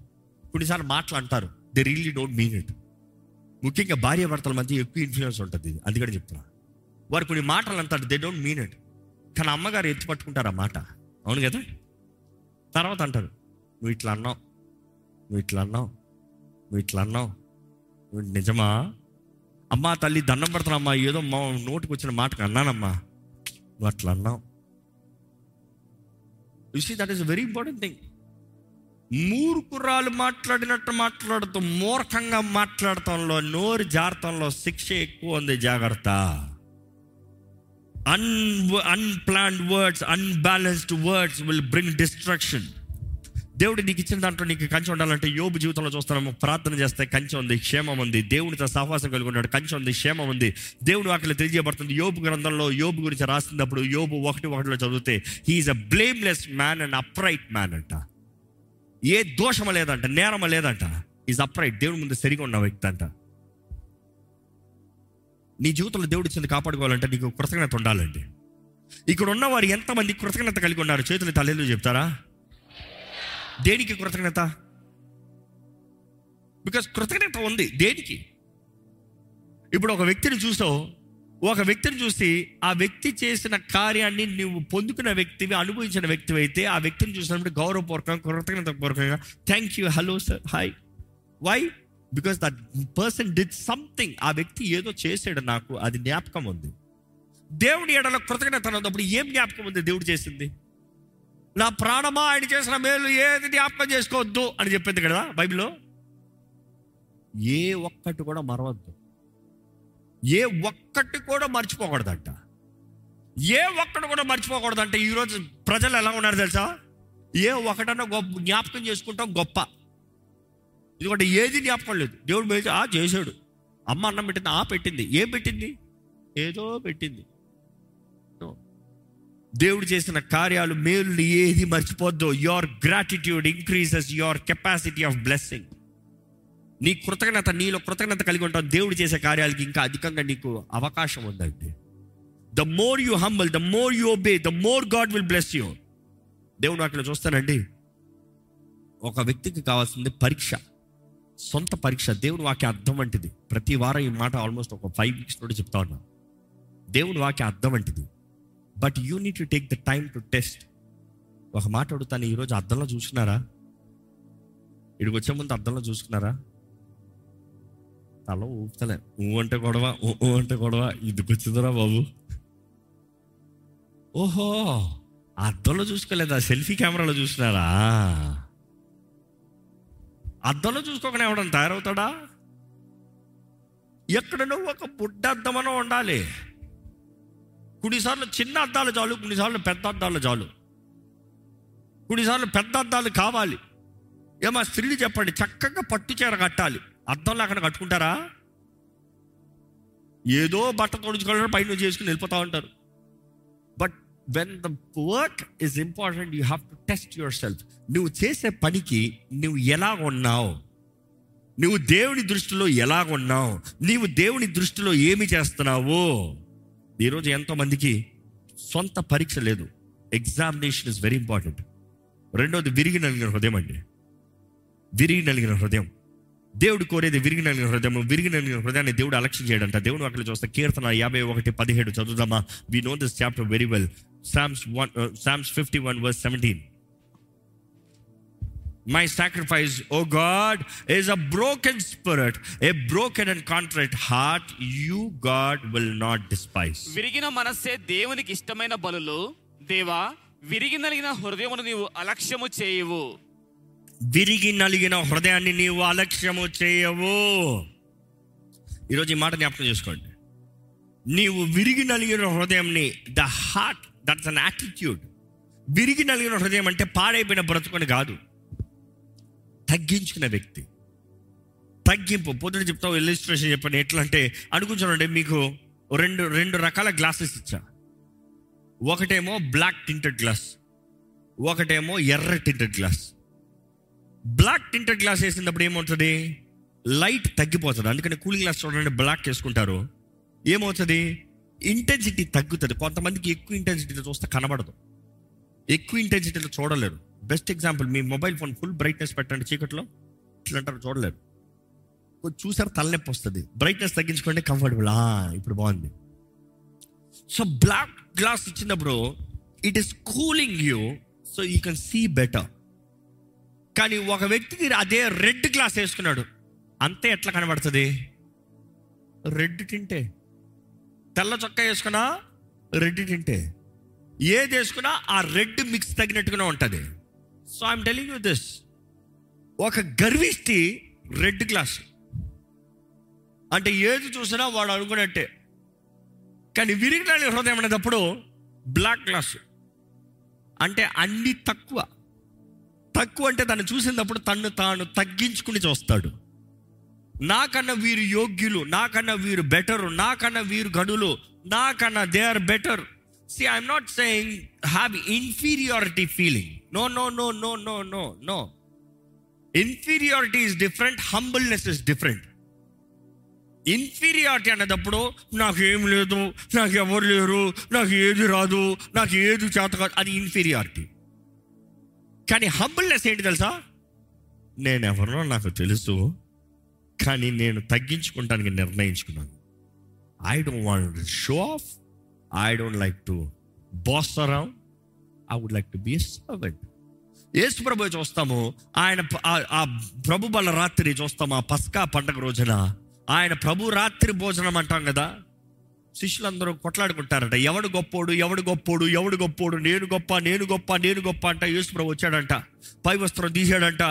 కొన్నిసార్లు మాటలు అంటారు. They really don't mean it ముఖ్యంగా భార్య భర్తల మధ్య ఎక్కువ ఇన్ఫ్లుయెన్స్ ఉంటుంది. ఇది అందుకని చెప్తున్నా. వారు కొన్ని మాటలు అంటారు. దే డోంట్ మీన్ ఇట్ కానీ అమ్మగారు ఎత్తి పట్టుకుంటారు ఆ మాట. అవును కదా? తర్వాత అంటారు. నువ్వు ఇట్లా అన్నావు. నువ్వు ఇట్లా అన్నావు. నువ్వు ఇట్లా అన్నావు. నువ్వు నిజమా? అమ్మా తల్లి దండం పెడుతున్నామ్మా ఏదో మా నోటికి వచ్చిన మాటకు అన్నానమ్మా. నువ్వు అట్లా అన్నావు you see that is very important thing మూర్ఖురాలు మాట్లాడినట్టు మాట్లాడుతూ మూర్ఖంగా మాట్లాడటంలో నోరు జారతంలో శిక్ష ఎక్కువ ఉంది జాగ్రత్త. Un unplanned words unbalanced words will bring destruction దేవుడు నీకు ఇచ్చిన దాంట్లో నీకు కంచె ఉండాలంటే యోబు జీవితంలో చూస్తున్నాము. ప్రార్థన చేస్తే కంచె ఉంది క్షేమం ఉంది. దేవునితో సహవాసం కలిగి ఉన్నాడు కంచె ఉంది క్షేమం ఉంది. దేవుడు వాటిలో తెలియజేయబడుతుంది యోబు గ్రంథంలో యోబు గురించి రాసినప్పుడు యోబు ఒకటి ఒకటిలో చదివితే he is a blameless man and upright man అంట. ఏ దోషమ లేదంట నేరమ లేదంట. ఈజ్ అప్రైట్ దేవుడి ముందు సరిగా ఉన్న వ్యక్తి అంట. నీ జీవితంలో దేవుడు ఇచ్చింది కాపాడుకోవాలంటే నీకు కృతజ్ఞత ఉండాలండి. ఇక్కడ ఉన్న వారు ఎంతమంది కృతజ్ఞత కలిగి ఉన్నారు? చేతులు తల్లిలు చెప్తారా? దేనికి కృతజ్ఞత? బికాస్ కృతజ్ఞత ఉంది. దేనికి? ఇప్పుడు ఒక వ్యక్తిని చూసావు. ఒక వ్యక్తిని చూసి ఆ వ్యక్తి చేసిన కార్యాన్ని నువ్వు పొందుకున్న వ్యక్తివి అనుభవించిన వ్యక్తివి అయితే ఆ వ్యక్తిని చూసినప్పుడు గౌరవపూర్వకంగా కృతజ్ఞత పూర్వకంగా thank you hello sir hi why because that person did something ఆ వ్యక్తి ఏదో చేసాడు నాకు. అది జ్ఞాపకం ఉంది. దేవుడి ఎడల కృతజ్ఞత అన్నప్పుడు ఏం జ్ఞాపకం ఉంది దేవుడు చేసింది? నా ప్రాణమా? ఆయన చేసిన మేలు ఏది జ్ఞాపకం చేసుకోవద్దు అని చెప్పింది కదా బైబిల్లో? ఏ ఒక్కటి కూడా మరవద్దు. ఏ ఒక్కటి కూడా మర్చిపోకూడదంట. ఏ ఒక్కటి కూడా మర్చిపోకూడదంట. ఈరోజు ప్రజలు ఎలా ఉన్నారు తెలుసా? ఏ ఒకటన్నా గొప్ప జ్ఞాపకం చేసుకుంటాం గొప్ప. ఎందుకంటే ఏది జ్ఞాపకం లేదు. దేవుడు మేలు ఆ చేశాడు. అమ్మ అన్నం పెట్టింది. ఆ పెట్టింది. ఏం పెట్టింది? ఏదో పెట్టింది. దేవుడు చేసిన కార్యాలు మేలు ఏది మర్చిపోద్దు your gratitude increases your capacity of blessing నీ కృతజ్ఞత నీలో కృతజ్ఞత కలిగి ఉంటావు. దేవుడు చేసే కార్యాలకి ఇంకా అధికంగా నీకు అవకాశం ఉందండి. The more you humble the more you obey the more God will bless you దేవుడు అక్కడ చూస్తానండి. ఒక వ్యక్తికి కావాల్సింది పరీక్ష. సొంత పరీక్ష. దేవుని వాక్య అర్థం వంటిది. ప్రతి వారం ఈ మాట ఆల్మోస్ట్ ఒక ఫైవ్ వీక్స్ నుండి చెప్తా ఉన్నా. దేవుని వాక్య అర్థం వంటిది. But you need to take the time to test ఒక మాట అడుగుతాను ఈరోజు అద్దంలో చూసుకున్నారా ఇక్కడికి వచ్చే ముందు అద్దంలో చూసుకున్నారా? తల ఊపుతలే. ఊ అంటే గొడవ ఊ అంటే గొడవ. ఇదికి వచ్చిందిరా బాబు. ఓహో అద్దంలో చూసుకోలేదా? సెల్ఫీ కెమెరాలో చూసినారా? అద్దంలో చూసుకోకుండా ఎవడన్నా తయారవుతాడా? ఎక్కడనో ఒక బుడ్డ అద్దమనో ఉండాలి. కొన్నిసార్లు చిన్న అద్దాలు చాలు కొన్నిసార్లు పెద్ద అద్దాలు చాలు. కొన్నిసార్లు పెద్ద అద్దాలు కావాలి. ఏమో స్త్రీలు చెప్పండి చక్కగా పట్టు చీర కట్టాలి. అద్దంలో అక్కడ కట్టుకుంటారా? ఏదో బట్ట తొడుచుకోవాలని పైన చేసుకుని వెళ్ళిపోతా ఉంటారు. But when the work is important you have to test yourself నువ్వు చేసే పనికి నువ్వు ఎలా ఉన్నావు? నువ్వు దేవుని దృష్టిలో ఎలా ఉన్నావు? నీవు దేవుని దృష్టిలో ఏమి చేస్తున్నావు? ఈరోజు ఎంతో మందికి సొంత పరీక్ష లేదు. ఎగ్జామినేషన్ ఇస్ వెరీ ఇంపార్టెంట్ రెండోది విరిగి నలిగిన హృదయం అండి. విరిగి నలిగిన హృదయం. దేవుడు కోరేది విరిగి నలిగిన హృదయం. విరిగి నలిగిన హృదయాన్ని దేవుడు అలక్ష్యం చేయడంట. దేవుడు అక్కడ చూస్తే కీర్తన యాభై ఒకటి పదిహేడు చదువుదామా? We know this chapter very well Psalms one Psalms fifty one verse seventeen my sacrifice O God is a broken spirit a broken and contrite heart. You god will not despise. విరిగిన మనస్సే దేవునికి ఇష్టమైన బలులు. దేవా విరిగి నలిగిన హృదయమును నీవు అలక్ష్యము చేయవు. విరిగి నలిగిన హృదయాన్ని నీవు అలక్ష్యము చేయవు. ఈరోజు ఈ మాట జ్ఞాపకం చేసుకోండి. నీవు విరిగి నలిగిన హృదయంని the heart that's an attitude విరిగి నలిగిన హృదయం అంటే పాడైపోయిన బ్రతుకొని కాదు. తగ్గించుకున్న వ్యక్తి. తగ్గింపు. పొద్దున చెప్తావు ఇల్లుస్ట్రేషన్ చెప్పండి. ఎట్లా అంటే అనుకుంటానండి మీకు రెండు రెండు రకాల గ్లాసెస్ ఇచ్చా. ఒకటేమో బ్లాక్ టింటెడ్ గ్లాస్ ఒకటేమో ఎర్ర tinted glass black tinted glass వేసినప్పుడు ఏమవుతుంది? లైట్ తగ్గిపోతుంది. అందుకని కూలింగ్ గ్లాస్ చూడండి బ్లాక్ వేసుకుంటారు. ఏమవుతుంది? ఇంటెన్సిటీ తగ్గుతుంది. కొంతమందికి ఎక్కువ ఇంటెన్సిటీలో చూస్తే కనబడదు. ఎక్కువ ఇంటెన్సిటీలో చూడలేరు. బెస్ట్ ఎగ్జాంపుల్ మీ మొబైల్ ఫోన్ ఫుల్ బ్రైట్నెస్ పెట్టండి చీకట్లో. ఇట్లా అంటారు చూడలేరు. కొంచెం చూసారు తలనొప్పి వస్తుంది. బ్రైట్నెస్ తగ్గించుకోండి కంఫర్టబుల్ ఇప్పుడు బాగుంది. సో బ్లాక్ గ్లాస్ ఇచ్చినప్పుడు it is cooling you so you can see better కానీ ఒక వ్యక్తికి అదే రెడ్ గ్లాస్ వేసుకున్నాడు అంతే ఎట్లా కనబడుతుంది? రెడ్ తింటే తెల్ల చొక్కా వేసుకున్నా రెడ్ తింటే ఏది వేసుకున్నా ఆ రెడ్ మిక్స్ తగినట్టుగానే ఉంటుంది. So I'm telling you this ఒక గర్విష్టి రెడ్ గ్లాస్. అంటే ఏది చూసినా వాడు అనుకున్నట్టే. కానీ విరిగిన హృదయం అనేటప్పుడు బ్లాక్ క్లాస్ అంటే అన్ని తక్కువ. తక్కువ అంటే తను చూసినప్పుడు తను తాను తగ్గించుకుని చూస్తాడు. నాకన్నా వీరు యోగ్యులు నాకన్నా వీరు బెటర్ నాకన్నా వీరు గనులు నాకన్నా they are better. See I'm not saying have inferiority feeling no no no no no no no inferiority is different humbleness is different inferiority అనేటప్పుడు నాకు ఏం లేదు నాకు ఎవరు లేరు నాకు ఏది రాదు నాకు ఏది చేత కాదు అది ఇన్ఫీరియారిటీ కానీ హంబుల్నెస్ ఏంటి తెలుసా? నేను ఎవరినో నాకు తెలుసు కానీ నేను తగ్గించుకుంటానికి నిర్ణయించుకున్నాను. I don't want show off I don't like to boss around I would like to be servant యేసు ప్రభు చూస్తాము. ఆయన ఆ- ప్రభు బల రాత్రి చూస్తాము. ఆ పస్కా పండగ రోజున ఆయన ప్రభు రాత్రి భోజనం అంటాం కదా. శిష్యులందరూ కొట్లాడుకుంటారట. ఎవడు గొప్పోడు ఎవడు గొప్పోడు ఎవడు గొప్పోడు నేను గొప్ప నేను గొప్ప నేను గొప్ప అంట యేసు ప్రభు వచ్చాడంట. పై వస్త్రం తీసాడంట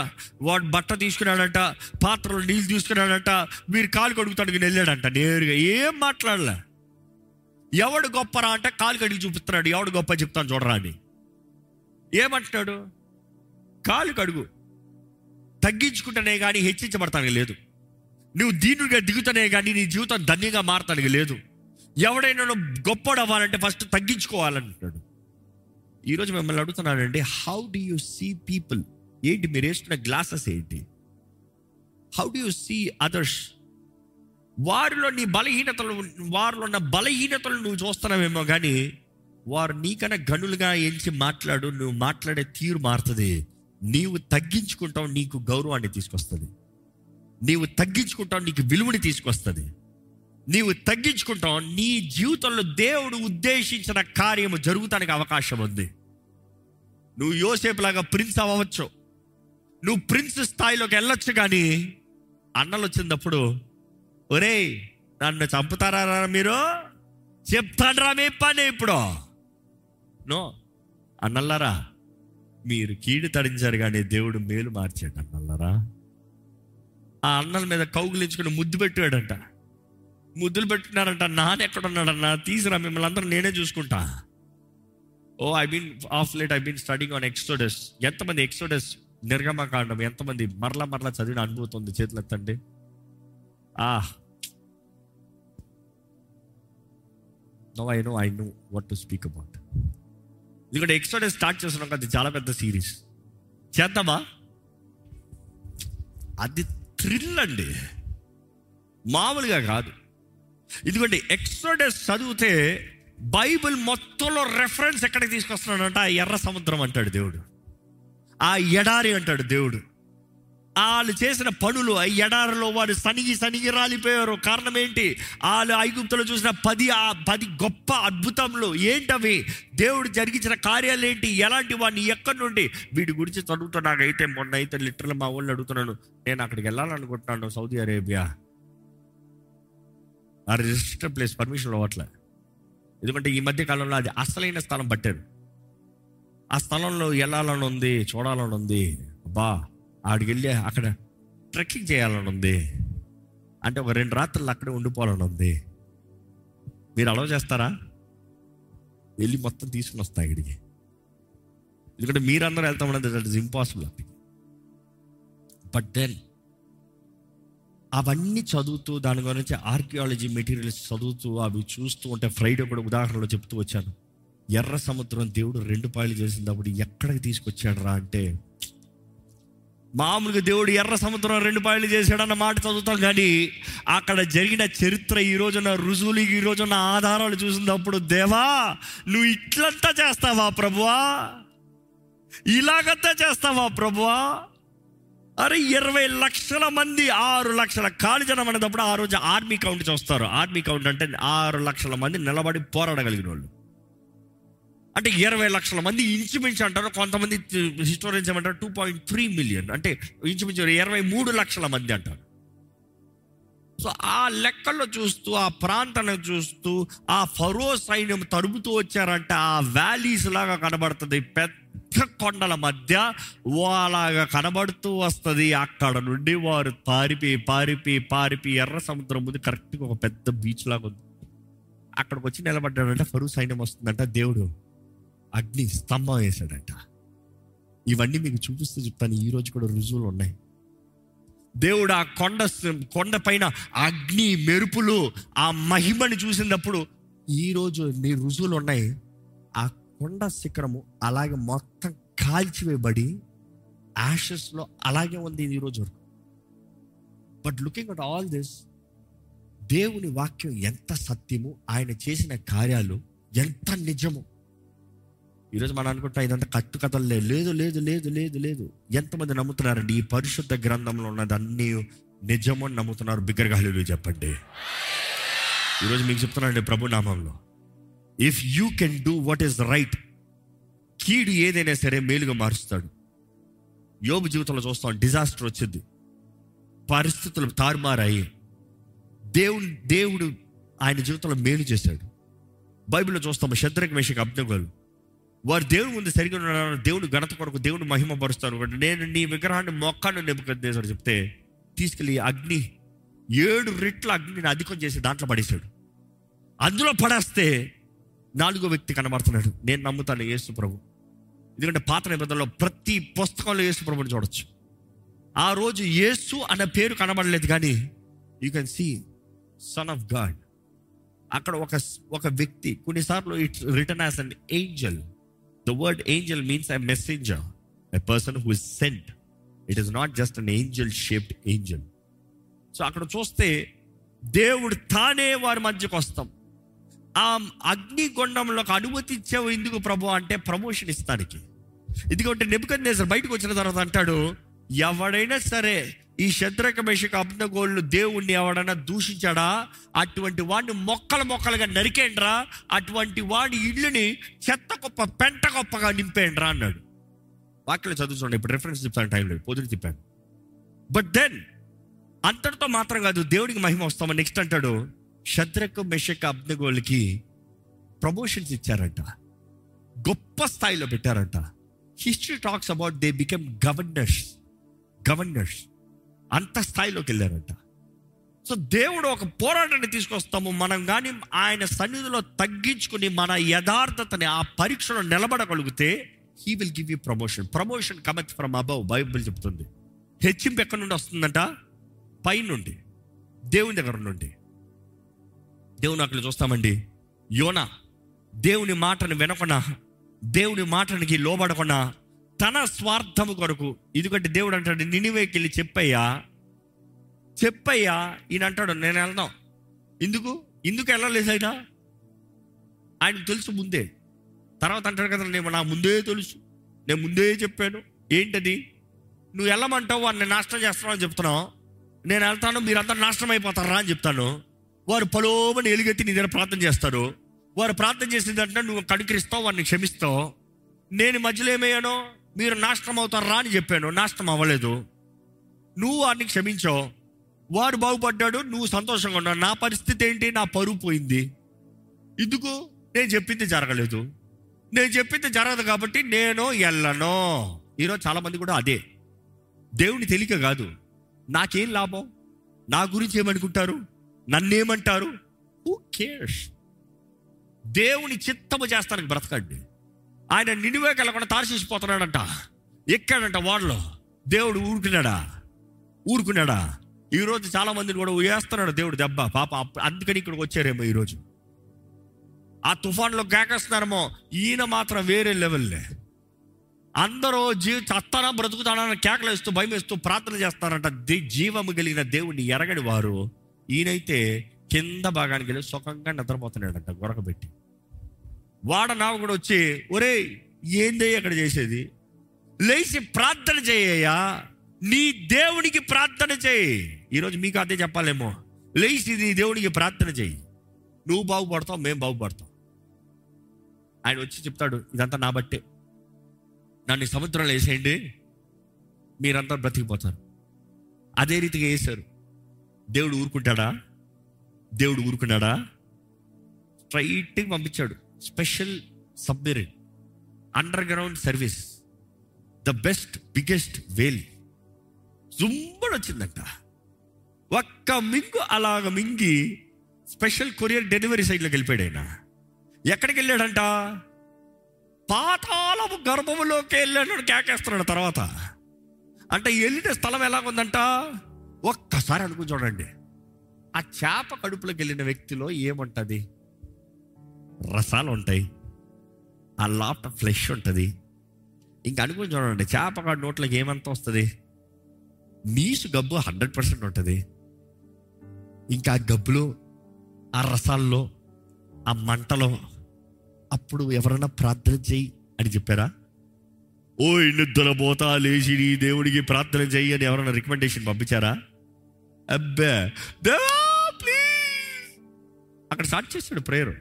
వాడు బట్ట తీసుకున్నాడంట. పాత్రలు నీళ్ళు తీసుకున్నాడంట. మీరు కాలు కడుగుతానికి వెళ్ళాడంట నేరుగా ఏం మాట్లాడలే. ఎవడు గొప్పరా అంటే కాలు కడిగి చూపిస్తున్నాడు. ఎవడు గొప్ప చెప్తాను చూడరా అని. ఏమంటున్నాడు? కాలు కడుగు. తగ్గించుకుంటేనే కానీ హెచ్చించబడతానికి లేదు. నువ్వు దీనుడిగా దిగుతానే కానీ నీ జీవితం ధన్యంగా మారతానికి లేదు. ఎవడైనా గొప్పడు అవ్వాలంటే ఫస్ట్ తగ్గించుకోవాలంటున్నాడు. ఈరోజు మిమ్మల్ని అడుగుతున్నానండి how do you see people ఏంటి మీరు వేసుకున్న గ్లాసెస్ ఏంటి? How do you see others వారిలో నీ బలహీనతలు వారిలో ఉన్న బలహీనతలు నువ్వు చూస్తున్నావేమో కానీ వారు నీకన్నా గనులుగా ఎంచి మాట్లాడు నువ్వు మాట్లాడే తీరు మారుతుంది. నీవు తగ్గించుకుంటావు నీకు గౌరవాన్ని తీసుకొస్తుంది. నీవు తగ్గించుకుంటావు నీకు విలువని తీసుకొస్తుంది. నీవు తగ్గించుకుంటావు నీ జీవితంలో దేవుడు ఉద్దేశించిన కార్యము జరుగుతానికి అవకాశం ఉంది. నువ్వు యోసేపు లాగా ప్రిన్స్ అవ్వచ్చు. నువ్వు ప్రిన్స్ స్థాయిలోకి వెళ్ళొచ్చు కానీ అన్నలు వచ్చినప్పుడు ఒరేయ్ నన్ను చంపుతారా మీరు? చెప్తాడ్రా మీ పని ఇప్పుడు. నో అన్నల్లారా మీరు కీడు తడించారు కానీ దేవుడు మేలు మార్చాడు అన్నల్లారా. ఆ అన్నల మీద కౌగులించుకుని ముద్దు పెట్టాడంట. ముద్దులు పెట్టుకున్నారంట నాన్న ఎక్కడున్నాడన్నా తీసురా మిమ్మల్ని అందరూ నేనే చూసుకుంటా. ఓ I been of late I been studying on Exodus. ఎంతమంది ఎక్స్టోడస్ నిర్గమకాండం ఎంతమంది మరలా మరలా చదివిన అనుభూతి ఉంది చేతులు ఎత్తండి ఆ no I know I know what to speak about ఎందుకంటే ఎక్స్టోడస్ స్టార్ట్ చేస్తున్నాం అది చాలా పెద్ద సిరీస్ చేద్దామా? అది థ్రిల్ అండి. మామూలుగా కాదు. ఎందుకంటే ఎక్స్ట్రోడస్ చదివితే బైబిల్ మొత్తంలో రెఫరెన్స్ ఎక్కడికి తీసుకొస్తున్నాడంట? ఆ ఎర్ర సముద్రం అంటాడు దేవుడు. ఆ ఎడారి అంటాడు దేవుడు. వాళ్ళు చేసిన పనులు ఆ ఎడారిలో వారు సనిగి సనిగి రాలిపోయారు. కారణం ఏంటి? వాళ్ళు ఐగుప్తులో చూసిన పది ఆ పది గొప్ప అద్భుతంలో ఏంటవి? దేవుడు జరిగించిన కార్యాలు ఏంటి? ఎలాంటి వాడిని ఎక్కడి నుండి? వీడి గురించి చదువుతా నాకైతే మొన్న అయితే లిటరల్ మా వాళ్ళని అడుగుతున్నాను నేను అక్కడికి వెళ్ళాలనుకుంటున్నాను సౌదీ అరేబియా. ఆ రిజిస్టర్ ప్లేస్ పర్మిషన్ అవ్వట్లే. ఎందుకంటే ఈ మధ్య కాలంలో అది అసలైన స్థలం పట్టారు. ఆ స్థలంలో వెళ్ళాలని ఉంది చూడాలని ఉంది. అబ్బా! ఆడికి వెళ్ళి అక్కడ ట్రెక్కింగ్ చేయాలని ఉంది. అంటే ఒక రెండు రాత్రులు అక్కడే ఉండిపోవాలని ఉంది. మీరు అలవ్ చేస్తారా? వెళ్ళి మొత్తం తీసుకుని వస్తా ఇక్కడికి. ఎందుకంటే మీరందరూ వెళ్తామన్నది that is impossible but then అవన్నీ చదువుతూ దాని గురించి ఆర్కియాలజీ మెటీరియల్స్ చదువుతూ అవి చూస్తూ ఉంటే ఫ్రైడే కూడా ఉదాహరణలో చెప్తూ వచ్చాను. ఎర్ర సముద్రం దేవుడు రెండు పాయలు చేసినప్పుడు ఎక్కడికి తీసుకొచ్చాడు రా అంటే మామూలుగా దేవుడు ఎర్ర సముద్రం రెండు పాయలు చేశాడన్న మాట చదువుతాం కానీ అక్కడ జరిగిన చరిత్ర ఈ రోజున రుజువులు ఈ రోజున ఆధారాలు చూసినప్పుడు దేవా నువ్వు ఇట్లంతా చేస్తావా ప్రభువా? ఇలాగంతా చేస్తావా ప్రభువా? అరే ఇరవై లక్షల మంది ఆరు లక్షల ఖాళీ జనం అనేటప్పుడు ఆ రోజు ఆర్మీ కౌంట్ చూస్తారు. ఆర్మీ కౌంట్ అంటే ఆరు లక్షల మంది నిలబడి పోరాడగలిగిన వాళ్ళు. అంటే ఇరవై లక్షల మంది ఇంచుమించు అంటారు కొంతమంది హిస్టోరియన్స్ ఏమంటారు టూ పాయింట్ త్రీ మిలియన్ అంటే ఇంచుమించు ఇరవై మూడు లక్షల మంది అంటారు. సో ఆ లెక్కల్లో చూస్తూ ఆ ప్రాంతాన్ని చూస్తూ ఆ ఫరో సైన్యం తరుముతూ వచ్చారంటే ఆ వ్యాలీస్ లాగా కనబడుతుంది. పెద్ద కొండల మధ్య అలాగా కనబడుతూ వస్తుంది. అక్కడ నుండి వారు పారిపి పారిపి పారిపి ఎర్ర సముద్రం ముందు కరెక్ట్గా ఒక పెద్ద బీచ్ లాగా ఉంది. అక్కడికి వచ్చి నిలబడ్డాడంటే ఫరూ సైన్యం వస్తుందంట దేవుడు అగ్ని స్తంభం వేశాడంట. ఇవన్నీ మీకు చూపిస్తూ చెప్తాను. ఈరోజు కూడా రుజువులు ఉన్నాయి. దేవుడు ఆ కొండ కొండ పైన అగ్ని మెరుపులు ఆ మహిమని చూసినప్పుడు ఈరోజు నీ రుజువులు ఉన్నాయి. ఆ కొండ శిఖరము అలాగే మొత్తం కాల్చివేయబడి యాషెస్లో అలాగే ఉంది ఇది ఈరోజు వరకు. But looking at all this దేవుని వాక్యం ఎంత సత్యము ఆయన చేసిన కార్యాలు ఎంత నిజము ఈరోజు మనం అనుకుంటా ఇదంతా కట్టు కథలు లేదు. లేదు లేదు లేదు లేదు లేదు. ఎంతమంది నమ్ముతున్నారండి? ఈ పరిశుద్ధ గ్రంథంలో ఉన్నది నిజమని నమ్ముతున్నారు. బిగ్గరగా చెప్పండి. ఈరోజు మీకు చెప్తున్నానండి ప్రభు నామంలో. If you can do what is right కీడు ఏదైనా సరే మేలుగా మారుస్తాడు. యోగు జీవితంలో చూస్తాం డిజాస్టర్ వచ్చింది. పరిస్థితులు తారుమారాయి. దేవుడు దేవుడు ఆయన జీవితంలో మేలు చేశాడు. బైబిల్లో చూస్తాము శత్రుఘ్ మేషకు అబ్దగోలు వారు దేవుని ముందు సరిగ్గా ఉన్నారు దేవుడు ఘనత కొరకు దేవుడు మహిమ పరుస్తారు. నేను నీ విగ్రహాన్ని మొక్కాను నెప్పుకొద్దేశాడు చెప్తే తీసుకెళ్ళి అగ్ని ఏడు రెట్ల అగ్నిని అధికం చేసి దాంట్లో పడేశాడు. అందులో పడేస్తే నాలుగో వ్యక్తి కనబడుతున్నాడు. నేను నమ్ముతాను యేసు ప్రభు. ఎందుకంటే పాత నిబంధనలో ప్రతి పుస్తకంలో యేసు ప్రభుని చూడొచ్చు. ఆ రోజు యేసు అన్న పేరు కనబడలేదు కానీ you can see son of God అక్కడ ఒక ఒక వ్యక్తి కొన్నిసార్లు it's return as an angel the word angel means I messenger a person who is sent it is not just an angel shaped angel so అక్కడ చూస్తే దేవుడు తానే వారి మధ్యకు వస్తాం. ఆ అగ్నిగొండంలోకి అనుమతి ఇచ్చావు ఎందుకు ప్రభు అంటే ప్రమోషన్ ఇస్తానికి. ఎందుకంటే నెప్పుకొని బయటకు వచ్చిన తర్వాత అంటాడు ఎవడైనా సరే ఈ శత్రక మేషక అబ్నగోళ్ళు దేవుణ్ణి ఎవడన్నా దూషించాడా? అటువంటి వాడిని మొక్కలు మొక్కలుగా నరికేండ్రా? అటువంటి వాడి ఇల్లుని చెత్త గొప్ప పెంట గొప్పగా నింపేయండ్రా అన్నాడు. వాక్యలో చదువుతుండే ఇప్పుడు రిఫరెన్స్ చెప్తాను టైం లేదు పొద్దున చెప్పాను. బట్ దెన్ అంతటితో మాత్రం కాదు దేవుడికి మహిమ వస్తామని నెక్స్ట్ అంటాడు శత్రుక మెషక అబ్దగోళ్ళకి ప్రమోషన్స్ ఇచ్చారంట. గొప్ప స్థాయిలో పెట్టారంట. History talks about they become governors governors అంత స్థాయిలోకి వెళ్ళారంట. సో దేవుడు ఒక పోరాటాన్ని తీసుకొస్తాము. మనం కానీ ఆయన సన్నిధిలో తగ్గించుకుని మన యథార్థతని ఆ పరీక్షలో నిలబడగలిగితే he will give you promotion promotion cometh from above Bible చెప్తుంది. హెచ్చింపు ఎక్కడి నుండి వస్తుందంట? పైనుండి. దేవుని దగ్గర నుండి. దేవుని అక్కడ చూస్తామండి. యోనా దేవుని మాటను వినకుండా దేవుని మాటనికి లోబడకుండా తన స్వార్థము కొరకు. ఎందుకంటే దేవుడు అంటాడు నినివేకి వెళ్ళి చెప్పయ్యా. చెప్పయ్యా ఈయన అంటాడు నేను వెళ్దాం. ఎందుకు? ఎందుకు వెళ్ళలేదు ఆయన ఆయన తెలుసు ముందే. తర్వాత అంటాడు కదా నేను నా ముందే తెలుసు. నేను ముందే చెప్పాను. ఏంటది? నువ్వు వెళ్ళమంటావు వాడిని నాశనం చేస్తున్నావు అని చెప్తున్నావు. నేను వెళ్తాను మీరంతా నాశనం అయిపోతారా అని చెప్తాను. వారు పలోమని ఎలుగెత్తి నీ దగ్గర ప్రార్థన చేస్తారు. వారు ప్రార్థన చేసిందంటే నువ్వు కనుకరిస్తావు వారిని క్షమిస్తావు. నేను మధ్యలో ఏమయ్యానో? మీరు నాశనం అవుతారా అని చెప్పాను. నాశనం అవ్వలేదు. నువ్వు వారిని క్షమించావు. వాడు బాగుపడ్డాడు నువ్వు సంతోషంగా ఉన్నావు. నా పరిస్థితి ఏంటి? నా పరువు పోయింది. ఎందుకు నేను చెప్పింది జరగలేదు. నేను చెప్పింది జరగదు కాబట్టి నేను వెళ్ళను ఈరోజు చాలామంది కూడా అదే. దేవుని తెలియక కాదు. నాకేం లాభం? నా గురించి ఏమనుకుంటారు? నన్నేమంటారు? హూ కేర్స్ దేవుని చిత్తము చేస్తానికి బ్రతకండి. ఆయన నినివే కలగకుండా తారసిపోతున్నాడంట ఎక్కాడంట వాడలో. దేవుడు ఊరుకున్నాడా? ఊరుకున్నాడా? ఈరోజు చాలా మందిని కూడా వేస్తున్నాడు దేవుడు దెబ్బ. పాప అప్ప- అందుకని ఇక్కడికి వచ్చారేమో ఈరోజు ఆ తుఫాన్లో కేకేస్తున్నారేమో ఈయన మాత్రం వేరే లెవెల్లే అందరూ జీవి చస్తానా బ్రతుకుతానని కేకలేస్తూ భయం వేస్తూ ప్రార్థన చేస్తారంట జీవము కలిగిన దేవుడిని ఎరగని వారు ఈయనైతే కింద భాగానికి వెళ్ళి సుఖంగా నిద్రపోతున్నాడంట గొరకబెట్టి. వాడ నావకుడు వచ్చి ఒరే ఏందే అక్కడ చేసేది? లేచి ప్రార్థన చేయయ్యా. నీ దేవునికి ప్రార్థన చేయి. ఈరోజు మీకు అదే చెప్పాలేమో. లేచి నీ దేవునికి ప్రార్థన చేయి. నువ్వు బాగుపడతావు మేము బాగుపడతాం. ఆయన వచ్చి చెప్తాడు ఇదంతా నా బట్టే. నన్ను సముద్రంలో వేసేయండి. మీరంతా బ్రతికిపోతారు. అదే రీతిగా వేశారు. దేవుడు ఊరుకుంటాడా? దేవుడు ఊరుకున్నాడా? స్ట్రైట్గా పంపించాడు. Special submarine underground service the best biggest whale జుంబడి వచ్చిందంట. ఒక్క మింగు అలాగ మింగి స్పెషల్ కొరియర్ డెలివరీ సైడ్లోకి వెళ్ళిపోయాడు ఆయన. ఎక్కడికి వెళ్ళాడంట? పాతాళపు గర్భములోకి వెళ్ళాడు కేకేస్తున్నాడు తర్వాత. అంటే వెళ్ళిన స్థలం ఎలాగుందంట? ఒక్కసారి అనుకుని చూడండి. ఆ చేప కడుపులోకి వెళ్ళిన వ్యక్తిలో ఏముంటుంది? రసాలు ఉంటాయి. ఆ లోపల ఫ్లెష్ ఉంటుంది. ఇంకా అనుకుని చూడండి చేప కాడు నోట్లోకి ఏమంత వస్తుంది? నీసు గబ్బు హండ్రెడ్ పర్సెంట్ ఉంటుంది. ఇంకా ఆ గబ్బులో ఆ రసాల్లో ఆ మంటలో అప్పుడు ఎవరైనా ప్రార్థన చేయి అని చెప్పారా? ఓ నిద్రపోతా లేచి నీ దేవుడికి ప్రార్థన చెయ్యి అని ఎవరైనా రికమెండేషన్ పంపించారా? అబ్బే! దేవా ప్లీజ్ అక్కడ స్టార్ట్ చేశాడు ప్రేయర్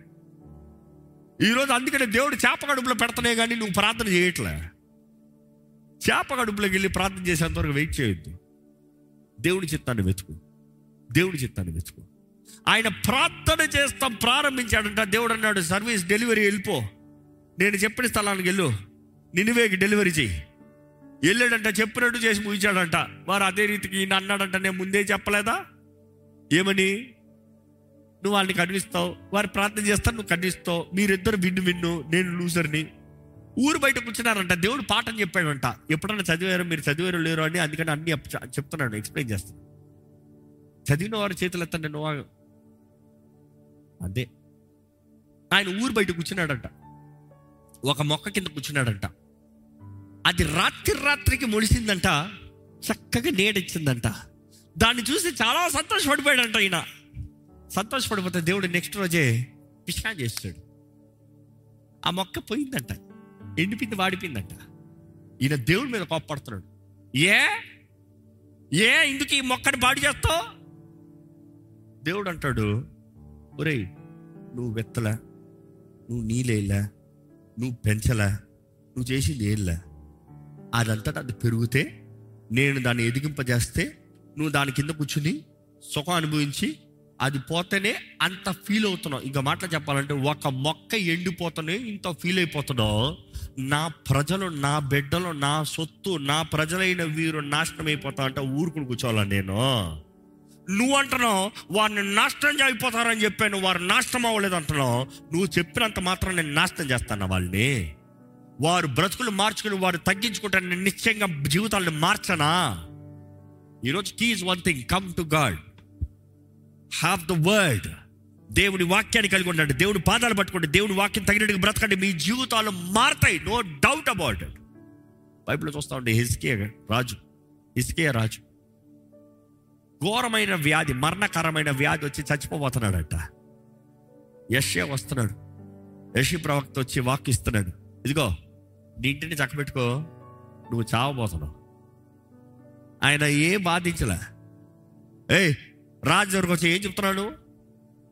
ఈరోజు అందుకనే దేవుడు చేప పెడతనే కానీ నువ్వు ప్రార్థన చేయట్లే. చేపగడుపులోకి వెళ్ళి ప్రార్థన చేసేంతవరకు వెయిట్ చేయొద్దు. దేవుడి చిత్తాన్ని వెతుకు. దేవుడి చిత్తాన్ని వెతుకు. ఆయన ప్రార్థన చేస్తాం ప్రారంభించాడంట. దేవుడు అన్నాడు సర్వీస్ డెలివరీ వెళ్ళిపో. నేను చెప్పిన స్థలానికి వెళ్ళు. నినివేకి డెలివరీ చెయ్యి. వెళ్ళాడంట చెప్పినట్టు చేసి ముగించాడంట. వారు అదే రీతికి ఈయన అన్నాడంట నేను ముందే చెప్పలేదా? ఏమని? నువ్వు వాళ్ళని కనిపిస్తావు వారు ప్రార్థన చేస్తారు నువ్వు కనిపిస్తావు మీరిద్దరు విన్ను విన్ను నేను లూజర్ని. ఊరు బయట కూర్చున్నారంట దేవుడు పాఠం చెప్పాడంట. ఎప్పుడన్నా చదివారో మీరు చదివారో లేరు అని అందుకని అన్ని చెప్తున్నాడు ఎక్స్ప్లెయిన్ చేస్తాను చదివిన వారి చేతులు ఎత్తండి నువ్వు అదే. ఆయన ఊరు బయట కూర్చున్నాడంట. ఒక మొక్క కింద కూర్చున్నాడంట. అది రాత్రి రాత్రికి మొలిసిందంట చక్కగా నీడిచ్చిందంట దాన్ని చూసి చాలా సంతోషపడిపోయాడంట ఈయన. సంతోషపడిపోతే దేవుడు నెక్స్ట్ రోజే విషయం చేస్తాడు. ఆ మొక్క పోయిందంట. ఎండిపోయింది వాడిపోయిందంట. ఈయన దేవుడి మీద కోప్పడుతున్నాడు. ఏ? ఏ? ఇందుకు ఈ మొక్కని పాడు చేస్తావు? దేవుడు అంటాడు ఒరేయ్ నువ్వు వెత్తలా నువ్వు నీళ్ళేలా నువ్వు పెంచలా నువ్వు చేసింది ఏంలా అదంతటా అది పెరిగితే నేను దాన్ని ఎదిగింపజేస్తే నువ్వు దాని కింద కూర్చుని సుఖం అనుభవించి అది పోతేనే అంత ఫీల్ అవుతున్నావు. ఇంకా మాటలు చెప్పాలంటే ఒక మొక్క ఎండిపోతేనే ఇంత ఫీల్ అయిపోతున్నావు. నా ప్రజలు నా బిడ్డలు నా సొత్తు నా ప్రజలైన వీరు నాశనం అయిపోతా అంటే ఊరుకుని కూర్చోవాలా నేను? నువ్వు అంటున్నావు వారిని నాశనం అయిపోతారని చెప్పాను వారు నాశనం అవ్వలేదు అంటున్నావు. నువ్వు చెప్పినంత మాత్రం నేను నాశనం చేస్తాను వాళ్ళని? వారు బ్రతుకులు మార్చుకుని వారు తగ్గించుకుంటాను నేను నిశ్చయంగా జీవితాలను మార్చనా? ఈరోజు keys one thing come to God. Have the word దేవుని వాక్యాన్ని కలిగి ఉండండి. దేవుని పాదాలు పట్టుకోండి. దేవుని వాక్యం తగినట్టుగా బ్రతకండి. మీ జీవితాలు మారతాయి. నో డౌట్ అబౌట్ ఇట్ బైబిల్లో చూస్తా ఉండే హిస్కే రాజు. హిస్కే రాజు. ఘోరమైన వ్యాధి మరణకరమైన వ్యాధి వచ్చి చచ్చిపోబోతున్నాడట. యశ్య వస్తున్నాడు. యషి ప్రవక్త వచ్చి వాకిస్తున్నాడు ఇదిగో నీ ఇంటిని చక్కబెట్టుకో. నువ్వు చావబోతున్నావు. ఆయన ఏ బాధించలే. ఏయ్ రాజు దగ్గరకు వచ్చి ఏం చెప్తున్నాడు?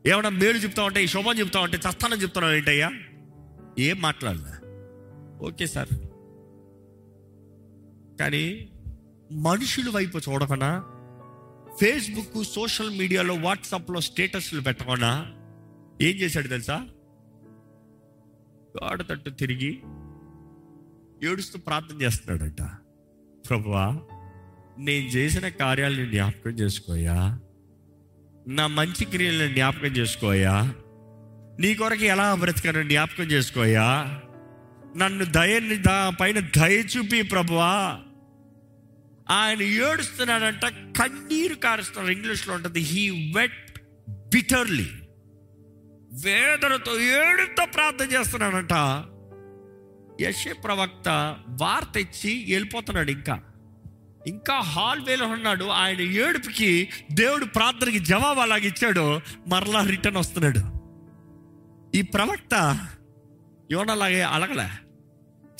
ఏమన్నా మేలు చెప్తా ఉంటే ఈ శుభం చెప్తా ఉంటే చస్తానని చెప్తున్నావు ఏంటయ్యా? ఏం మాట్లాడలే. Okay sir. కానీ మనుషుల వైపు చూడకుండా ఫేస్బుక్ సోషల్ మీడియాలో వాట్సాప్లో స్టేటస్లు పెట్టకుండా ఏం చేశాడు తెలుసా? గాడ తట్టు తిరిగి ఏడుస్తూ ప్రార్థన చేస్తున్నాడట. ప్రభువా నేను చేసిన కార్యాలను జ్ఞాపకం చేసుకోయా నా మంచి క్రియలను జ్ఞాపకం చేసుకోయా నీ కొరకు ఎలా బ్రతికాను జ్ఞాపకం చేసుకోయా నన్ను దయని దా పైన దయ చూపి ప్రభువా. ఆయన ఏడుస్తున్నాడంట కన్నీరు కారుస్తున్నారు. ఇంగ్లీష్లో ఉంటుంది హీ వెట్ బిటర్లీ వేదనతో ఏడుతో ప్రార్థన చేస్తున్నాడంట. యశ ప్రవక్త వార్త ఇచ్చి వెళ్ళిపోతున్నాడు ఇంకా. ఇంకా హాల్వేలో ఉన్నాడు. ఆయన ఏడుపుకి దేవుడు ప్రార్థనకి జవాబు అలాగ ఇచ్చాడు. మరలా రిటర్న్ వస్తున్నాడు. ఈ ప్రవక్త యోనలాగే అలగలే.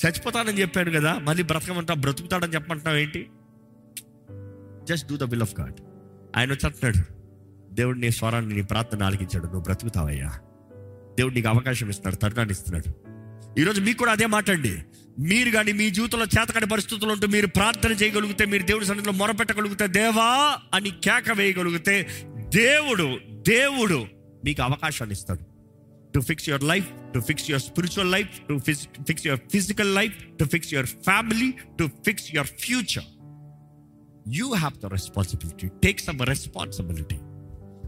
చచ్చిపోతానని చెప్పాను కదా మళ్ళీ బ్రతకమంటా బ్రతుకుతాడని చెప్పమంటున్నావు ఏంటి? Just do the will of God ఆయన వచ్చి అంటున్నాడు దేవుడు నీ స్వరాన్ని నీ ప్రార్థన ఆలకించాడు. నువ్వు బ్రతుకుతావయ్యా. దేవుడు నీకు అవకాశం ఇస్తున్నాడు తరుణాన్ని ఇస్తున్నాడు. ఈరోజు మీకు కూడా అదే మాట్లాడండి మీరు కానీ మీ జీవితంలో చేతకాని పరిస్థితులు ఉంటూ మీరు ప్రార్థన చేయగలిగితే మీరు దేవుడి సన్నిధిలో మొరపెట్టగలిగితే దేవా అని కేక వేయగలిగితే దేవుడు దేవుడు మీకు అవకాశాన్ని ఇస్తాడు. To fix your life to fix your spiritual life to fix your physical life to fix your family to fix your future you have the responsibility take some responsibility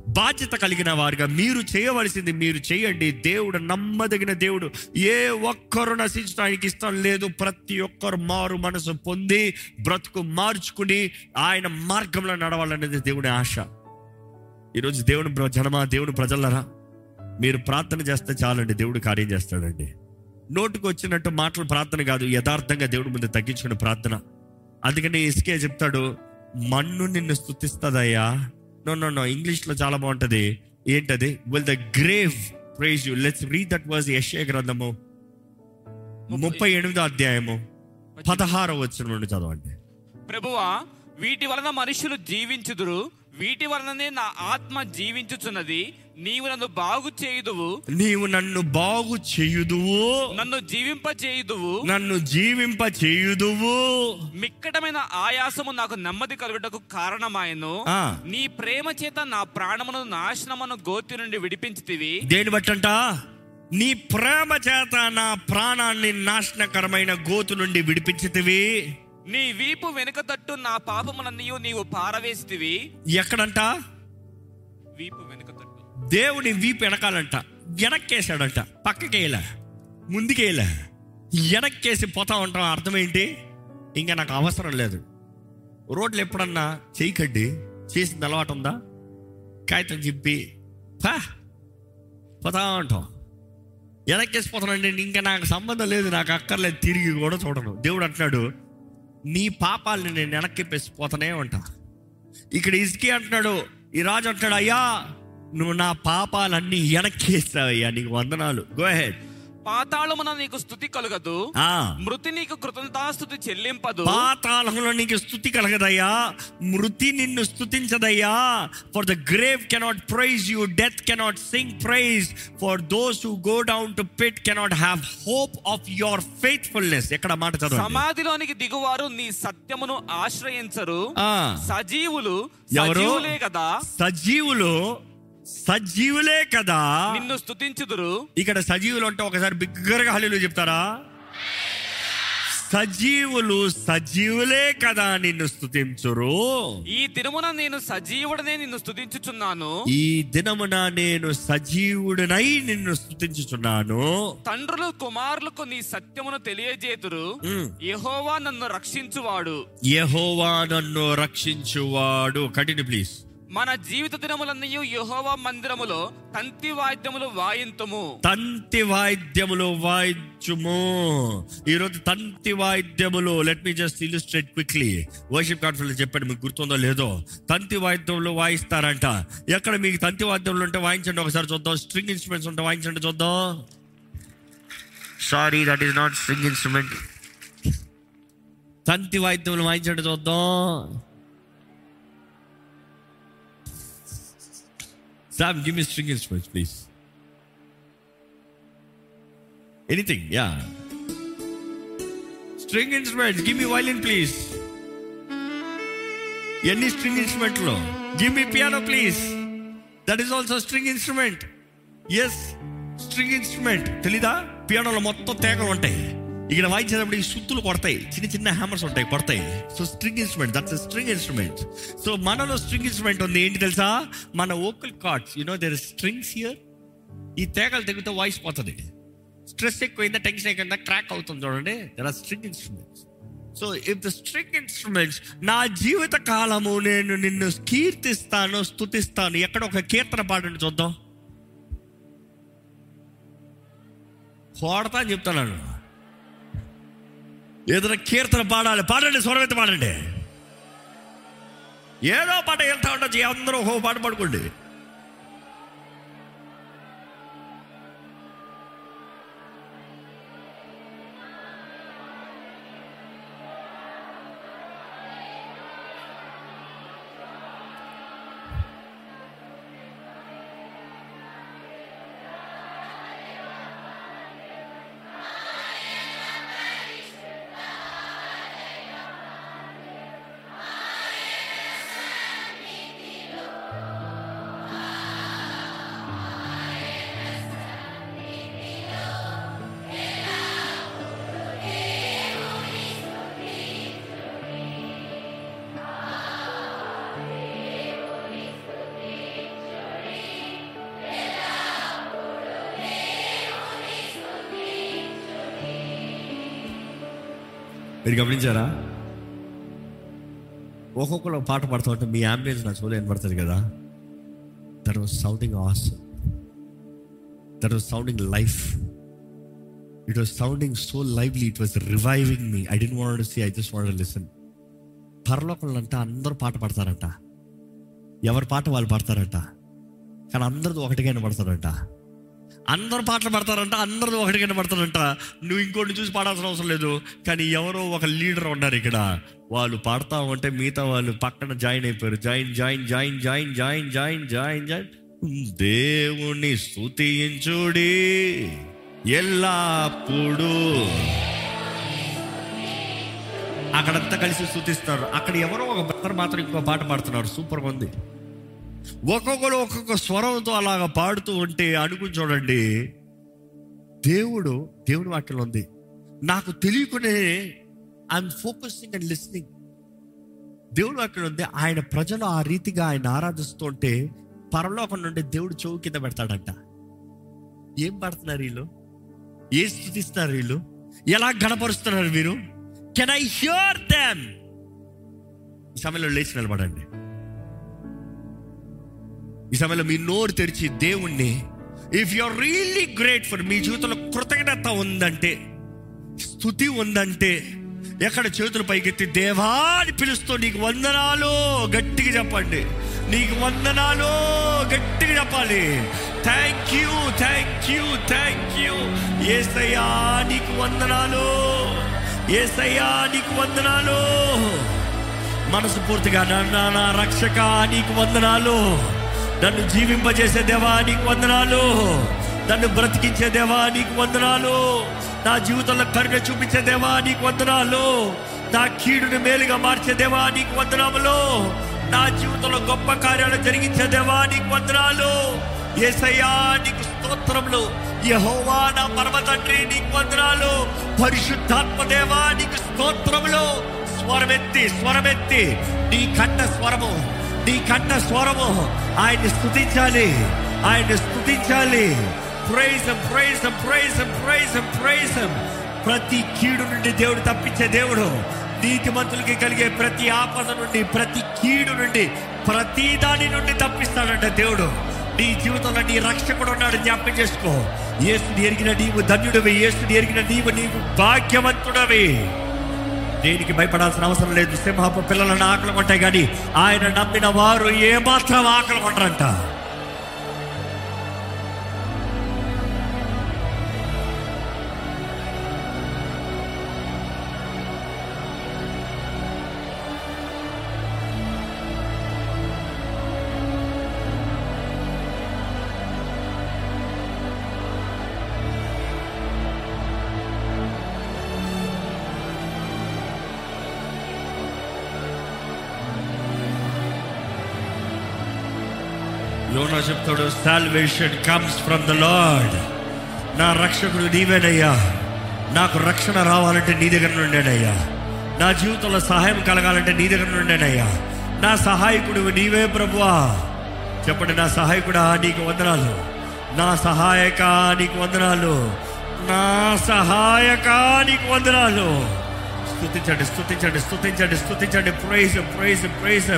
బాధ్యత కలిగిన వారుగా మీరు చేయవలసింది మీరు చేయండి. దేవుడు నమ్మదగిన దేవుడు. ఏ ఒక్కరు నశించడానికి ఇష్టం లేదు. ప్రతి ఒక్కరు మారు మనసు పొంది బ్రతుకు మార్చుకుని ఆయన మార్గంలో నడవాలనేది దేవుని ఆశ. ఈరోజు దేవుని జనమా దేవుని ప్రజలరా మీరు ప్రార్థన చేస్తే చాలండి. దేవుడు కార్యం చేస్తాడండి. నోటుకు వచ్చినట్టు మాటలు ప్రార్థన కాదు. యథార్థంగా దేవుడి ముందు తగ్గించుకునే ప్రార్థన. అందుకని ఇసుకే చెప్తాడు మన్ను నిన్ను స్థుతిస్తుందయ్యా నో నో నో ఇంగ్లీష్లో చాలా బాగుంటది. ఏంటది? Will the grave praise you let's read that was యశ్య గ్రంథము. ముప్పై ఎనిమిదో అధ్యాయము. పదహారో వచ్చిన నుండి చదవండి. ప్రభువా వీటి వలన మనుషులు జీవించుదురు. వీటి వలననే నా ఆత్మ జీవించుచున్నది. నీవు నన్ను బాగు చేయుదువు. నీవు నన్ను బాగు చేయుదువు. నన్ను జీవింప చేయుదువు. నన్ను జీవింప చేయుదువు. మిక్కటమైన ఆయాసము నాకు నెమ్మది కలుగుటకు కారణమాయను. నీ ప్రేమ చేత నా ప్రాణమును నాశనమును గోతి నుండి విడిపించితివి. దేని బట్టంట? నీ ప్రేమ చేత నా ప్రాణాన్ని నాశనకరమైన గోతు నుండి విడిపించితివి. నీ వీపు వెనుక తట్టు నా పాపములన్నీయు నీవు పారవేసితివి. ఎక్కడంట? వీపు వెనుక దేవుని వీపు వెనకాలంట. వెనక్కేసాడంట పక్కకేయలే. ముందుకేయలే. వెనక్కేసి పోతా ఉంటాం. అర్థం ఏంటి? ఇంకా నాకు అవసరం లేదు. రోడ్లు ఎప్పుడన్నా చేయకండి చేసిన అలవాటు ఉందా? కాగితం చెప్పి పా పోతా ఉంటాం. వెనక్కేసి పోతానండి ఇంకా నాకు సంబంధం లేదు. నాకు అక్కర్లేదు. తిరిగి కూడా చూడను. దేవుడు అంటున్నాడు నీ పాపాలని నేను వెనక్కి పోతానే ఉంటా. ఇక్కడ ఇసుకి అంటున్నాడు ఈ రాజు అంటున్నాడు అయ్యా నువ్వు నా పాపాలన్నీ వెనక్కేస్తావయ్యా నీకు వందనాలు. గో హెడ్ పాతాళమున నీకు స్థుతి కలుగదు. ఆ. మృతి నీకు కృతజ్ఞతాస్థుతి చెల్లింపదు. పాతాళంలో నీకు స్థుతి కలగదయ్యా. మృతి నిన్ను స్థుతించదయ్యా. For the grave cannot praise you death cannot sing praise for those who go down to pit cannot have hope of your faithfulness ఎక్కడ మాట చదవండి? సమాధిలోనికి దిగువారు నీ సత్యమును ఆశ్రయించరు. ఆ. సజీవులు ఎవరు? కదా. సజీవులు సజీవులే కదా. నిన్ను స్తుతించుదురు. ఇక్కడ సజీవులు అంటే ఒకసారి బిగ్గరగా హల్లు చెప్తారా? సజీవులు సజీవులే కదా నిన్ను స్తుతించురు. ఈ దినమున నేను సజీవుడనే నిన్ను స్తుతించుచున్నాను. ఈ దినమున నేను సజీవుడనై నిన్ను స్తుతించుచున్నాను. తండ్రులు కుమారులకు నీ సత్యమును తెలియజేతురు. యెహోవా నన్ను రక్షించువాడు. యెహోవా నన్ను రక్షించువాడు. కంటిన్యూ ప్లీజ్ మన జీవిత దినములన్నీ యెహోవా మందిరములో తంతి వాద్యములు వాయింతుము. తంతి వాయిద్యములు వాయిద్యము ఈరోజు తంతి వాయిద్యములు let me just illustrate quickly worship conference చెప్పండి మీకు గుర్తుందో లేదో? తంతి వాయిద్యములు వాయిస్తారంట. ఎక్కడ మీకు తంతి వాయిద్యములు ఉంటే వాయించండి ఒకసారి చూద్దాం. స్ట్రింగ్ ఇన్స్ట్రుమెంట్స్ ఉంటే వాయించండి చూద్దాం. Sorry that is not string instrument తంతి వాయిద్యములు వాయించండి చూద్దాం. Sam, give me string instruments, please. Anything, yeah. String instruments give me violin please ఎన్ని string ఇన్స్ట్రుమెంట్లో give me piano please that is also string instrument yes string instrument తెలీదా? పియానోలో మొత్తం తేగలు ఉంటాయి. ఇక్కడ వాయించేటప్పుడు ఈ సుత్తులు కొడతాయి. చిన్న చిన్న హ్యామర్స్ ఉంటాయి కొడతాయి. So string instrument that's string instrument so మనలో స్ట్రింగ్ ఇన్స్ట్రుమెంట్ ఉంది. ఏంటి తెలుసా? మన vocal cords you know there strings here ఈ తేగలు తెగితే వాయిస్ పోతుంది. స్ట్రెస్ ఎక్కువైందా టెన్షన్ ఎక్కువైందా క్రాక్ అవుతుంది చూడండి. There are string instruments so if the string instruments నా జీవిత కాలము నేను నిన్ను కీర్తిస్తాను స్తుతిస్తాను. ఎక్కడ ఒక కీర్తన పాడండి చూద్దాం. కోడతా అని చెప్తున్నాను ఏదైనా కీర్తన పాడాలి పాడండి స్వరమైతే పాడండి ఏదో పాట వెళ్తా ఉండొచ్చు అందరూ ఓ పాట పాడుకోండి మీరు గమనించారా? ఒక్కొక్కరు పాట పాడుతూ ఉంటే మీ అంబియన్స్ నా చెవులు వినపడుతుంది కదా? That was sounding as that was sounding life it was sounding so lively it was reviving me I don't want see I just want listen పరలోకంలో అంటే అందరూ పాట పాడతారట. ఎవరి పాట వాళ్ళు పాడతారట? కానీ అందరిది ఒకటిగానే పడతారంట అందరు పాటలు పడతారంట అందరూ ఒకటిగానే పడతారంట. నువ్వు ఇంకోటి చూసి పాడాల్సిన అవసరం లేదు. కానీ ఎవరో ఒక లీడర్ ఉన్నారు ఇక్కడ. వాళ్ళు పాడతా ఉంటే మిగతా వాళ్ళు పక్కన జాయిన్ అయిపోయారు. Join join join join join join join join. దేవుని స్థుతించుడి ఎల్లప్పుడు. అక్కడంతా కలిసి స్థుతిస్తారు అక్కడ ఎవరో ఒక బ్రదర్ మాత్రం ఇంకో పాట పాడుతున్నారు. సూపర్గా ఉంది. ఒక్కొక్కరు ఒక్కొక్క స్వరంతో అలాగ పాడుతూ ఉంటే అనుకుని చూడండి దేవుడు దేవుడి వాక్యం ఉంది. నాకు తెలియకునే ఐఎమ్ ఫోకసింగ్ అండ్ లిస్నింగ్ దేవుడి వాక్యంలో ఉంది ఆయన ప్రజలు ఆ రీతిగా ఆయన ఆరాధిస్తుంటే పరలోకం నుండి దేవుడు చెవు కింద పెడతాడంట. ఏం పడుతున్నారు వీళ్ళు? ఏం స్థుతిస్తున్నారు వీళ్ళు? ఎలా గణపరుస్తున్నారు మీరు కెన్ ఐ హ్యూర్ దెమ్ సమయంలో లేచి నిలబడండి. ఈ సమయంలో మీ నోరు తెరిచి దేవుణ్ణి if you are really grateful మీ జీవితంలో కృతజ్ఞత ఉందంటే స్థుతి ఉందంటే ఎక్కడ చేతులు పైకెత్తి దేవా అని పిలుస్తూ నీకు వందనాలు గట్టిగా చెప్పండి. నీకు వందనాలు గట్టిగా చెప్పాలి. Thank you thank you thank you ఏసయ్యా నీకు వందనాలు. ఏసయ్యా నీకు వందనాలు. మనసు పూర్తిగా నన్ను నా రక్షక నీకు వందనాలు. నన్ను జీవింపజేసే దేవా నీకు వందనాలు. నన్ను బ్రతికించే దేవా నీకు వందనాలు. నా జీవితంలో కరుణ చూపించే దేవా నీకు వందనాలు. నా కీడుని మేలుగా మార్చే దేవా నీకు వందనాములు నా జీవితంలో గొప్ప కార్యాలు జరిగించే దేవా నీకు వందనాలు. ఏసయ్యా నీకు స్తోత్రములు. యెహోవా నా పరమ తండ్రి నీకు వందనాలు. పరిశుద్ధాత్మ దేవా నీకు స్తోత్రములు. స్వరమెత్తి స్వరమెత్తి నీ కంట స్వరము. నీ కంట స్వరము ఆయన్ని స్తుతించాలి. ఆయన్ని స్తుతించాలి. Praise him praise him praise him praise him praise him ప్రతి కీడు నుండి దేవుడు తప్పించే దేవుడు. నీతిమంతులకి కలిగే ప్రతి ఆపద నుండి ప్రతి కీడు నుండి ప్రతి దాని నుండి తప్పిస్తాడంట దేవుడు. నీ జీవితంలో నీ రక్షకుడు ఉన్నాడు జ్ఞాపకం చేసుకో. ఏసుని ఎరిగిన నీవు ధన్యుడవి. ఏసుని ఎరిగిన నీవు నీవు భాగ్యవంతుడవి. దేనికి భయపడాల్సిన అవసరం లేదు. సింహపు పిల్లలను ఆకలి కొంటాయి కానీ ఆయన నమ్మిన వారు ఏమాత్రం ఆకలి కొంటారంట యోనా salvation comes from the Lord నా రక్షకుడు నీవేనయ్యా. నాకు రక్షణ రావాలంటే నీ దగ్గర నుండేనయ్యా నా జీవితంలో సహాయం కలగాలంటే నీ దగ్గర నుండేనయ్యా నా సహాయకుడు నీవే ప్రభువా. చెప్పండి నా సహాయకుడా నీకు వందనాలు. నా సహాయక నీకు వందనాలు. నా సహాయక నీకు వందనాలు. స్తుతించండి స్థుతించండి స్థుతించండి స్తుతించండి. ప్రైజ్ ప్రైజ్ ప్రైజ్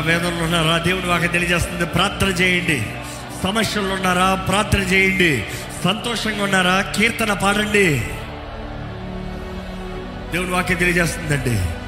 వేదనలు ఉన్నారా? దేవుడు వాకి తెలియజేస్తుంది ప్రార్థన చేయండి. సమస్యలు ఉన్నారా? ప్రార్థన చేయండి. సంతోషంగా ఉన్నారా? కీర్తన పాడండి. దేవుడు వాక్యం తెలియజేస్తుందండి.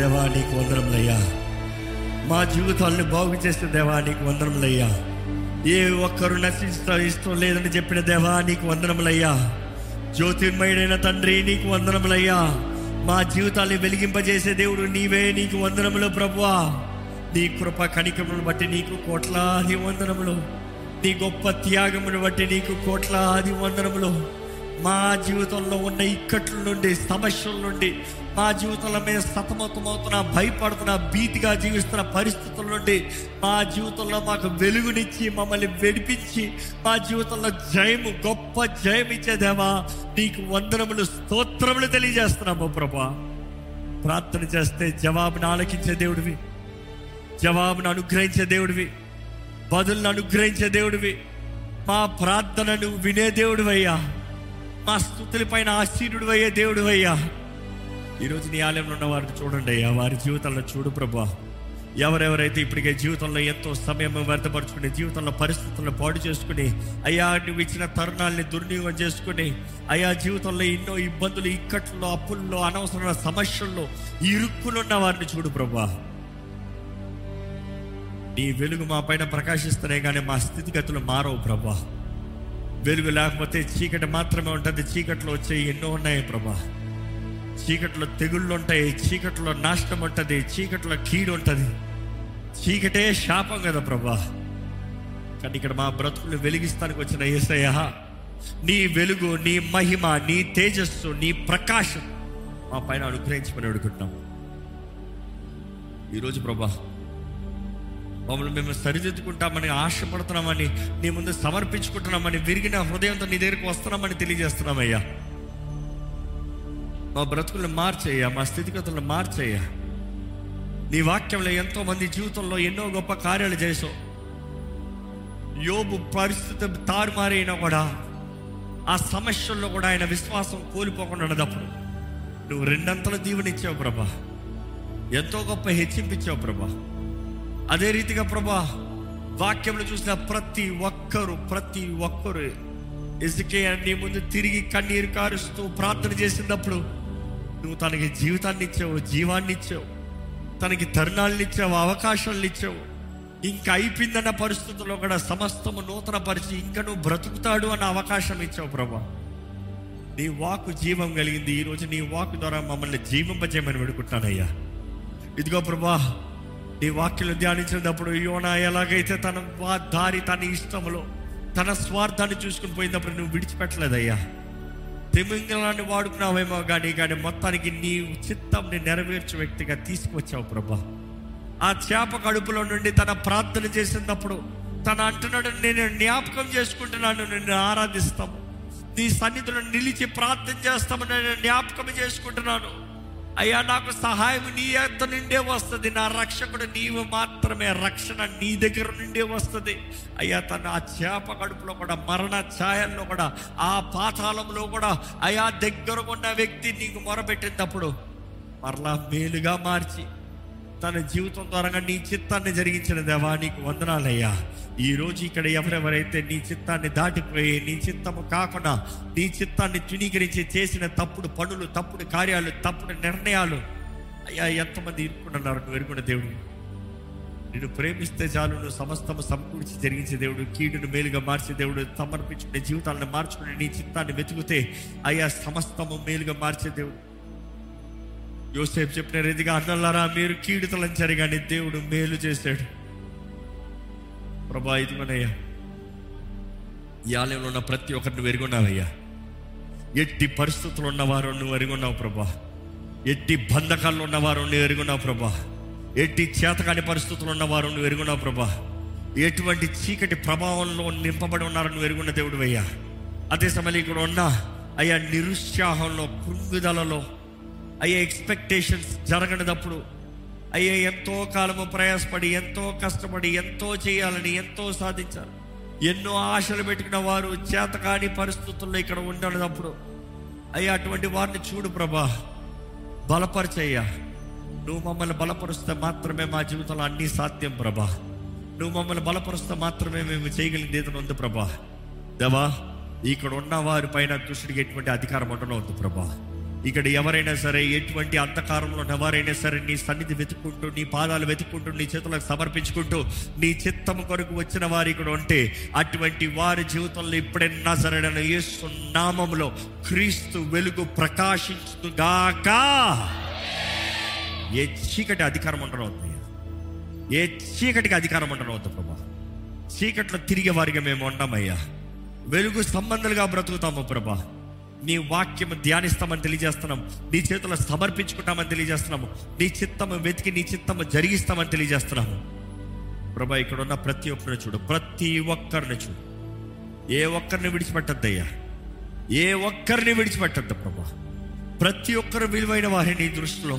దేవా నీకు వందరములయ్యా మా జీవితాలను బాగు చేసిన దేవా నీకు వందరములయ్యా ఏ ఒక్కరు నశిస్తా ఇష్టం లేదని చెప్పిన దేవా నీకు వందనములయ్యా. జ్యోతిర్మయుడైన తండ్రి నీకు వందనములయ్యా. మా జీవితాన్ని వెలిగింపజేసే దేవుడు నీవే నీకు వందనములు ప్రభువా. నీ కృప కణికములు బట్టి నీకు కోట్లాది వందనములు. నీ గొప్ప త్యాగమును బట్టి నీకు కోట్లాది వందనములు. మా జీవితంలో ఉన్న ఇక్కట్ల నుండి సమస్యల నుండి మా జీవితంలో మేము సతమతమవుతున్న భయపడుతున్న భీతిగా జీవిస్తున్న పరిస్థితుల నుండి మా జీవితంలో మాకు వెలుగునిచ్చి మమ్మల్ని వెడిపించి మా జీవితంలో జయము గొప్ప జయం ఇచ్చేదేవా నీకు వందనములు స్తోత్రములు తెలియజేస్తున్నాము ప్రభా. ప్రార్థన చేస్తే జవాబును ఆలకించే దేవుడివి జవాబును అనుగ్రహించే దేవుడివి బదులను అనుగ్రహించే దేవుడివి మా ప్రార్థనను వినే దేవుడివయ్యా. మా స్థుతుల పైన ఆశీనుడు అయ్యే దేవుడు అయ్యా ఈరోజు నీ ఆలయంలో ఉన్న వారిని చూడండి అయ్యా. వారి జీవితంలో చూడు ప్రభా. ఎవరెవరైతే ఇప్పటికే జీవితంలో ఎంతో సమయం వ్యర్థపరుచుకుని జీవితంలో పరిస్థితులను పాడు చేసుకుని అయ్యా నువ్వు ఇచ్చిన తరుణాలని దుర్వినియోగం చేసుకుని అయ్యా జీవితంలో ఎన్నో ఇబ్బందులు ఇక్కట్లో అప్పుల్లో అనవసరమైన సమస్యల్లో ఇరుక్కులున్న వారిని చూడు ప్రభా. నీ వెలుగు మా పైన ప్రకాశిస్తేనే కానీ మా స్థితిగతులు మారవు ప్రభా. వెలుగు లేకపోతే చీకటి మాత్రమే ఉంటుంది. చీకట్లో వచ్చే ఎన్నో ఉన్నాయి ప్రభా. చీకట్లో తెగుళ్ళు ఉంటాయి. చీకట్లో నాశనం ఉంటుంది. చీకట్లో కీడు ఉంటుంది. చీకటే శాపం కదా ప్రభా. కానీ ఇక్కడ మా బ్రతుకులు వెలిగిస్తానికి వచ్చిన ఏసయ్య నీ వెలుగు నీ మహిమ నీ తేజస్సు నీ ప్రకాశం మా పైన అనుగ్రహించమని అడుగుతున్నాం. ఈరోజు ప్రభా మమ్మల్ని మేము సరిదిద్దుకుంటామని ఆశపడుతున్నామని నీ ముందు సమర్పించుకుంటున్నామని విరిగిన హృదయంతో నీ దగ్గరికి వస్తున్నామని తెలియజేస్తున్నామయ్యా. మా బ్రతుకులను మార్చేయ్యా మా స్థితిగతులను మార్చేయ్యా. నీ వాక్యంలో ఎంతో మంది జీవితంలో ఎన్నో గొప్ప కార్యాలు చేసావు యోబు పరిస్థితి తారుమారైనా కూడా ఆ సమస్యల్లో కూడా ఆయన విశ్వాసం కోల్పోకుండా ఉన్నదప్పుడు. నువ్వు రెండంతల దీవెనిచ్చావు ప్రభా. ఎంతో గొప్ప హెచ్చింపించావు ప్రభా. అదే రీతిగా ప్రభా వాక్యంలో చూసిన ప్రతి ఒక్కరు ప్రతి ఒక్కరు ఇసుకే నీ ముందు తిరిగి కన్నీరు కారుస్తూ ప్రార్థన చేసినప్పుడు నువ్వు తనకి జీవితాన్ని ఇచ్చావు జీవాన్ని ఇచ్చావు తనకి తరుణాలను ఇచ్చావు అవకాశాలను ఇచ్చావు. ఇంకా అయిపోయిందన్న పరిస్థితుల్లో కూడా సమస్తము నూతన పరిచి ఇంకా నువ్వు బ్రతుకుతాడు అన్న అవకాశం ఇచ్చావు ప్రభా. నీ వాకు జీవం కలిగింది. ఈరోజు నీ వాకు ద్వారా మమ్మల్ని జీవింపజేయమని పెడుకుంటానయ్యా ఇదిగో ప్రభా నీ వాక్యలు ధ్యానించినప్పుడు యోనా ఎలాగైతే తన వా దారి తన ఇష్టంలో తన స్వార్థాన్ని చూసుకుని పోయినప్పుడు నువ్వు విడిచిపెట్టలేదయ్యా. తిమింగళాన్ని వాడుకున్నావేమో కానీ కానీ మొత్తానికి నీ చిత్తంని నెరవేర్చే వ్యక్తిగా తీసుకువచ్చావు ప్రభా. ఆ చేప కడుపులో నుండి తన ప్రార్థన చేసినప్పుడు తన అంటున్నాడు నేను జ్ఞాపకం చేసుకుంటున్నాను నిన్ను ఆరాధిస్తాము. నీ సన్నిధిలో నిలిచి ప్రార్థన చేస్తామని నేను జ్ఞాపకం చేసుకుంటున్నాను. అయ్యా నాకు సహాయం నీ ఎత్త నుండే వస్తుంది. నా రక్షకుడు నీవు మాత్రమే. రక్షణ నీ దగ్గర నుండే వస్తుంది. అయ్యా తన ఆ చేప కడుపులో కూడా మరణ ఛాయల్లో కూడా ఆ పాతాళంలో కూడా అయా దగ్గర ఉన్న వ్యక్తి నీకు మొరపెట్టినప్పుడు మరలా మేలుగా మార్చి తన జీవితం ద్వారా నీ చిత్తాన్ని జరిగించిన దేవా నీకు వందనాలయ్యా. ఈ రోజు ఇక్కడ ఎవరెవరైతే నీ చిత్తాన్ని దాటిపోయి నీ చిత్తము కాకుండా నీ చిత్తాన్ని తునీకరించి చేసిన తప్పుడు పనులు తప్పుడు కార్యాలు తప్పుడు నిర్ణయాలు అయ్యా ఎంతమంది ఇరుక్కున్నారు నువ్వు ఎరుగున్న దేవుడు. నిన్ను ప్రేమిస్తే చాలు నువ్వు సమస్తము సమకూర్చి జరిగించే దేవుడు కీడును మేలుగా మార్చే దేవుడు సమర్పించుకునే జీవితాలను మార్చుకుని నీ చిత్తాన్ని వెతుకుతే అయ్యా సమస్తము మేలుగా మార్చే దేవుడు. యోసేపు చెప్పిన రీతిగా అన్నలారా మీరు కీడు తలంచారు కానీ దేవుడు మేలు చేశాడు. ప్రభా ఇదిగోనయ్యా. ఈ ఆలయంలో ఉన్న ప్రతి ఒక్కరిని నువ్వు ఎట్టి పరిస్థితులు ఉన్నవారు నువ్వు ఎరుగున్నావు ప్రభా. ఎట్టి బంధకాల్లో ఉన్నవారు నువ్వు ఎరుగున్నావు ప్రభా. ఎట్టి చేతకాని పరిస్థితులు ఉన్నవారు నువ్వు ఎరుగున్నావు ప్రభా. ఎటువంటి చీకటి ప్రభావంలో నింపబడి ఉన్నారు నువ్వు ఎరుగున్న దేవుడు అయ్యా అదే సమయంలో ఇక్కడ ఉన్న అయ్యా నిరుత్సాహంలో కృంగుదలలో అయ్యా ఎక్స్పెక్టేషన్స్ జరగనిదప్పుడు అయ్యే ఎంతో కాలము ప్రయాసపడి ఎంతో కష్టపడి ఎంతో చేయాలని ఎంతో సాధించాలి. ఎన్నో ఆశలు పెట్టుకున్న వారు చేతకాని పరిస్థితుల్లో ఇక్కడ ఉండనప్పుడు అయ్యా అటువంటి వారిని చూడు ప్రభా. బలపరచయ్యా. నువ్వు మమ్మల్ని బలపరుస్తే మాత్రమే మా జీవితంలో అన్నీ సాధ్యం ప్రభా. నువ్వు మమ్మల్ని బలపరుస్తే మాత్రమే మేము చేయగలిగింది ఏదైనా ఉంది ప్రభా. దేవా ఇక్కడ ఉన్న వారి పైన దుష్టుడికి ఎటువంటి అధికారం ఉండనవద్దు ప్రభా. ఇక్కడ ఎవరైనా సరే ఎటువంటి అంధకారంలో ఎవరైనా సరే నీ సన్నిధి వెతుక్కుంటూ నీ పాదాలు వెతుక్కుంటూ నీ చేతులకు సమర్పించుకుంటూ నీ చిత్తం కొరకు వచ్చిన వారు ఇక్కడ ఉంటే అటువంటి వారి జీవితంలో ఇప్పుడే నజరడన యేసు నామంలో క్రీస్తు వెలుగు ప్రకాశించుగాక ఏ చీకటి అధికారం ఉండనవద్దు ఏ చీకటికి అధికారం ఉండనవద్దు ప్రభా. చీకట్లో తిరిగే వారిగా మేము ఉండమయ్యా వెలుగు సంబంధాలుగా బ్రతుకుతాము ప్రభా. నీ వాక్యము ధ్యానిస్తామని తెలియజేస్తున్నాం. నీ చేతుల్లో సమర్పించుకుంటామని తెలియజేస్తున్నాము. నీ చిత్తము వెతికి నీ చిత్తము జరిగిస్తామని తెలియజేస్తున్నాము. ప్రభా ఇక్కడ ఉన్న ప్రతి ఒక్కరిని చూడు. ప్రతి ఒక్కరిని చూడు. ఏ ఒక్కరిని విడిచిపెట్టద్దయ్యా? ఏ ఒక్కరిని విడిచిపెట్టద్దు ప్రభా. ప్రతి ఒక్కరు విలువైన వారి నీ దృష్టిలో.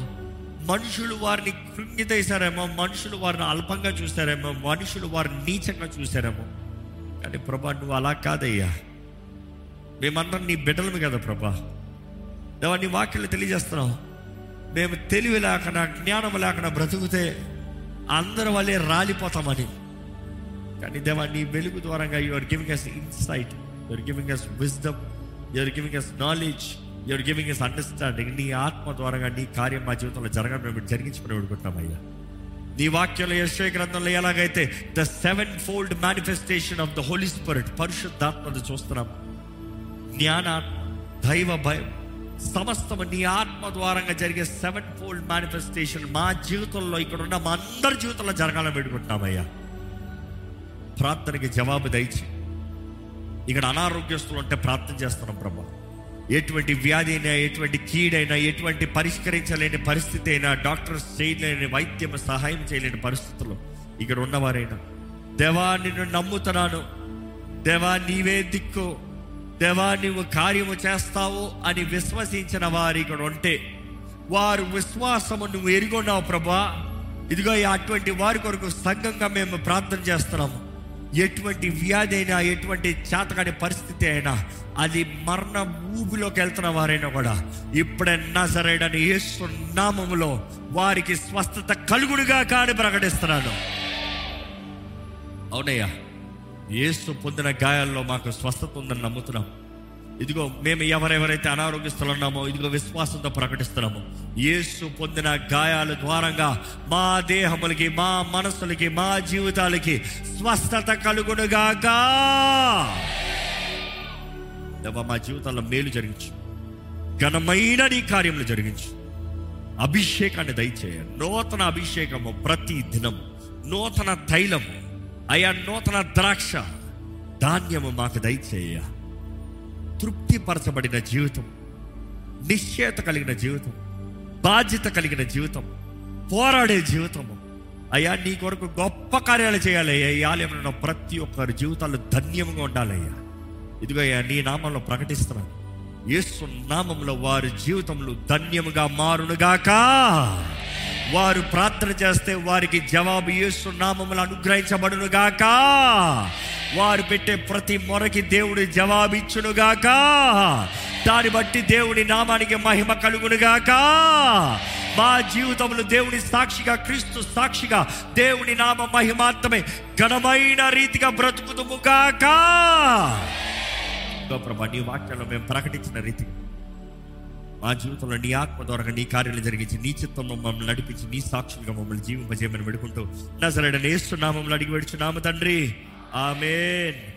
మనుషులు వారిని కృంగితేశారేమో మనుషులు వారిని అల్పంగా చూశారేమో మనుషులు వారిని నీచంగా చూశారేమో. కానీ ప్రభా నువ్వు అలా కాదయ్యా. మేమందరం నీ బిడ్డలము కదా ప్రభా. దేవా నీ వాక్యలు తెలియజేస్తున్నావు. మేము తెలివి లేకుండా జ్ఞానం లేకుండా బ్రతుకుతే అందరి వల్లే రాలిపోతామని. కానీ దేవా నీ వెలుగు ద్వారంగా you are giving us insight you're giving us wisdom you're giving us knowledge you're giving us understanding నీ ఆత్మ ద్వారంగా నీ కార్యం మా జీవితంలో జరగడం మేము జరిగించుకుని అయ్యా. నీ వాక్యంలో యశ్వ గ్రంథంలో ఎలాగైతే the sevenfold manifestation of the holy spirit పరిశుద్ధాత్మను చూస్తున్నాం. జ్ఞానాత్మ దైవ భయం సమస్తము నీ ఆత్మ ద్వారంగా జరిగే సెవెన్ ఫోల్డ్ మేనిఫెస్టేషన్ మా జీవితంలో ఇక్కడ ఉన్న మా అందరి జీవితంలో జరగాలని పెట్టుకుంటున్నామయ్యా ప్రార్థనకి జవాబు దయచి ఇక్కడ అనారోగ్యస్తులు ఉంటే ప్రార్థన చేస్తున్నాం ప్రభా. ఎటువంటి వ్యాధి అయినా ఎటువంటి కీడైనా ఎటువంటి పరిష్కరించలేని పరిస్థితి అయినా డాక్టర్స్ చేయలేని వైద్యం సహాయం చేయలేని పరిస్థితుల్లో ఇక్కడ ఉన్నవారైనా దేవా నిన్ను నమ్ముతున్నాను. దేవా నీవే దిక్కు. దేవా నువ్వు కార్యము చేస్తావు అని విశ్వసించిన వారు ఇక్కడ ఉంటే వారు విశ్వాసము నువ్వు ఎరిగొన్నావు ప్రభా. ఇదిగో అటువంటి వారి కొరకు సంఘంగా మేము ప్రార్థన చేస్తున్నాము. ఎటువంటి వ్యాధి అయినా ఎటువంటి చేతకాని పరిస్థితి అయినా అది మరణ ఊబిలోకి వెళ్తున్న వారైనా కూడా ఇప్పుడన్నా సరైన యేసు నామములో వారికి స్వస్థత కలుగుడుగా కాని ప్రకటిస్తున్నాను. అవునయ్యా. యేసు పొందిన గాయాల్లో మాకు స్వస్థత ఉందని నమ్ముతున్నాం. ఇదిగో మేము ఎవరెవరైతే అనారోగ్యస్తులున్నామో ఇదిగో విశ్వాసంతో ప్రకటిస్తున్నాము. యేసు పొందిన గాయాల ద్వారంగా మా దేహములకి మా మనసులకి మా జీవితాలకి స్వస్థత కలుగునుగాక. దేవా, మా జీవితాల్లో మేలు జరిగించు. ఘనమైన నీ కార్యములు జరిగించు. అభిషేకాన్ని దయచేయ. నూతన అభిషేకము ప్రతి దినము. నూతన తైలము. అయా నూతన ద్రాక్ష ధాన్యము మాకు దయచేయ తృప్తిపరచబడిన జీవితం నిశ్చయత కలిగిన జీవితం బాధ్యత కలిగిన జీవితం పోరాడే జీవితము. అయ్యా నీ కొరకు గొప్ప కార్యాలు చేయాలయ్యా ఈ ఆలయంలో ప్రతి ఒక్కరి జీవితాలు ధన్యముగా ఉండాలయ్యా ఇదిగో అయ్యా నీ నామంలో ప్రకటిస్తున్నాను. యేసు నామంలో వారి జీవితంలో ధన్యముగా మారునుగాక. వారు ప్రార్థన చేస్తే వారికి జవాబు యేసు నామములు అనుగ్రహించబడునుగాక. వారు పెట్టే ప్రతి మొరకి దేవుడి జవాబిచ్చునుగాక దాన్ని బట్టి దేవుని నామానికి మహిమ కలుగునుగాక. మా జీవితంలో దేవుని సాక్షిగా క్రీస్తు సాక్షిగా దేవుని నామ మహిమాత్మే ఘనమైన రీతిగా బ్రతుకుతుముగాక ఇదిగో ప్రభా నీ వాక్యాలను మేము ప్రకటించిన రీతి. మా జీవితంలో నీ ఆత్మ ద్వారా నీ కార్యాలు జరిగించి నీ చిత్తంలో మమ్మల్ని నడిపించి నీ సాక్షులుగా మమ్మల్ని జీవింపజేయమని పెడుకుంటూ నా నజరడని మమ్మల్ని అడిగి పెడుచున్నాము తండ్రి. ఆమెన్.